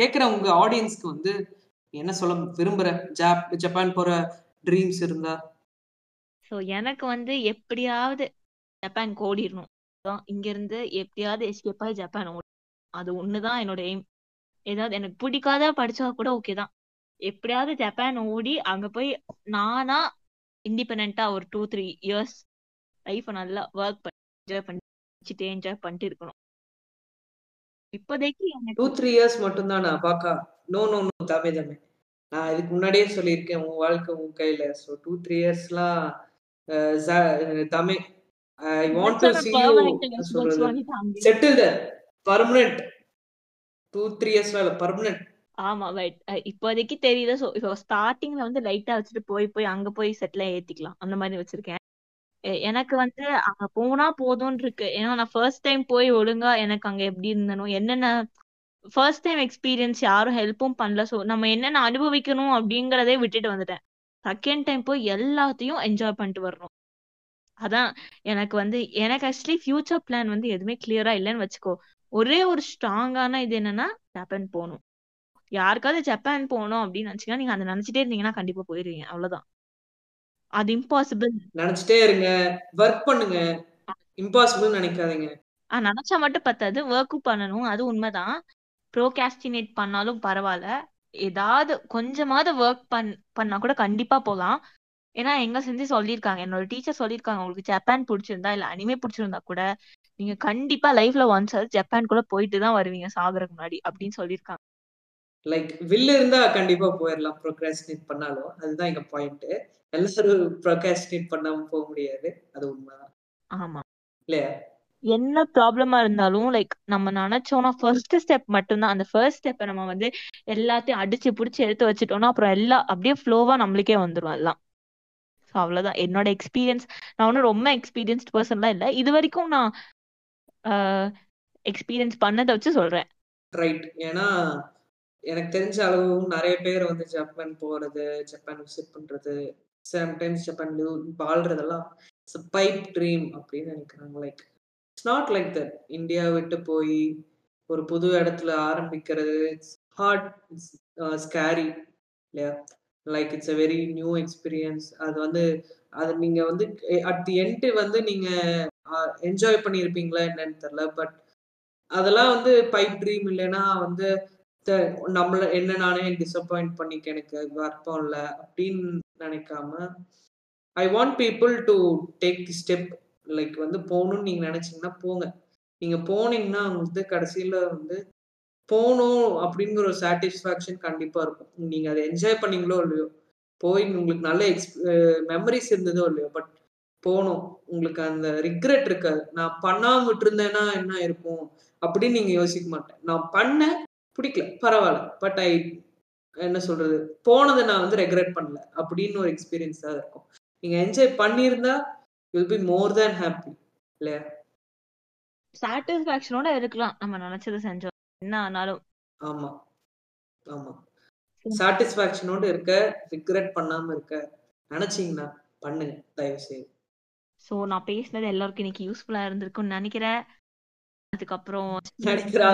Speaker 2: கேட்குற உங்க ஆடியன்ஸ்க்கு வந்து என்ன சொல்ல விரும்புற? ஜாப் ஜப்பான் போற ட்ரீம்ஸ் இருந்தா?
Speaker 3: ஸோ எனக்கு வந்து எப்படியாவது ஜப்பான் ஓடிடணும் அதான் இங்க இருந்து எப்படியாவது எஸ்கேப் ஆகி ஜப்பான் ஓடி அது ஒண்ணுதான் என்னோட எய்ம் ஏதாவது எனக்கு பிடிக்காத படிச்சா கூட ஓகே தான். எப்படியாவது ஜப்பான் ஓடி அங்க போய் நானா இண்டிபெண்டா ஒரு டூ த்ரீ இயர்ஸ் லைஃப்பை நல்லா ஒர்க் பண்ணி என்ஜாய் பண்ணி என்ஜாய் பண்ணிட்டு இருக்கணும். இப்போதைக்கு எனக்கு
Speaker 2: டூ த்ரீ இயர்ஸ் மட்டும்தானா பாக்கா? நோ நோ நோ தாமே தாமே நான் இதுக்கு முன்னாடியே சொல்லியிருக்கேன் உன் வாழ்க்கை உன் கையில. ஸோ டூ த்ரீ இயர்ஸ்லாம் தாமே I want to see you சொல்றது. Settle the permanent two three இயர்ஸ்ல இல்ல பர்மனெண்ட்
Speaker 3: ஆமா பட் இப்போதைக்கு தெரியல சோ இப்போ ஸ்டார்டிங்ல வந்து லைட்டா வச்சுட்டு போய் போய் அங்க போய் செட்டில் ஏத்திக்கலாம். அந்த மாதிரி வச்சிருக்கேன். எனக்கு வந்து அங்க போனா போதும்னு இருக்கு. ஏன்னா நான் ஃபர்ஸ்ட் டைம் போய் ஒழுங்கா எனக்கு அங்க எப்படி இருந்தனோ என்னென்ன ஃபர்ஸ்ட் டைம் எக்ஸ்பீரியன்ஸ் யாரும் ஹெல்ப்பும் பண்ணல. சோ நம்ம என்னென்ன அனுபவிக்கணும் அப்படிங்கறதே விட்டுட்டு வந்துட்டேன். செகண்ட் டைம் போய் எல்லாத்தையும் என்ஜாய் பண்ணிட்டு வரணும். அதான் எனக்கு வந்து எனக்கு ஆக்சுவலி ஃபியூச்சர் பிளான் வந்து எதுவுமே கிளியரா இல்லைன்னு வச்சுக்கோ. ஒரே ஒரு ஸ்ட்ராங்கான இது என்னன்னா ஜப்பான் போகணும். யாருக்காவது ஜப்பான் போகணும் அப்படின்னு நினைச்சீங்கன்னா நீங்க அதை நினைச்சிட்டே இருந்தீங்கன்னா கண்டிப்பா போயிருவீங்க. அவ்வளவுதான். அது இம்பாசிபிள்
Speaker 2: நினைச்சிட்டே இருங்க. ஒர்க் பண்ணுங்க. இம்பாசிபிள் நினைக்காதீங்க.
Speaker 3: நினைச்சா மட்டும் பத்தாது. ஒர்க்கும் பண்ணணும். அது உண்மைதான். ப்ரோகாஸ்டினேட் பண்ணாலும் பரவாயில்ல. ஏதாவது கொஞ்சமாவது ஒர்க் பண் பண்ணா கூட கண்டிப்பா போகலாம். ஏன்னா எங்க செஞ்சு சொல்லியிருக்காங்க. என்னோட டீச்சர் சொல்லியிருக்காங்க உங்களுக்கு ஜப்பான் பிடிச்சிருந்தா இல்ல அனிமே பிடிச்சிருந்தா கூட நீங்க கண்டிப்பா லைஃப்ல ஒன்ஸ் ஜப்பான் கூட போயிட்டு தான் வருவீங்க சாகுறதுக்கு முன்னாடி அப்படின்னு சொல்லியிருக்காங்க.
Speaker 2: லைக் வில்லு இருந்தா கண்டிப்பா போயிடலாம் ப்ரோக்ராஸ்டினேட் பண்ணாலும். அதுதான் எங்க பாயிண்ட் எல்லாரும் ப்ரோக்ராஸ்டினேட் பண்ணாம போக முடியாது. அது உண்மைதான்.
Speaker 3: ஆமா.
Speaker 2: இல்லையா?
Speaker 3: என்ன ப்ராப்ளமா இருந்தாலும் லைக் நம்ம நினைச்சோம்னா ஃபர்ஸ்ட் ஸ்டெப் மட்டும்தான். அந்த ஃபர்ஸ்ட் ஸ்டெப்பை நம்ம வந்து எல்லாத்தையும் அடிச்சு புடிச்சு எடுத்து வச்சுட்டோம்னா அப்புறம் எல்லாம் அப்படியே ஃப்ளோவா நம்மளுக்கே வந்துடும் எல்லாம். ஸோ அவ்வளவுதான். என்னோட எக்ஸ்பீரியன்ஸ் நான் ஒன்றும் ரொம்ப எக்ஸ்பீரியன்ஸ்ட் பர்சன்லாம் இல்லை. இது வரைக்கும் நான் எக்ஸ்பீரியன்ஸ் பண்ணதை வச்சு சொல்றேன்.
Speaker 2: ரைட் ஏன்னா எனக்கு தெரிஞ்ச அளவும் நிறைய பேர் வந்து ஜப்பான் போறது ஜப்பான் விசிட் பண்றது சம்டைம்ஸ் ஜப்பான் வாழ்றதெல்லாம் பைப் ட்ரீம் அப்படின்னு நினைக்கிறாங்க. Like it's not like that India விட்டு போய் ஒரு புது இடத்துல ஆரம்பிக்கிறது இட்ஸ் ஹார்ட் இட்ஸ் ஸ்கேரி இல்லையா? Like it's a very new experience அது வந்து அது நீங்க வந்து அட் தி எண்ட் வந்து நீங்க என்ஜாய் பண்ணியிருப்பீங்களா என்னன்னு தெரியல பட் அதெல்லாம் வந்து பைப் ட்ரீம் இல்லைன்னா வந்து நம்மள என்ன நானே டிசப்பாயிண்ட் பண்ணிக்க எனக்கு வர்ப்பம் இல்லை அப்படின்னு நினைக்காம I want people to take the step like வந்து போகணும்னு நீங்க நினைச்சீங்கன்னா போங்க. நீங்க போனீங்கன்னா வந்து கடைசியில வந்து போகணும் அப்படிங்கிற ஒரு சாட்டிஸ்ஃபேக்ஷன் கண்டிப்பா இருக்கும். நீங்க அதை என்ஜாய் பண்ணீங்களோ இல்லையோ போய் உங்களுக்கு நல்ல எக்ஸ் மெமரிஸ் இருந்ததோ இல்லையோ பட் போகணும். உங்களுக்கு அந்த ரிக்ரெட் இருக்காது. நான் பண்ணாம விட்டுருந்தேன்னா என்ன இருக்கும் அப்படின்னு நீங்க யோசிக்க மாட்டேன். நான் பண்ணேன் பிடிக்கல பரவாயில்ல. பட் ஐ என்ன சொல்றது? போனதை நான் வந்து ரெக்ரெட் பண்ணல அப்படின்னு ஒரு எக்ஸ்பீரியன்ஸ் தான் இருக்கும். நீங்க என்ஜாய் பண்ணியிருந்தா will be more than happy இல்லையா
Speaker 3: சாட்டிஸ்ஃபேக்ஷனோட இருக்கலாம். நம்ம நினைச்சதை செஞ்சோம். என்ன ஆனாலும்.
Speaker 2: ஆமா. ஆமா. சாட்டிஸ்ஃபேக்ஷனோட இருக்க ரிக்ரெட் பண்ணாம இருக்க நினைச்சீங்கன்னா பண்ணுங்க தயவு செய்து
Speaker 3: ஸோ நான் பேசினது எல்லாருக்கும் இன்னைக்கு யூஸ்ஃபுல்லா இருந்திருக்கும்னு நினைக்கிறேன். அதுக்கப்புறம்
Speaker 2: நினைக்கிறா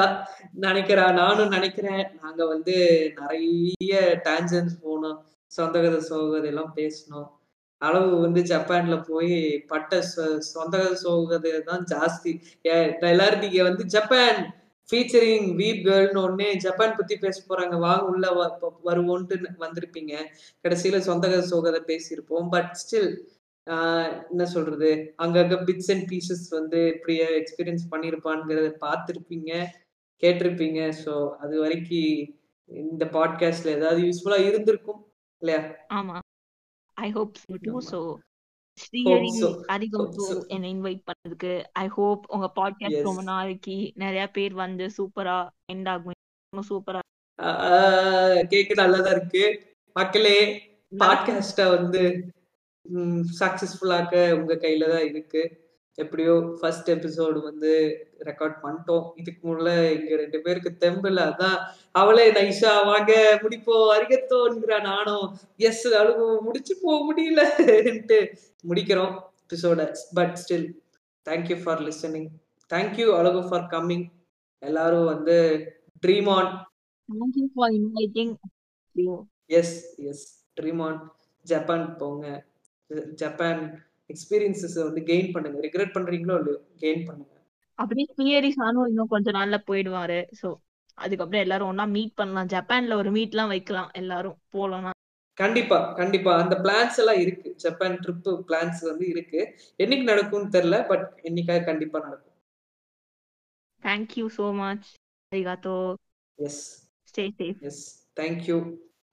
Speaker 2: நினைக்கிறா நானும் நினைக்கிறேன். நாங்க வந்து நிறைய டான்ஜன்ஸ் போனோம். சொந்த கதை சோகதை எல்லாம் பேசணும் அளவு வந்து ஜப்பான்ல போய் பட்ட சொ- சொந்த சோகதை தான் ஜாஸ்தி. எல்லாரும் நீங்க வந்து ஜப்பான் ஃபீச்சரிங் வீப் கேர்ள்னு ஒன்னே ஜப்பான் பத்தி பேச போறாங்க. வாங்க உள்ள வ- வருவோன்ட்டு வந்திருப்பீங்க. கடைசியில சொந்த கதை சோகதை பேசியிருப்போம் பட் ஸ்டில் என்ன சொல்றது? அங்கங்க பிட்ஸ் அண்ட் பீசஸ் வந்து இப்படியே எக்ஸ்பீரியன்ஸ் பண்ணியிருப்பான்ங்கிறத பார்த்துருப்பீங்க கேட்டிருப்பீங்க. ஸோ அது வரைக்கும் இந்த பாட்காஸ்ட்ல ஏதாவது யூஸ்ஃபுல்லா இருந்திருக்கும் இல்லையா?
Speaker 3: ஆமா. I hope too. So Srihari
Speaker 2: so.
Speaker 3: அதிகம். என்னை இன்வைட் பண்ணதுக்கு ஐ ஹோப் உங்க பாட்காஸ்ட். ரொம்ப நாளைக்கு நிறைய பேர் வந்து சூப்பரா எண்ட் ஆகும் சூப்பரா
Speaker 2: ஆஹ் கேட்க நல்லாதான் இருக்கு மக்களே பாட்காஸ்ட வந்து சக்சஸ்ஃபுல்லாக்க உங்க கையில தான் இருக்கு எப்படியோ ஃபர்ஸ்ட் எபிசோடு வந்து ரெக்கார்ட் பண்ணிட்டோம். இதுக்கு முன்ன எங்க ரெண்டு பேருக்கு தெம்பில். அதான் அவளே நைஷா வாங்க முடிப்போம் அருகத்தோன்கிறா நானும். எஸ் அழுகு முடிச்சு போக முடியலன்ட்டு முடிக்கிறோம் எபிசோட but still thank you for listening thank you Azhagu for coming எல்லாரும் வந்து dream on
Speaker 3: thank you for inviting
Speaker 2: yes yes dream on Japan போங்க. ஜப்பான் எக்ஸ்பீரியன்சஸ் வந்து கெயின் பண்ணுங்க. ரிக்ரெட் பண்றீங்களோ இல்லையோ கெயின் பண்ணுங்க.
Speaker 3: அப்படியே ஸ்ரீஹரி சானும் இன்னும் கொஞ்ச நாள்ல போயிடுவாரு. ஸோ அதுக்கப்புறம் எல்லாரும் ஒண்ணா மீட் பண்ணலாம். ஜப்பான்ல ஒரு மீட்லாம் வைக்கலாம். எல்லாரும் போலாம்
Speaker 2: கண்டிப்பா கண்டிப்பா. அந்த பிளான்ஸ் எல்லாம் இருக்கு. ஜப்பான் ட்ரிப் பிளான்ஸ் வந்து இருக்கு. என்னைக்கு நடக்கும்னு தெரியல பட் என்னைக்காக கண்டிப்பா நடக்கும்.
Speaker 3: Thank you so much arigato.
Speaker 2: Yes
Speaker 3: stay safe.
Speaker 2: Yes thank you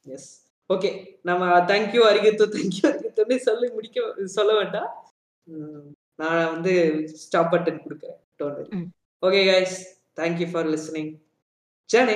Speaker 2: yes okay நம்ம தேங்க்யூ அரிகத்தோ தேங்க்யூ அரிகத்தோன்னு சொல்லி முடிக்க சொல்ல வேண்டாம். நான் வந்து ஸ்டாப் பட்டன் கொடுக்குறேன். Okay guys thank you for listening ஜானே